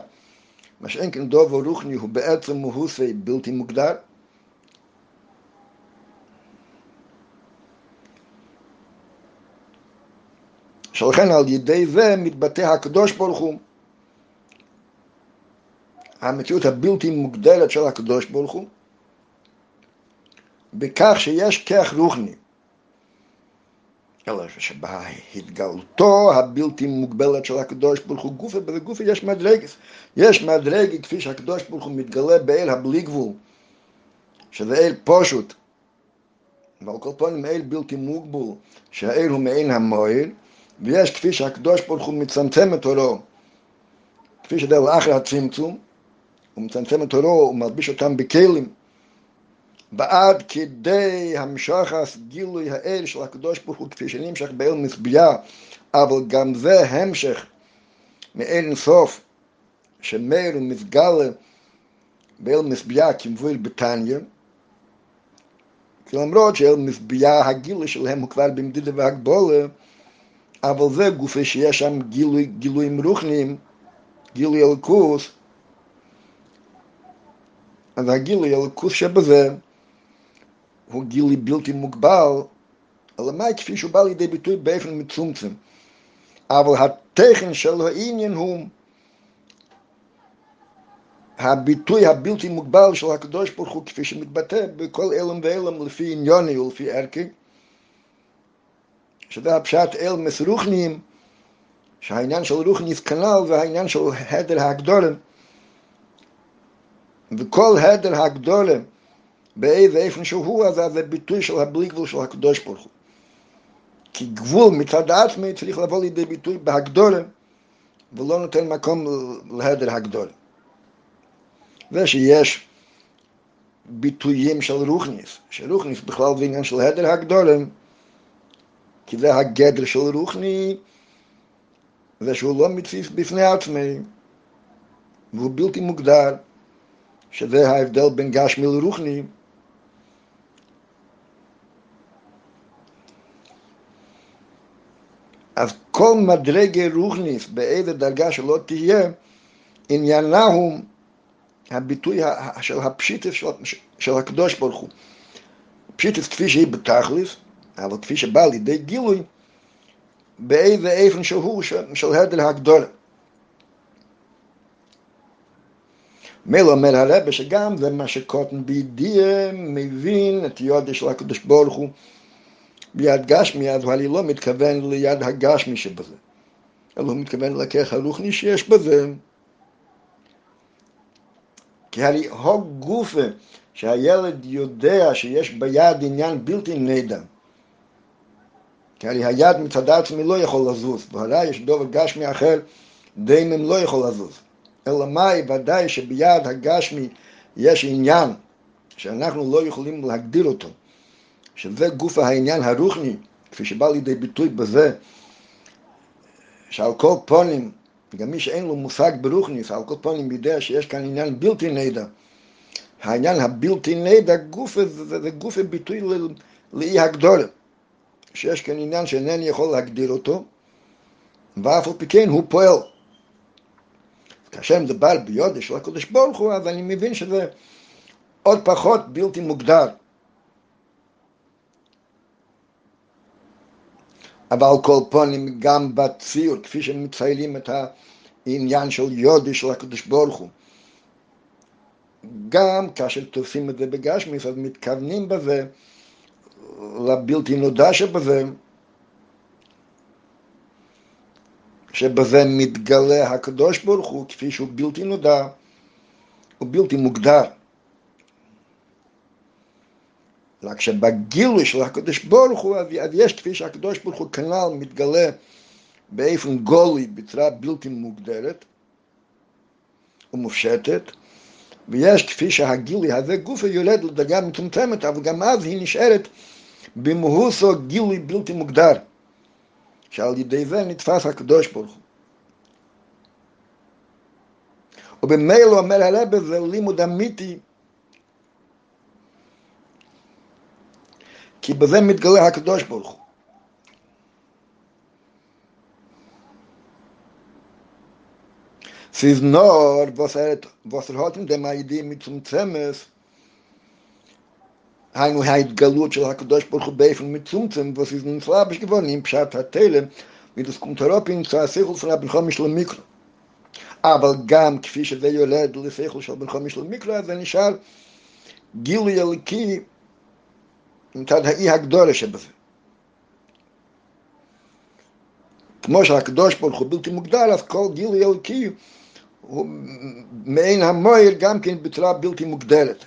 מה שאין כן דוב רוחני הוא בעצם מהוסי בלתי מוגדר, שלכן על ידי זה מתבטא הקדוש ברוך הוא. המציאות הבלתי מוגדרת של הקדוש ברוך הוא, בכך שיש כיח רוחני, אלא שבהתגלותו הבלתי מוגבלת של הקדוש ברוך הוא גופה, ובגופה יש מדרגס. יש מדרגה כפי שהקדוש ברוך הוא מתגלה באל הבלי גבול, שזה אל פשוט, ועל כל פנים אל בלתי מוגבול, שהאל הוא מעין המועל, ויש כפי שהקדוש ברוך הוא מצמצם את אורו, כפי שזה לאחר הצמצום, הוא מצמצם את אורו, הוא מלביש אותם בכלים. ועד כדי המשחס גילוי האל של הקדוש ברוך הוא כפי שנמשך באל מזביע, אבל גם זה המשך מאין סוף, שמאיר ומתגלה באל מזביע כמבויל בתניא, כי למרות שאל מזביע הגילוי שלהם הוא כבר במדידה והגבולה, אבל זה גופי שיש שם גילוי, גילויים רוחניים, גילוי אלוקוס, אז הגילוי אלוקוס שבזה הוא גילי בלתי מוגבל, מה כפי שהוא בא לידי ביטוי באופן מצומצם. אבל התכן של העניין הוא הביטוי הבלתי מוגבל של הקדוש ברוך הוא כפי שמתבטא בכל אלם ואלם לפי עניוני ולפי ערכי, שזה הפשט אל מסרוכנים, שהעניין של רוכניס כנ"ל והעניין של הדר הגדולים. וכל הדר הגדולים באיזה איפן שהוא, אז זה ביטוי של הבלי גבול של הקדוש ברוך הוא. כי גבול מצד עצמי צריך לבוא לידי ביטוי בהגדולה, ולא נותן מקום להדר הגדולה. ושיש ביטויים של רוכניס, שרוכניס בכלל זה עניין של הדר הגדולה, כי זה הגדר של רוכני, זה שהוא לא מציף בפני עצמי, והוא בלתי מוגדר, שזה ההבדל בין גשמי לרוחני, אז כל מדרגי רוחניס, באיזה דרגה שלא תהיה, עניינה הוא הביטוי של הפשיטס של, של הקדוש ברוך הוא. פשיטס כפי שהיא בתכלס, אבל כפי שבא לידי גילוי, באיזה איפן שהוא של, הדר הגדול. מילא אומר הרבי שגם זה מה שקוטן בידיעה מבין את יודע של הקדוש ברוך הוא ביד גשמי, אז אני לא מתכוון ליד הגשמי שבזה, אלא הוא מתכוון לכך הרוחני שיש בזה. כי הרי הוג גופה שהילד יודע שיש ביד עניין בלתי נדע. כי הרי היד מצד עצמי לא יכול לזוז, והרי יש דובר גשמי אחר, דיימם לא יכול לזוז. אלא מאי, ודאי שביד הגשמי יש עניין שאנחנו לא יכולים להגדיר אותו. שזה גוף העניין הרוחני, כפי שבא לידי ביטוי בזה, שעל כל פונים, גם מי שאין לו מושג ברוחניס, על כל פונים יודע שיש כאן עניין בלתי נדע. העניין הבלתי נדע, גוף זה, זה גוף ביטוי לאי הגדולה, שיש כאן עניין שאינני יכול להגדיר אותו, ואף על פי כן הוא פועל. כאשר מדבר ביודע של הקדוש ברוך הוא, אז אני מבין שזה עוד פחות בלתי מוגדר. אבל כל פנים גם בציור, כפי שמציירים את העניין של יודי של הקדוש ברוך הוא. גם כאשר תופסים את זה בגשמיס, אז מתכוונים בזה לבלתי נודע שבזה, שבזה מתגלה הקדוש ברוך הוא כפי שהוא בלתי נודע, הוא בלתי מוגדר. רק שבגילוי של הקדוש ברוך הוא, אז יש כפי שהקדוש ברוך הוא כנ"ל מתגלה באופן גולי, בצורה בלתי מוגדרת ומופשטת, ויש כפי שהגילוי הזה גופה יורד לדרגה מצומצמת, אבל גם אז היא נשארת במהוסו גילוי בלתי מוגדר, שעל ידי זה נתפס הקדוש ברוך הוא. ובמילא אומר הרבה זה לימוד אמיתי כי בזה מתגלה הקדוש ברוך הוא. Sie ist nur, was er, hat in dem Idee mit zum Zemes, היינו ההתגלות של הקדוש ברוך הוא באופן מצומצם, HaTele, wie das kommt herab in zu הסיכול של הבן חומש למיקרו. אבל גם כפי שזה יולד לסיכול של בן חומש למיקרו, אז זה נשאר גילוי אליקי מצד האי הגדולה שבזה. כמו שהקדוש ברוך הוא בלתי מוגדר, אז כל גילוי אלוקי הוא מעין המוער גם כן בצורה בלתי מוגדרת.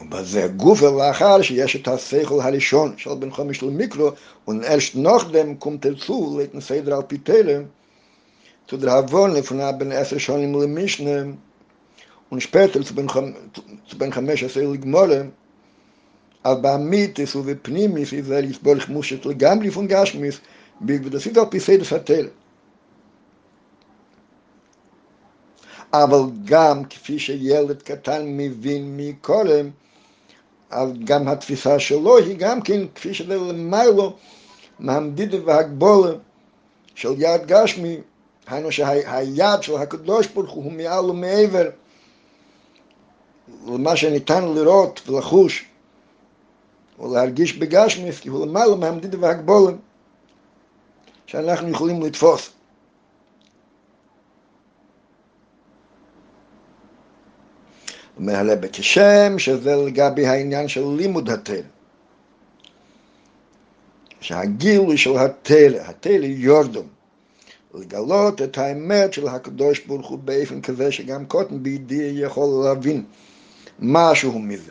ובזה גופה לאחר שיש את השכל הראשון של בן חומש של מיקרו, ונארשט נוחדם קום תרצו ליתן סדר על פי תלם, Havon לפני בן עשר שונים למשנה, ונשפטל בן חמש עשר לגמורה, אבל באמיתיס ובפנימיס ישראל יסבור חמושת לגמרי פון גשמיס, בגבדסית על פי סדר סתל. אבל גם כפי שילד קטן מבין מקודם, אז גם התפיסה שלו היא גם כן, כפי שזה למיילו, מהמדידה והגבולה של יד גשמי, היינו שהיד של הקדוש ברוך הוא מעל ומעבר למה שניתן לראות ולחוש ולהרגיש בגשמיס, כי הוא למעלה מהמדידה והגבולה שאנחנו יכולים לתפוס. אומר הלב כשם שזה לגבי העניין של לימוד התל. שהגילוי של התל, התל יורדום, לגלות את האמת של הקדוש ברוך הוא באופן כזה שגם קוטן בידי יכול להבין משהו מזה,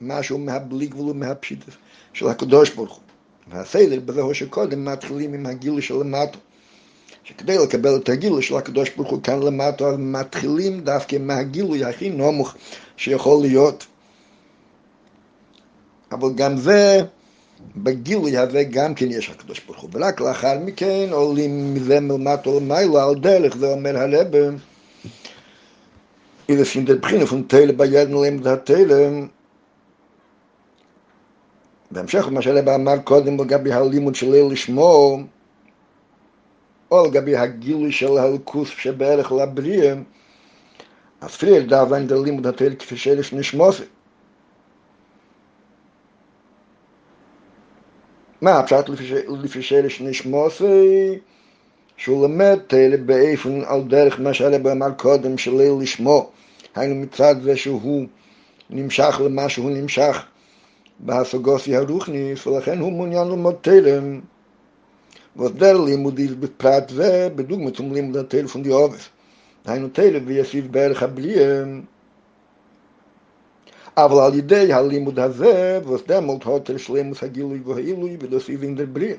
משהו מהבלי גבול ומהפשיט של הקדוש ברוך הוא. והסדר בזהו שקודם מתחילים עם הגילוי של למטה. שכדי לקבל את הגילוי של הקדוש ברוך הוא כאן למטה, מתחילים דווקא מהגילוי הכי נמוך שיכול להיות. אבל גם זה, בגילוי הזה גם כן יש הקדוש ברוך הוא, ורק לאחר מכן עולים מזה מלמטה למעלה על דרך, זה אומר הרב, איזה סינדר בחינה פון תלם בידן למד התלם, בהמשך למה שהרב אמר קודם לגבי הלימוד של ליל לשמור, או לגבי הגילוי של הלכוס שבערך לבריאה, אז פריר דאבן דר לימוד התל כפי שלש נשמוסי. מה הפשט לפי שלש נשמוסי? שהוא למד תל באיפן על דרך מה שהרב אמר קודם של ליל לשמו, היינו מצד זה שהוא נמשך למה שהוא נמשך בהשגוסי הרוחניס, ולכן הוא מעוניין ללמוד תלם. was der Limud ist bepaart we, bedug mit zum Limud an Teil von die Oves. Nein, und Teile, wie es ist berg abliehen. Aber all idei, ha Limud haze, was demult hat er schlimmes agilui wo er hailui, wie das ist in der Brie.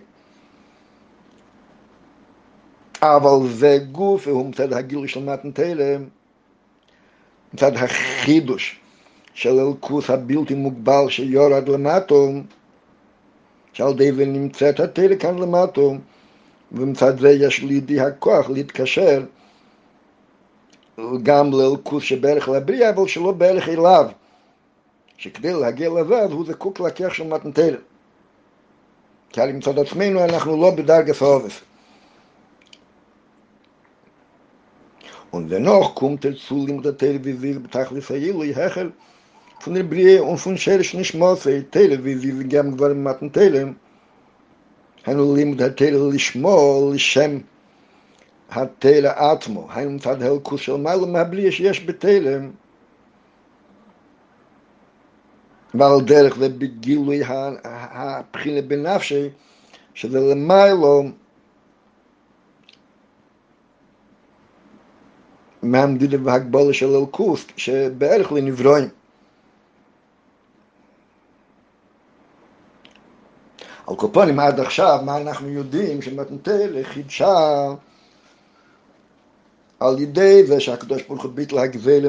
Aber ze gufe, er hum zed agilui schlimmaten Teile, zed hachidush, shal elkus habilti mugbal, shal yorad lamatum, שעל די ונמצאת התלם כאן למטו ומצד זה יש לידי הכוח להתקשר גם לאלקוס שבערך לבריאה, אבל שלא בערך אליו. שכדי להגיע אז הוא זקוק לכך של מתנתר. כי על מצד עצמנו אנחנו לא בדרגת העובס. Und dennoch kommt er zu ihm der Televisie betachlis Ailui hechel von der Brie und von Scherisch nicht Mose, Teile, wie sie sich gern geworden mit Teile. Ein Ulim der Teile Lischmo, Lischem, hat Teile Atmo, ein und hat Hel Kuschel, mal um Brie es jesch bei Teile. Weil derich der Begilui haan, haa, pchile benafsche, שזה למיילו מהמדידה והגבולה של אלקוסק, שבערך לנברוין. על קופונים עד עכשיו, מה אנחנו יודעים שמתנתל חידשה על ידי זה שהקדוש ברוך הוא ביטל הגזל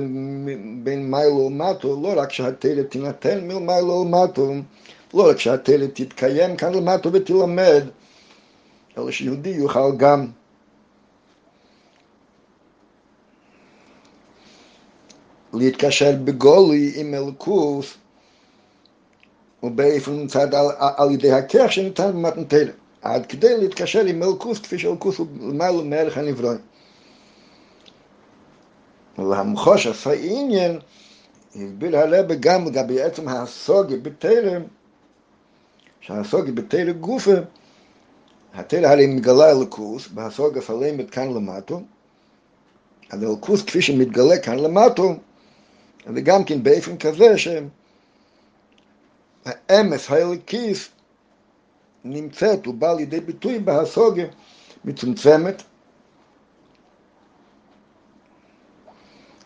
בין מיילו ומטו, לא רק שהתלת תינתן ממיילו ומטו, לא רק שהתלת תתקיים כאן למטו ותלמד, אלא שיהודי יוכל גם להתקשר בגולי עם אלוקוס ובאיפן צד על, על ידי הכך שניתן במתנתר, עד כדי להתקשר עם מלכוס כפי שאלכוס הוא למעלה מערך הנברואים. ולהמחוש עשה עניין, הסביר הרבה גם לגבי עצם הסוגי בתרם, שהסוגי בתרם גופה, התרם הרי מגלה אלכוס, בהסוגי הפלמת כאן למטו, אז אלכוס כפי שמתגלה כאן למטו, זה גם כן באופן כזה שהם האמס האלקיס נמצאת ובאה לידי ביטוי בהסוגיה מצומצמת,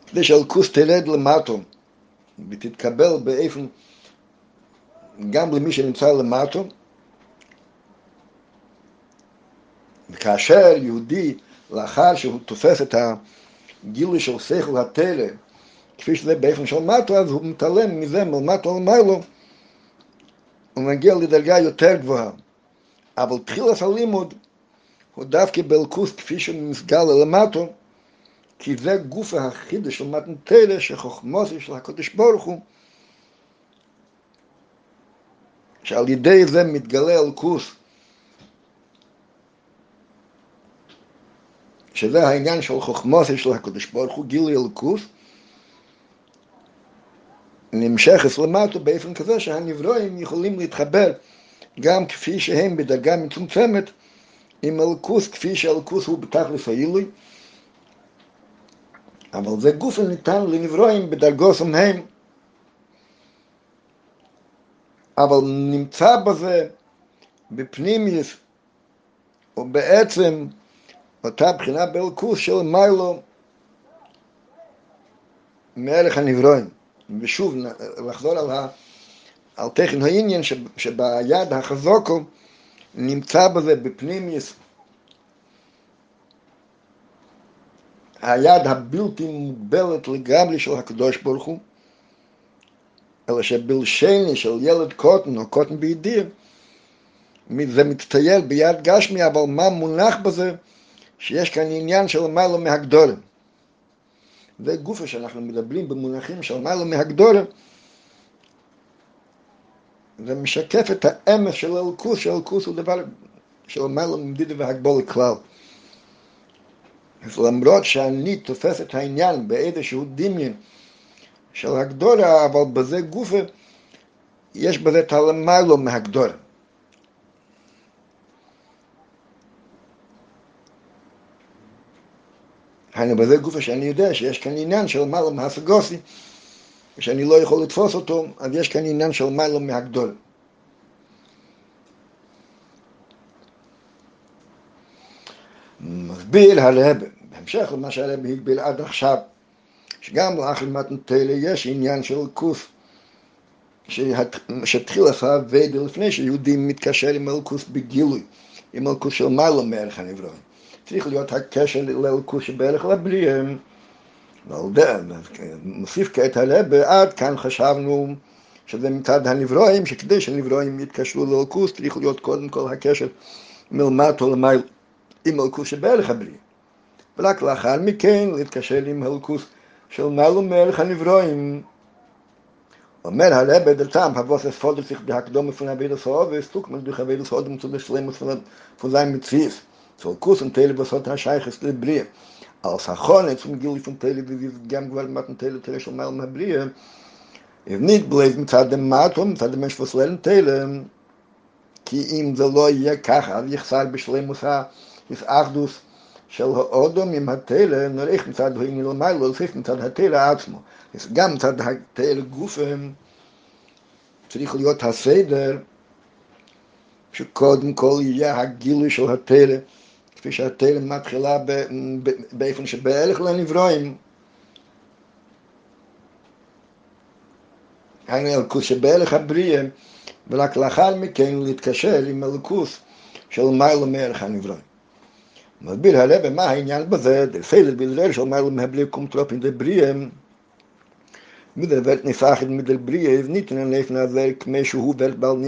כדי שאלקוס תרד למטו ותתקבל באופן גם למי שנמצא למטו, וכאשר יהודי, לאחר שהוא תופס את הגילוי של שכל התלם, כפי שזה באופן של מטו, אז הוא מתעלם מזה מלמטו למיילו, הוא מגיע לדרגה יותר גבוהה. אבל תחילת הלימוד הוא דווקא באלקוס כפי שהוא מסגל למטו, כי זה גוף החידוש של מתנתלה, שחוכמוסי של הקדוש ברוך הוא, שעל ידי זה מתגלה אלקוס, שזה העניין של חוכמוסי של הקדוש ברוך הוא, גילוי אלקוס, נמשכת למטה באופן כזה שהנברואים יכולים להתחבר גם כפי שהם בדרגה מצומצמת עם אלקוס כפי שאלקוס הוא בתכלס העילוי. אבל זה גוף ניתן לנברואים בדרגות הם אבל נמצא בזה בפנימיוס או בעצם אותה בחינה באלקוס של מיילו מערך הנברואים ושוב לחזור על, ה, על תכן העניין שביד החזוקו נמצא בזה בפנימיוס היד הבלתי מוגבלת לגמרי של הקדוש ברוך הוא, אלא שבלשני של ילד קוטן או קוטן בידיר, זה מצטייר ביד גשמי, אבל מה מונח בזה? שיש כאן עניין של למעלה מהגדולים. זה גופה שאנחנו מדברים במונחים של למעלה מהגדולים, זה משקף את האמס של אלקוס, שאלקוס הוא דבר של למעלה מדידה והגבול לכלל. אז למרות שאני תופס את העניין באיזשהו דמיין של הגדולה, אבל בזה גופה יש בזה את הלמיילו מהגדולה. היינו בזה גופה שאני יודע שיש כאן עניין של מעלה מהסגוסי, ושאני לא יכול לתפוס אותו, אז יש כאן עניין של מעלה מהגדול. מסביר הרב, בהמשך למה שהרב הגביל עד עכשיו, שגם לאחר מתנתלה יש עניין של כוס, שהתחיל עשה ודל לפני שיהודי מתקשר עם אלקוס בגילוי, עם אלקוס של מעלה מערך הנברואים. צריך להיות הקשר לאלקוס שבערך לבריאה. מוסיף כעת הרב, עד כאן חשבנו שזה מצד הנברואים, שכדי שנברואים יתקשרו לאלקוס צריך להיות קודם כל הקשר מלמטו למעלה עם אלקוס שבערך הבריאה. ורק לאחר מכן להתקשר עם אלקוס של מעלה מערך הנברואים. אומר הרב דלתם, הבוס פודל sich בהקדום von Avedus Hovis, tuk man durch Avedus Hovis zu der Schlemmus So Kuss und Teile, was hat Herr Scheiches der Brie. Als Achone zum Gili von Teile, wie wir gern geworden mit Teile, Teile schon mal in Brie, ist nicht bleibt mit dem Matum, mit dem Mensch, was lernen Teile, כי אם זה לא יהיה ככה, אז יחסר בשלמוס האחדוס של האודום עם התלם, נריך מצד הויני למעלה, להוסיף מצד התלם עצמו. אז גם מצד התלם גופם צריך להיות הסדר שקודם כל יהיה הגילוי של התלם, כפי שהתלם מתחילה באופן שבערך לנברואים. היינו אלקוס שבערך הבריאה, ורק לאחר מכן להתקשר עם אלקוס של מעלה מערך הנברואים. מסביר הרב מה העניין בזה, דלפייל בילרר שאומר לו מהבלי קום טרופ אין דבריאה, מידר בריאה, ist nicht in den Leben als er kmeshu hu welt bald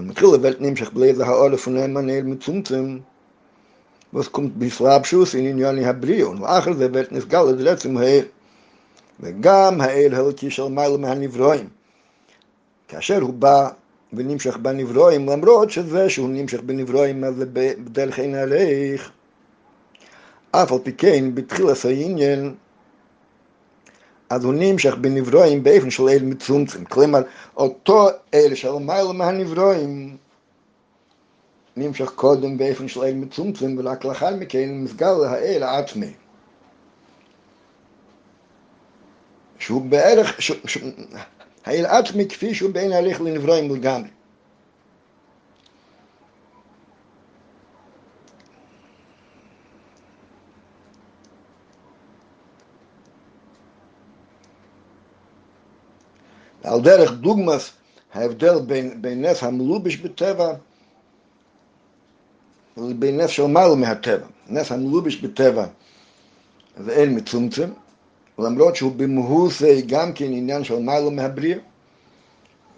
mit Chile welt nimshach bläse ha ole von einem Manel mit Zumzim. Was kommt bis Rabschuss in Brie. Und achar זה welt נסגל את רצם האל. וגם האל הלכי של מיילה מהנברואים. כאשר הוא בא ונמשך בנברואים, למרות שזה שהוא נמשך בנברואים, אז זה בדרך אין הלך. אף על פי כן, בתחילת העניין, אז הוא בנברואים באופן של אל מצומצם. כלומר, אותו אל של מעלה מהנברואים נמשך קודם באופן של אל מצומצם, ורק לאחר מכן מסגל האל העצמי. שהוא בערך, ש, ש, האל עצמי כפי שהוא בין הליך לנברואים לגמרי. על דרך דוגמס ההבדל בין, בין נס המלובש בטבע לבין נס של מעל מהטבע. נס המלובש בטבע זה אין מצומצם, למרות שהוא במהות גם כן עניין של מעל מהבריא,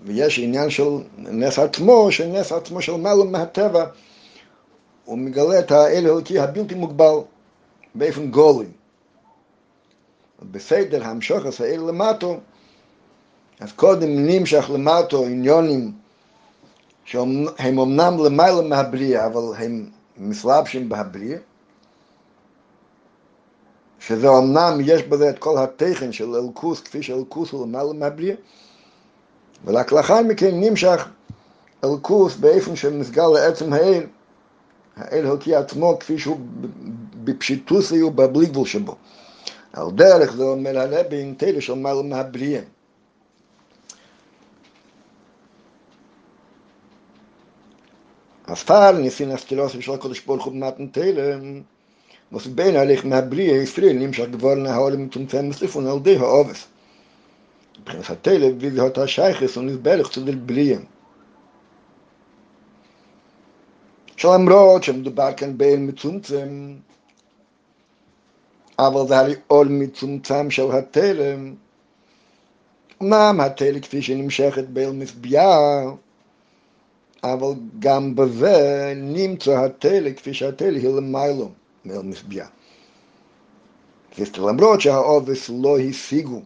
ויש עניין של נס עצמו, שנס עצמו של מעל מהטבע, הוא מגלה את האל האלוקי הבלתי מוגבל באופן גולי. בסדר המשוך את האל למטו, אז קודם נמשך למטו עניונים שהם אמנם למעלה מהבריאה, אבל הם מסלבשים בהבריאה, שזה אמנם יש בזה את כל התכן של אלקוס, כפי שאלקוס הוא למעלה מהבריאה, ורק לאחר מכן נמשך אלקוס באופן שמסגר לעצם האל, האל הוקי עצמו כפי שהוא בפשיטוסי ובבלי גבול שבו. על דרך זה אומר הרבי אינטלי של מעלה מהבריאה. הפעל ניסין הסטילוס של הקודש ברוך הוא במתן תלם, was בין הליך מהבריאה ישראל נמשך גבור נהול מצומצם מסליפון על די העובס. מבחינת התלם ויזה אותה שייכס ונסבלך צודל בריאה. שלמרות שמדובר כאן בין מצומצם, אבל זה הרי עול מצומצם של התלם. אמנם התלם כפי שנמשכת באל מזביעה, אבל גם בזה נמצא התלם כפי שהתלם היא למיילו מאל מזביעה. למרות שהעובס לא השיגו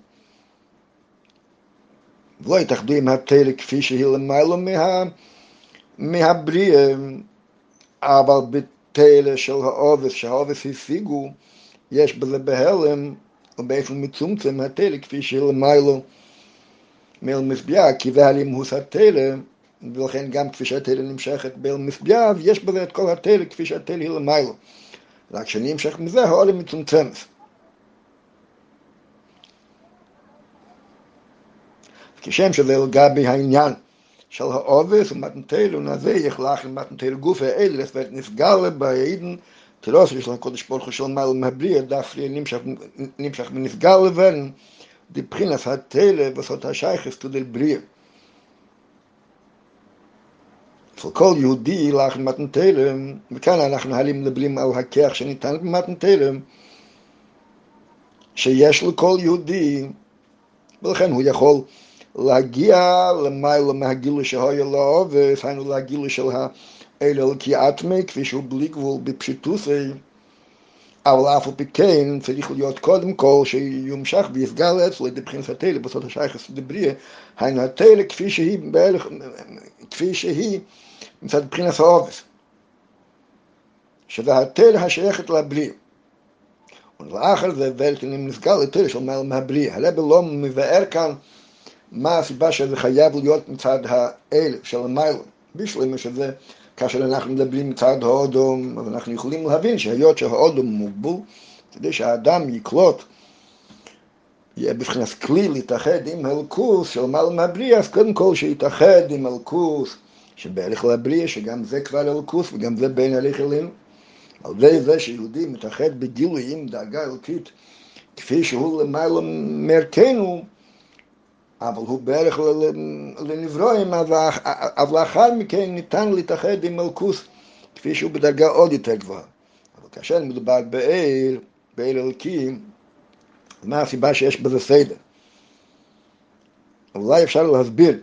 ולא התאחדו עם התלם כפי שהיא למיילו מה, מהבריאה, אבל בתלם של העובס, שהעובס השיגו, יש בזה בהלם ובאופן מצומצם התלם כפי שהיא למיילו מאל מזביעה, כי זה הלימוס התלם ולכן גם כפי שהתלם נמשכת באל מזביעה, יש בזה את כל התלם כפי שהתלם היא למיילו. רק שנמשך מזה העולם מצומצמת. כשם שזה לגבי העניין של העובס ומתנתלו נזה יחלח למתנתלו גוף האלה ונפגע בעידן תירוס יש לנו קודש ברוך הוא של מעל מהבריא דפרי נמשך, ונפגע לבן דבחינס התלה וסות השייכס תודל בריא אצל כל יהודי לך במתן תלם, וכאן אנחנו העלים מדברים על הכיח שניתן במתן תלם, שיש לכל יהודי, ולכן הוא יכול להגיע למעלה מהגילוי שהיה לו, והיינו להגילוי של האל אלוקי אטמי, כפי שהוא בלי גבול בפשיטוסי, אבל אף על פי כן צריך להיות קודם כל שיומשך ויסגל אצלו לבחינת התלם, בסוד השייכס דבריה, היינו התלם כפי שהיא כפי שהיא מצד מבחינת העובס, שזה התל השייכת לבלי. ולאחר זה ולכן נסגר לתל של מעל מהבלי. הרב לא מבאר כאן מה הסיבה שזה חייב להיות מצד האל של המיילון. בשלמה שזה, כאשר אנחנו מדברים מצד האודום, אז אנחנו יכולים להבין שהיות שהאודום מוגבול, כדי שהאדם יקלוט, יהיה בבחינת כלי להתאחד עם הלכוס של מעל מהבלי, אז קודם כל שיתאחד עם הלכוס שבהליך לבריאה, שגם זה כבר אלוקוס וגם זה בין הליך אלינו. על ידי זה שיהודי מתאחד בגילוי עם דאגה אלוקית, כפי שהוא למעלה מערכנו, אבל הוא בערך לנברואים, אז לאחר מכן ניתן להתאחד עם אלוקוס, כפי שהוא בדרגה עוד יותר גבוהה. אבל כאשר מדובר באל, באל אלוקים, מה הסיבה שיש בזה סדר? אולי אפשר להסביר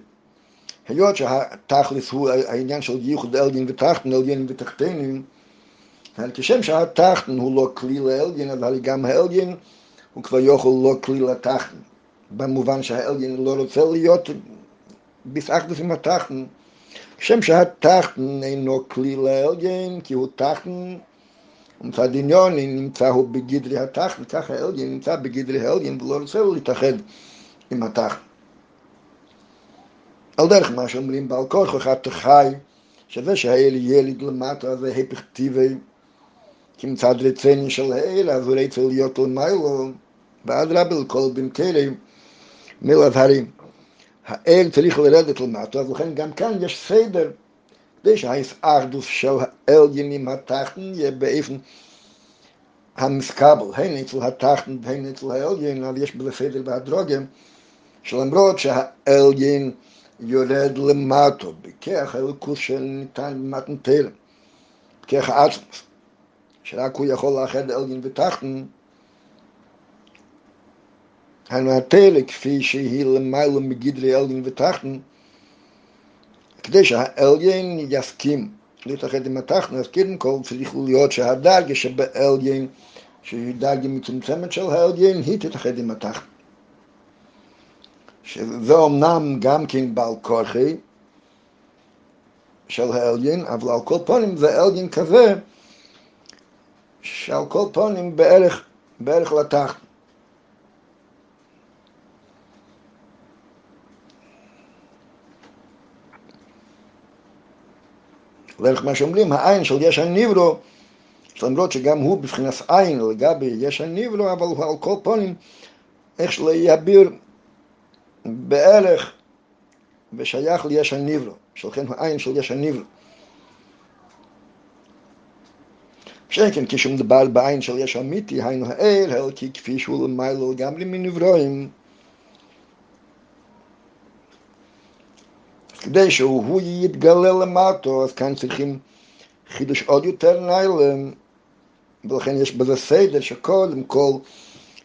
היות שהתכלס הוא העניין של ייחוד אלגין ותחתן, אלגין ותחתנים, כשם שהתחתן הוא לא כלי לאלגין, אבל גם האלגין הוא כבר יוכל לא כלי לתחתן, במובן שהאלגין לא רוצה להיות בסחדס עם התחתן. כשם שהתחתן אינו כלי לאלגין, כי הוא תחתן, ומצד עניון נמצא הוא בגדרי התחתן, ככה האלגין נמצא בגדרי האלגין ולא רוצה להתאחד עם התחתן. על דרך מה שאומרים בעל כוח אחד תחי, שזה שהאל ילד למטה זה הפך כי מצד רצני של האל, אז הוא רוצה להיות למיילו, ואדרבה לכל כלא, מלבהרים. האל צריך לרדת למטה, אז לכן גם כאן יש סדר, כדי שהאחדוס של האליינים התחתן יהיה באופן המסקבל, הן אצל התחתן והן אצל האליין, אבל יש בזה סדר והדרוגים, שלמרות שהעליין יורד למטו, בכך האלוקוס שניתן במתנתרם, בכך העצמוס, שרק הוא יכול לאחד עליין ותחתן, הנתלה כפי שהיא למעלה מגדרי עליין ותחתן, כדי שהעליין יסכים להתאחד עם התחתן, אז קודם כל צריך להיות שהדרגה שבעליין, שהיא דרגה מצומצמת של העליין, היא תתאחד עם התחתן. שזה אומנם גם כן בעל כורחי של העליין, אבל על כל פנים זה עליין כזה שעל כל פנים בערך, בערך לתחת. לערך מה שאומרים, העין של יש הניברו, למרות שגם הוא בבחינת עין לגבי יש הניברו, אבל הוא על כל פנים, איך שלא יעביר בערך ושייך ליש הניברו, שלכן העין של יש הניברו. שכן כשמדבר בעין של יש אמיתי, היינו הער, האלקי כפי שהוא למיילו לגמרי מנברואים. כדי שהוא יתגלה למטו, אז כאן צריכים חידוש עוד יותר ניילם, ולכן יש בזה סדר שקודם כל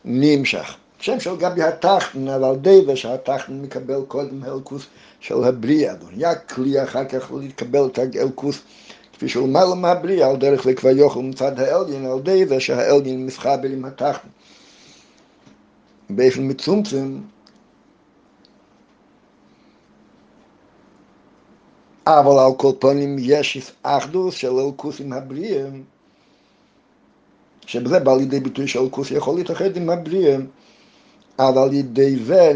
נמשך. שם של גבי התחתן, אבל די שהתחתן מקבל קודם הלקוס של הבריאה, היה כלי אחר כך להתקבל את ההלקוס כפי שהוא מעלה מהבריאה, על דרך זה כבר יוכל מצד העליין, על די זה שהעליין מסחבר עם התחתן. באופן מצומצם, אבל על כל פנים יש אחדוס של אלקוס עם הבריאה, שבזה בא לידי ביטוי שאלקוס יכול להתאחד עם הבריאה. אבל על ידי זה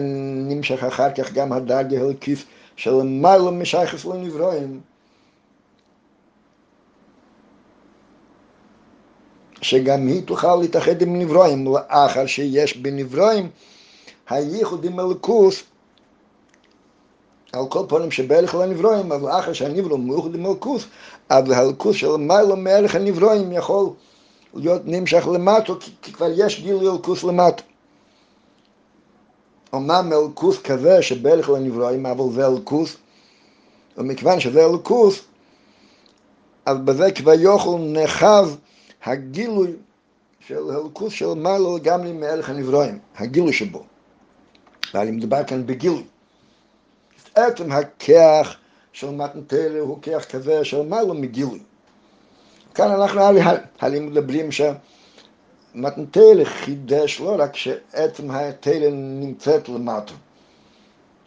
נמשך אחר כך גם הדרגה הלקיס של למעלה משייכס לנברואים. שגם היא תוכל להתאחד עם נברואים, לאחר שיש בנברואים הייחוד עם אלקוס על כל פנים שבערך לנברואים, אבל אחר שהנברוא מאוחד עם אלקוס, אז הלקוס של למעלה מערך הנברואים יכול להיות נמשך למטו, כי כבר יש גיל אלקוס למטו. אמנם אלקוס כזה שבערך לנברואים, אבל זה אלקוס, ומכיוון שזה אלקוס, אז בזה כבר יוכל נחב הגילוי של אלקוס של מעלה לגמרי מערך הנברואים, הגילוי שבו. ואני מדבר כאן בגילוי. עצם הכח של מתנתלה הוא כח כזה של מעלה מגילוי. כאן אנחנו הרי מדברים ש... מתנתלה חידש לא רק שעצם התלה נמצאת למטה,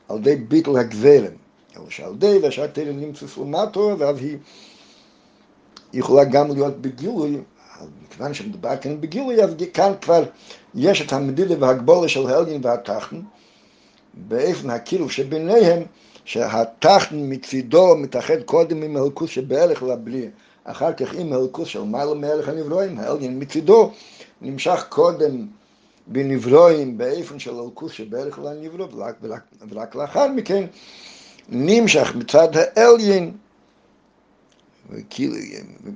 על ידי ביטל הגזלם, אלא שעל ידי זה שהתלה נמצאת למטה, ואז היא יכולה גם להיות בגילוי, מכיוון שמדובר כאן בגילוי, אז כאן כבר יש את המדידה והגבולה של העליין והתחתן, באופן הקילוף שביניהם, שהתחתן מצידו מתאחד קודם עם הלכוס שבערך לבלי, אחר כך עם הלכוס של מעלה מהלך הנברואים, העליין מצידו נמשך קודם בנברואים באיפן של אלקוס שבערך לנברו, ורק, ורק, ורק לאחר מכן נמשך מצד העליין,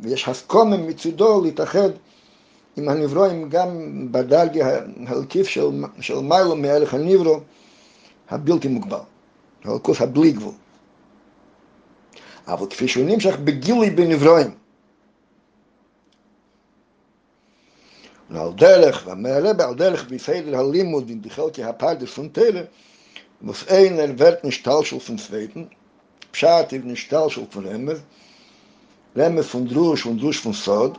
ויש הסכומה מצדו להתאחד עם הנברואים גם בדרגה הלקיף של, של מיילו מהלך הנברו הבלתי מוגבל, הלקוס הבלי גבול. אבל כפי שהוא נמשך בגילוי בנברואים, ועל דרך, והמעלה בעל דרך בפיידר הלימוד in die Gelke Haparde von Tele, was einer wird nicht Talschul von Zweiten, Pshat ist nicht Talschul von Remmer, Remmer von Drusch und Drusch von Sod,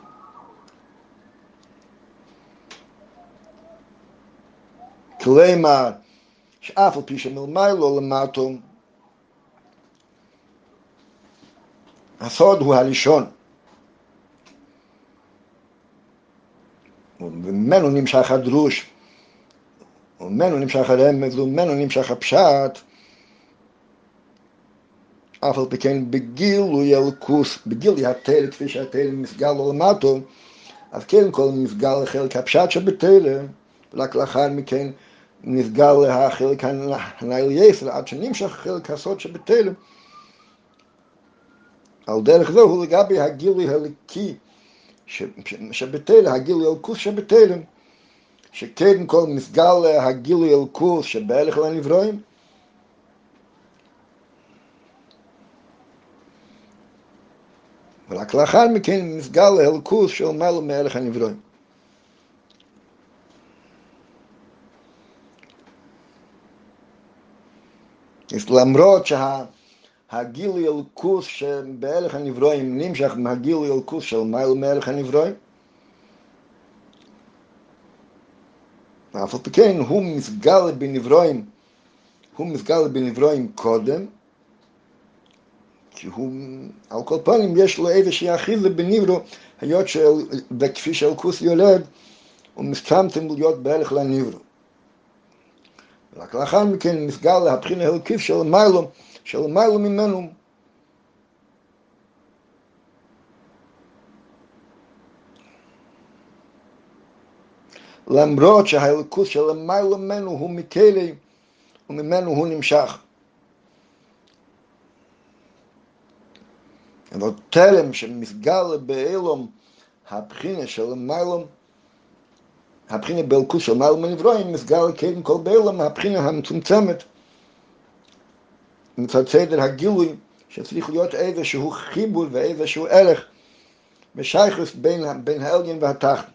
כלומר, שאף על פי שמלמיילו למטו, הסוד הוא הראשון. וממנו נמשך הדרוש, וממנו נמשך הרמז, וממנו נמשך הפשט, אף על פי כן בגילוי אלקוס, בגילוי התל, כפי שהתל מסגל לו למטו, אז כן כל מסגל לחלק הפשט שבתל, רק לאחר מכן נסגל לחלק הנאיל יסר, עד שנמשך חלק הסוד שבתל. על דרך זו הוא לגבי הגילוי הליקי שבתל, הגילוי אלקוס שבתלם, שקדם כל מסגל אה, הגילוי אלקוס שבהלך אלוהים לא לברואים, ורק לאחר מכן מסגל אלקוס של מעלה מהלך הנברואים. למרות שה... שהגילוי אלקוס שבערך הנברואים נמשך מהגילוי אלקוס של מעלה מערך הנברואים, אף על פי כן הוא מסגל בנברואים, הוא מסגל בנברואים קודם, כי הוא, על כל פנים יש לו איזושהי אחיזה בנברו, היות של, וכפי שאלקוס יולד, הוא מסכמתם להיות בערך לנברו. רק לאחר מכן נסגר להבחין ההלקיף של מיילו, של מיילו ממנו. למרות שהאלוקות של מיילו ממנו הוא מכלי וממנו הוא נמשך. אבל תלם שמסגל באילום הבחינה של מיילו הבחינה באלקוס של מעל מנברואים מסגל קודם כל באילום הבחינה המצומצמת מצד סדר הגילוי שצריך להיות איזשהו חיבור ואיזשהו ערך ושייכוס בין, בין העליון והתחת.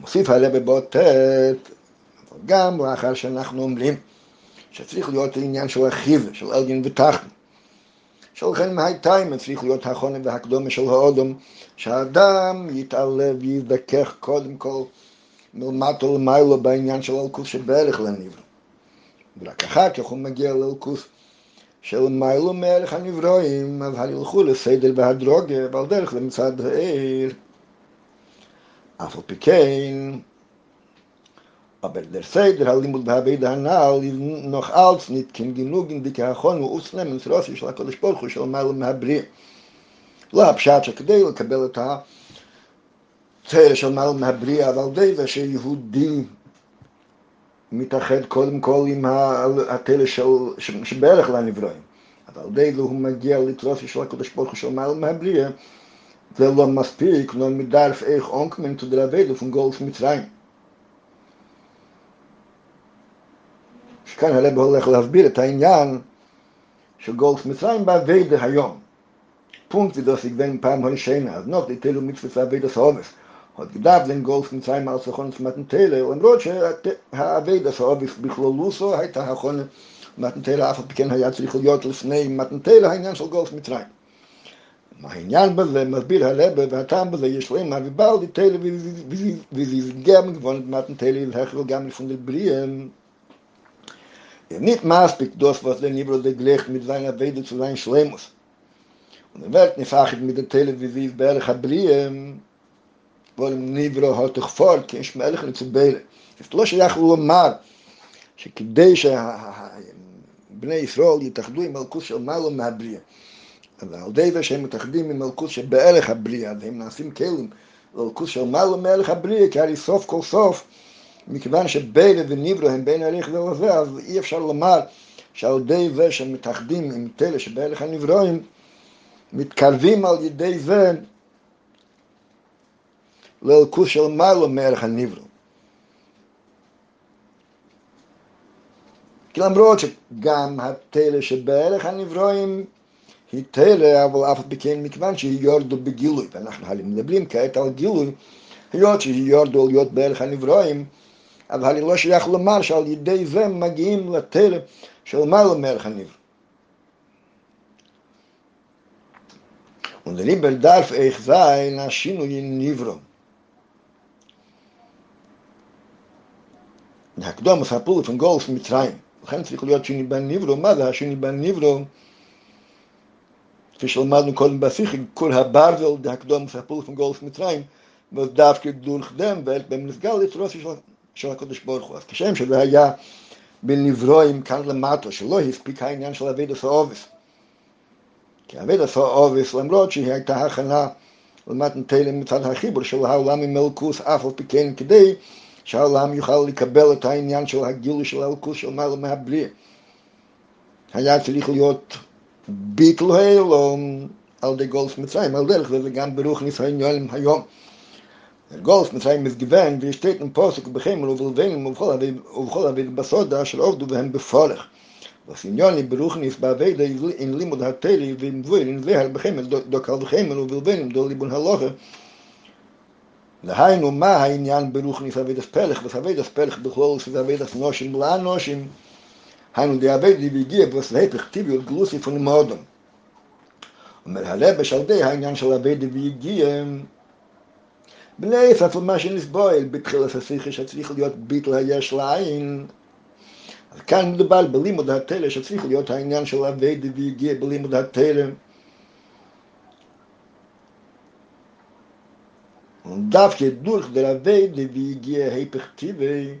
מוסיף הלב בבוטט, גם לאחר שאנחנו אומרים שצריך להיות עניין של אחיו, של עליון ותחת. שלכן מהייתיים צריך להיות החונן והקדומה של האודום, שהאדם יתעלה ויזדכך קודם כל מלמטו למיילו בעניין של אלקוס שבערך לנברא. ורק אחר כך הוא מגיע לאלקוס של מיילו מערך הנברואים, אז הלכו לסדר והדרוגה, ועל דרך למצד העיר. אף על פי כן, aber der Seder הלימוד בהבד הנ"ל noch als nicht kein genug in die Kachon ואוסלם מן סרוסי של הקודש ברוך הוא של מעלה מהבריא. לא הפשט שכדי לקבל את הצער של מעלה מהבריא, אבל די זה שיהודי מתאחד קודם כל עם התלע של, שבערך לנברואים. אבל די זה הוא מגיע לתרוסי של הקודש ברוך הוא של מעלה מהבריא, זה לא מספיק, לא מדרף איך אונקמן תדרבד ופונגולף מצרים. שכאן הרב הולך להסביר את העניין של גולס מצרים באביידה היום. פונקט ודוס יגוון פעם הראשונה, אז נוט ליטלו מצוות ואביידה סעובס. hat gedacht, den Golf mit seinem Maße von uns mit dem Tele. Und Rotsche hat er das ob er bis hat er auch mit dem Tele auf, ob ich kenne, hat er sich gejottel, es mit dem Tele, ein er Golf mit rein. Mein Jan bezle, mit Bir Halebe, und hat er bezle, ich schlimm, aber bald die Tele, wie sie sind gern gewohnt, mit dem gar nicht von den Brien. Er nicht maßbig, das, was der Nibro, der gleich mit seiner Weide zu sein, schlimm Und er wird nicht fachig mit der Tele, wie sie ist, vor, kein Schmelech nicht zu Beile. Es ist לא שייך לומר, שכדי שבני ישראל יתאחדו עם מלכוס של מעלה מהבריא, אבל על די זה שהם מתאחדים עם מלכוס שבערך הבריא, והם נעשים כלים למלכוס של מעלה מערך הבריא, כי הרי סוף כל סוף, מכיוון שבילה וניברו הם בין הליך זה לזה, אז אי אפשר לומר שעל ידי זה שהם מתאחדים עם תלה שבהליך הנברואים, מתקרבים על ידי זה לאלקוס של מעלו מערך הנברו. כי למרות שגם התלה שבהליך הנברואים היא תלה, אבל אף פי כן מכיוון שהיא יורדו בגילוי, ואנחנו מדברים כעת על גילוי, היות שהיא יורדו להיות בערך הנברואים, אבל אני לא שייך לומר שעל ידי זה מגיעים לתלם של מעלה מערך הניב. Und der Liebe darf ich sein, als Shinui in Nivro. הקדום מספרו von גולף מצרים. לכן צריך להיות שיני בן ניברו. מה זה השיני בן ניברו? כפי שלמדנו קודם בשיחי, כל הברזל, הקדום מספרו von גולף מצרים, ודווקא דורך דם, ובמסגל יצרוסי של הקדוש ברוך הוא. אז כשם שזה היה בנברואים כאן למטה, שלא הספיק העניין של אבי דסו אובס. כי אבי דסו אובס, למרות שהיא הייתה הכנה למתן תלם מצד החיבור של העולם עם אלקוס, אף על פי כן כדי שהעולם יוכל לקבל את העניין של הגילוי של אלקוס של מעלה מהבריא. היה צריך להיות ביטל הילום על ידי גולף מצרים, על דרך זה גם ברוך ניסיון יואלים היום. Der Golf mit seinem ist gewähnt, wie steht im Posuk, bei Himmel, und will weinen, und voll habe ich besodda, schon oft du behem befollig. was in joni beruchnis ba weide in דהיינו, מה העניין ברוכניס אבידס פלך, וסבידס פלך בכלול סבידס נושים, לאן נושים? היינו די אביד די והגיע בוס להפך טיביות גלוסי פון מודום. אומר הלבש על די העניין של אביד די והגיע, בני ספר מה שנסבויל בתחילת השיחה שצריך להיות ביטל היש לעין. אז כאן מדובר בלימוד התלם שצריך להיות העניין של אביד די והגיע בלימוד התלם. Und dafür durch der Weide, wie ich gehe, hypertive,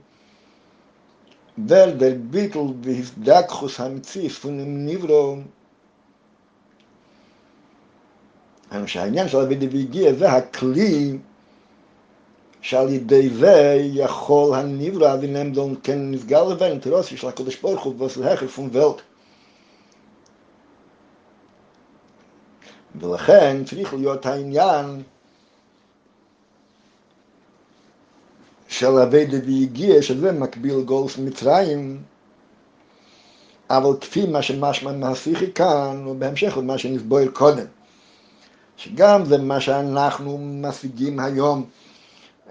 weil der Bittel, wie es Dachus am Ziff von dem Nivro, אני שהעניין של הווידה והגיע זה הכלי שעל ידי זה יכול הניברו אבינם דון כן נסגר לבין אינטרוסי של הקודש ברוך הוא ועושה פון ולט. ולכן צריך להיות העניין של אביידה והגיע, שזה מקביל גולף מצרים, אבל כפי מה שמשמע מהשיחי כאן, ובהמשך למה שנסבויר קודם, שגם זה מה שאנחנו משיגים היום,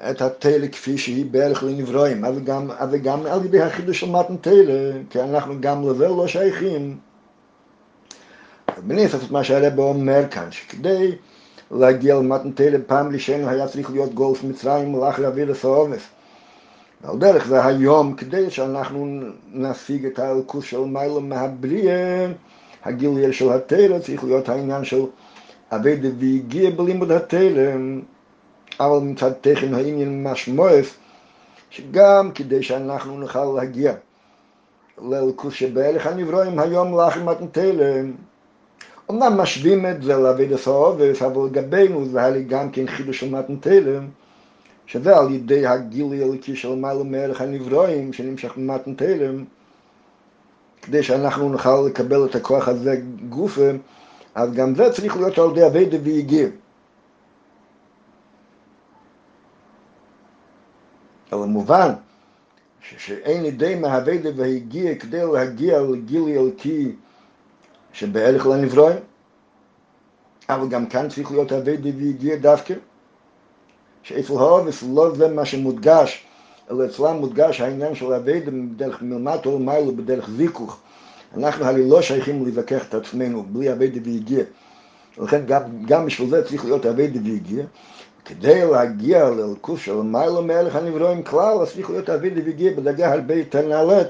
את התלע כפי שהיא בערך לנברואים, אבל גם, אבל גם על ידי החידוש של מתן תלע, כי אנחנו גם לזה לא שייכים. בניסף את מה שהרבא אומר כאן, שכדי להגיע למתן תלם פעם ראשונה היה צריך להיות גולף מצרים ולאחר להביא לסעובס. ועל דרך זה היום, כדי שאנחנו נשיג את האלקוס של מיילה מהבריאה, הגילוי של התלם צריך להיות העניין של אבדה והגיע בלימוד התלם, אבל מצד תכן העניין משמעוס, שגם כדי שאנחנו נוכל להגיע לאלקוס שבערך הנברואים היום לאחר מתן תלם, אמנם משווים את זה לעבד הסעובס, אבל לגבינו זה היה לי גם כן חידוש של מתן תלם, שזה על ידי הגילוי הליקי של מעלה מערך הנברואים שנמשך במתן תלם, כדי שאנחנו נוכל לקבל את הכוח הזה גופה, אז גם זה צריך להיות על ידי אבדה והגיע. אבל מובן שאין ידי מהאבדה והגיע כדי להגיע לגילוי הליקי שבערך לנברואים, אבל גם כאן צריך להיות אבדה והגיע דווקא. שאצל האובס לא זה מה שמודגש, אלא אצלם מודגש העניין של אבדה בדרך מלמטה מיילו בדרך זיכוך. אנחנו הרי לא שייכים להתווכח את עצמנו בלי אבדה והגיע. ולכן גם, גם בשביל זה צריך להיות אבדה והגיע. כדי להגיע לאלקוס של מיילו מהלך הנברואים כלל, אז צריך להיות אבדה והגיע בדרגה הרבה יותר נעלית.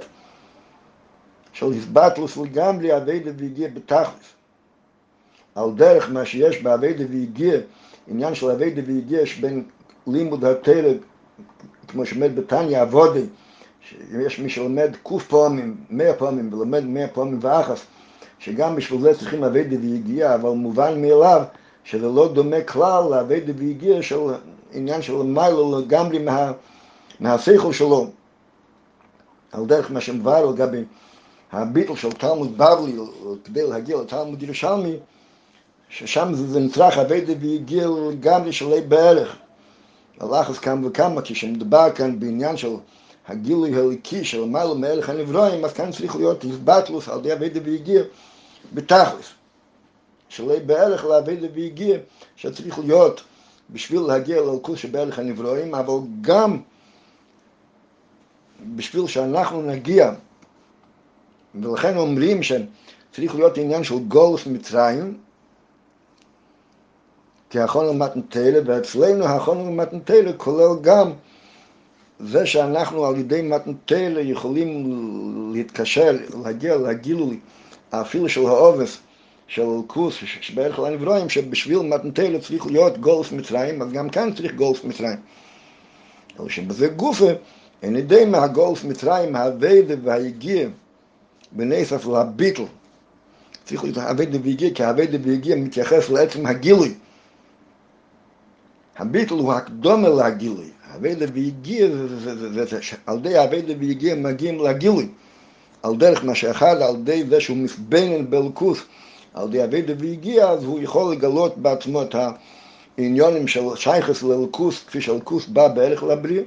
של הסבטלוס לגמרי אבדה והגיע בתכלס. על דרך מה שיש באבדה והגיע, עניין של אבדה והגיע יש בין לימוד התרא, כמו שעומד בתניא עבודי, שיש מי שלומד קוף פעמים, מאה פעמים, ולומד מאה פעמים ואחס, שגם בשביל זה צריכים אבדה והגיע, אבל מובן מאליו שזה לא דומה כלל לאבדה והגיע של עניין של מיילו לגמרי מה, מהשכל שלו. על דרך מה שמבואר לגבי הביטל של תלמוד בבלי, כדי להגיע לתלמוד ירושלמי, ששם זה נצרך אבדה והגיע לגמרי שלי בערך. הלחץ כאן וכמה, כשמדובר כאן בעניין של הגילוי הליקי של מעלה מערך הנברואים, אז כאן צריך להיות הסבטלוס על ידי אבדה והגיע בתכלס. שלי בערך לאבדה והגיע, שצריך להיות בשביל להגיע לאלקוס שבערך הנברואים, אבל גם בשביל שאנחנו נגיע ולכן אומרים שצריך להיות עניין של גולף מצרים, כי החון למתנתלה, ואצלנו החון למתנתלה כולל גם זה שאנחנו על ידי מתנתלה יכולים להתקשר, להגיע לגילוי אפילו של העובס, של אלקוס, שבערך לנברואים, שבשביל מתנתלה צריך להיות גולף מצרים, אז גם כאן צריך גולף מצרים. אבל שבזה גופה, אין ידי מהגולף מצרים, הווידה והיגיע, בנסף להביטל. צריך להיות הווידה והגיע, כי הווידה והגיע מתייחס לעצם הגילוי. הביטל הוא הקדומה לגילוי. הווידה והגיע, על ידי הווידה והגיע מגיעים לגילוי. על דרך מה שאחד, על ידי זה שהוא מסבנן בלכוס, על ידי הווידה והגיע, אז הוא יכול לגלות בעצמו את העניונים של שייכס ללכוס, כפי שהלכוס בא בערך לבריא,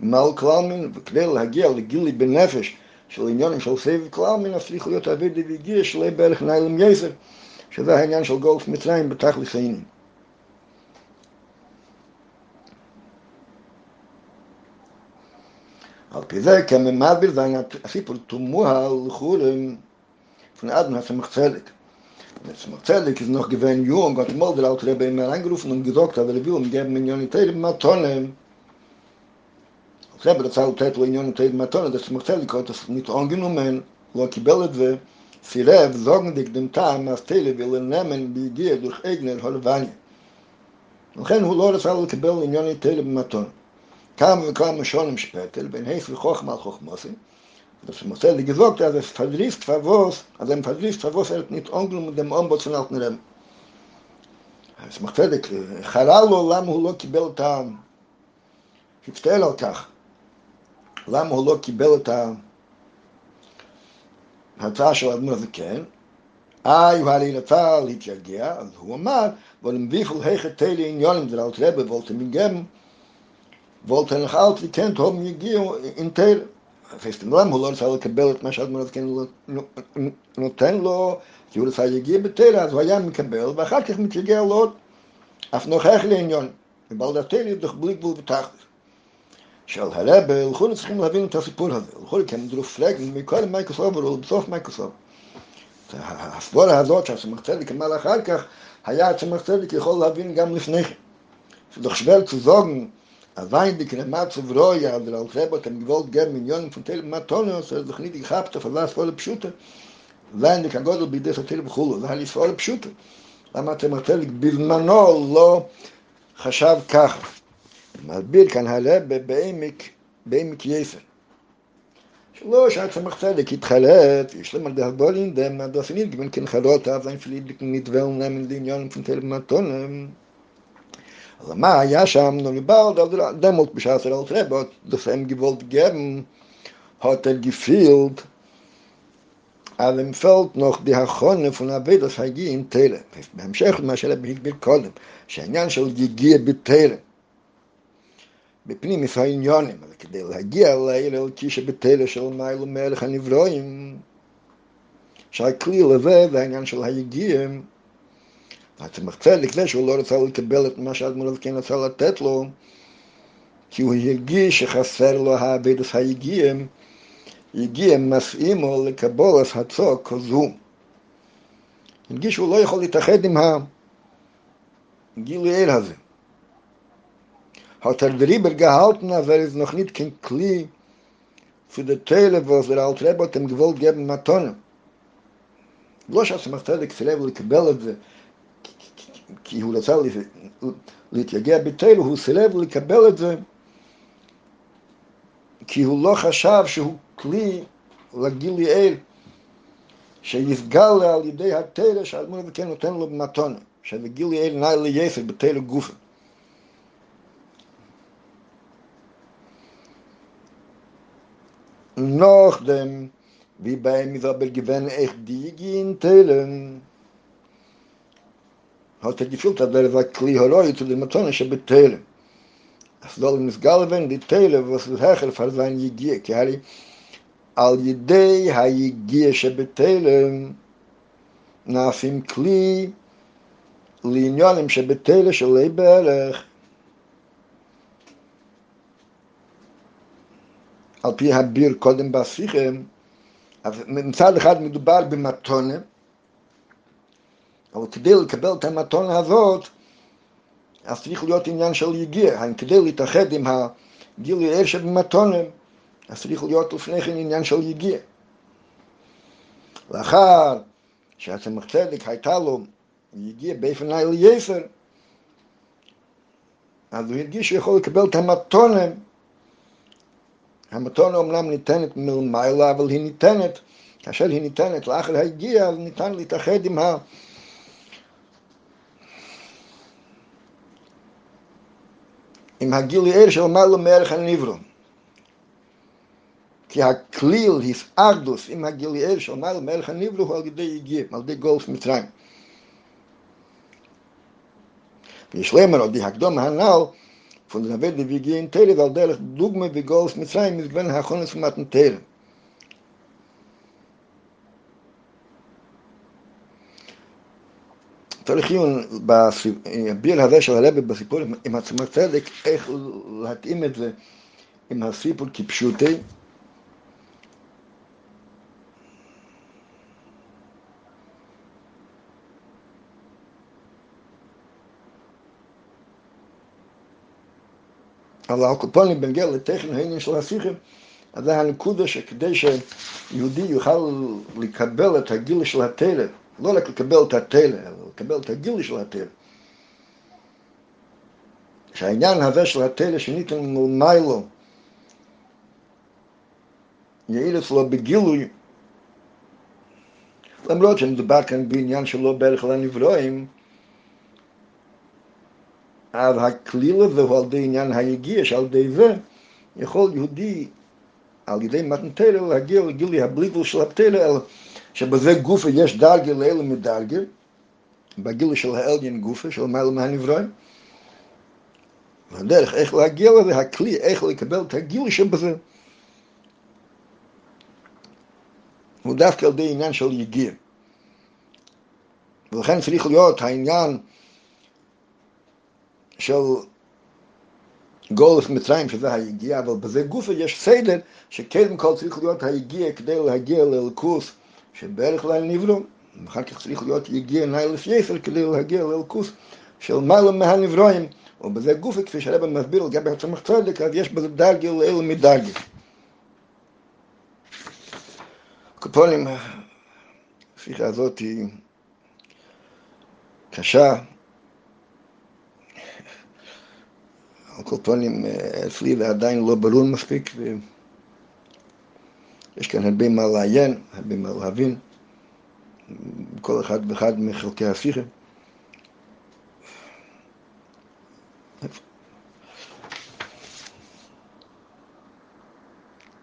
מעל כלל מין, וכדי להגיע לגילוי בנפש, של עניונים של סבב כלל מן הסליחויות אבידי והגיע שלי בערך ניילם יסר, שזה העניין של גולף מצרים בתכלס העניין. al pe ze kem mad bir zayn a fi pul tu mu al khulem fun ad ma fun mit mkhfelik iz noch gewen yo un got mal der alte rebe mir angerufen und gesagt aber er will um geben mir ni teil ma tonne ok rebe tsal tet lo ni teil ma tonne des mkhfelik hat es er er nit angenommen lo ki belet ve sirev zogen dik dem tam as teil vil er nemen bi ge durch eigner hol vani Und wenn hu lor sal kebel in yoni tele matone. כמה וכמה שונים שפטל, בין היס וחוכמה על חוכמוסי, also ein verdrießt für was er nicht ungel mit dem Ombud von alten Rem. Es macht er dik, חלל לו למה הוא לא קיבל את ה... הפתל על כך. למה הוא לא קיבל את ההצעה של אדמו"ר הזקן? איי, הוא הרי רצה להתייגע, אז הוא אמר, ויפל היכת תלי עניונים, זה אלת רבי, נחלת לי כן, תום יגיעו. Das heißt, nur einmal lohnt es alle kabel, man schaut mir das kein נותן לו, כי הוא רצה יגיע בתרא, אז הוא היה מקבל, ואחר כך מתייגע לו אף נוכח לעניון, ובלדתר ידוך בלי גבול ותחת. של הרב, הלכו צריכים להבין את הסיפור הזה, הלכו לכם דרוף פרגן מכל מייקרוסופר ובסוף מייקרוסופר. הסבורה הזאת שהצמח צדק אמר אחר כך, היה הצמח צדק יכול להבין גם לפני כן. schwer zu sagen, Millionen von Teilen Matone, so er sich nicht gehabt, auf Allah volle Pschute. allein die Kagodl bei dieser Teilen Bechulu, das ist volle Pschute. למה אתם מרתליק בזמנו לא חשב ככה. מסביר כאן הרבה בעמק, בעמק יפר. שלא שהצמח צדק התחלט, יש להם על דהבולין דם, הדופנית, גבין כן חלות, אז אין פליד נתבל נמן לעניון פנטל מתון. Also ma, ja, scham, nur bald, also demult mich aus der Altrebe, hat das ihm gewollt geben, hat er gefühlt, aber ihm fällt noch die Hachone von der Weh, das hagi in Tele. Beim Schech, ma, schelle, bin ich mir kolem, schenian, schel, gigi, bit Tele. Bepnim, ist ein Jonim, aber kide, lagi, alai, lel, kishe, bit Tele, schel, hagi, אתה מחצה לפני שהוא לא רצה לקבל את מה שאדמו"ר כן רצה לתת לו, כי הוא הרגיש שחסר לו העבדת היגיעים, הגיע מסעימו לקבול את הצוק כזו. הרגיש שהוא לא יכול להתאחד עם הגילוי אל הזה. hat er drüber gehalten, aber er ist noch nicht kein Kli für die Teile, wo es der hat ihm gewollt geben, Matone. Bloß als er macht er, ich will לקבל את זה, כי הוא רצה להתייגע בתלו, הוא סירב לקבל את זה, כי הוא לא חשב שהוא כלי לגיל יעל, שיסגל על ידי התלע שהאדמו"ר וכן נותן לו במתונה, שבגיל יעל נאי ליפר בתלע גופה. noch dem wie bei mir aber gewen echt die gehen teilen zu dem Matone, she betele. Es soll ihm es galven, die Teile, was es hecher für sein Jigie, ki hari, al yidei ha Jigie, she betele, nafim kli, לעניונים שבתלה של אי בערך על פי הביר קודם בשיחם אז מצד אחד מדובר במתונה אבל כדי לקבל את המתונה הזאת, אז צריך להיות עניין של יגיע. כדי להתאחד עם הגילוי ער שבמתונה, אז צריך להיות לפני כן עניין של יגיע. לאחר שהצמח צדק הייתה לו יגיע באופן ליל יפר, אז הוא הרגיש שהוא יכול לקבל את המתונה. המתונה אומנם ניתנת מלמעלה, אבל היא ניתנת, כאשר היא ניתנת לאחר היגיע, אז ניתן להתאחד עם ה... im hagil er shal mal mer khan nivro ki a klil his ardus im hagil er shal mal mer khan nivro hol de ge mal de golf mit rein vi shlemer od di hagdom hanal fun der welt wie gehen tele dal der dugme bi golf mit rein mit ben ha khon smat mit tele צריך עיון בביר הזה של הרבי בסיפור עם עצמת צדק, איך להתאים את זה עם הסיפור כפשוטי. אבל הקופונים בנגיע לטכן העניין של השיחים, אז זה הנקודה שכדי שיהודי יוכל לקבל את הגיל של התלם, לא רק לקבל את התלם, אלא לקבל את הגיל של התלם. שהעניין הזה של התלם שניתן מלמיילו יעיל אצלו בגילוי, למרות שמדובר כאן בעניין שלא בערך לנברואים, אבל הכליל הזה הוא על ידי עניין היגיע, שעל ידי זה יכול יהודי על ידי מתן תרא להגיע לגילי הבליבל של הפתרא, שבזה גופה יש דרגה לאלה מדרגה, בגילי של האליין גופה, של מעלה מהנבראים. והדרך איך להגיע לזה, הכלי, איך לקבל את הגילי שבזה. הוא דווקא על ידי עניין של יגיע. ולכן צריך להיות העניין של גולף מצרים, שזה היגיע, אבל בזה גופה יש סדר שקודם כל צריך להיות היגיע כדי להגיע לאלקוס שבערך ליל נברו, ואחר כך צריך להיות יגיע ניילף יפר כדי להגיע לאלקוס של מעלה מהנברואים, ובזה גופה, כפי שהרבא מסביר לגבי הצמח צדק, אז יש בזה דרגה לאלה מדרגה. קופונים, השיחה הזאת היא קשה, על כל פנים אצלי זה עדיין לא ברור מספיק ויש כאן הרבה מה לעיין, הרבה מה להבין. כל אחד ואחד מחלקי השיחה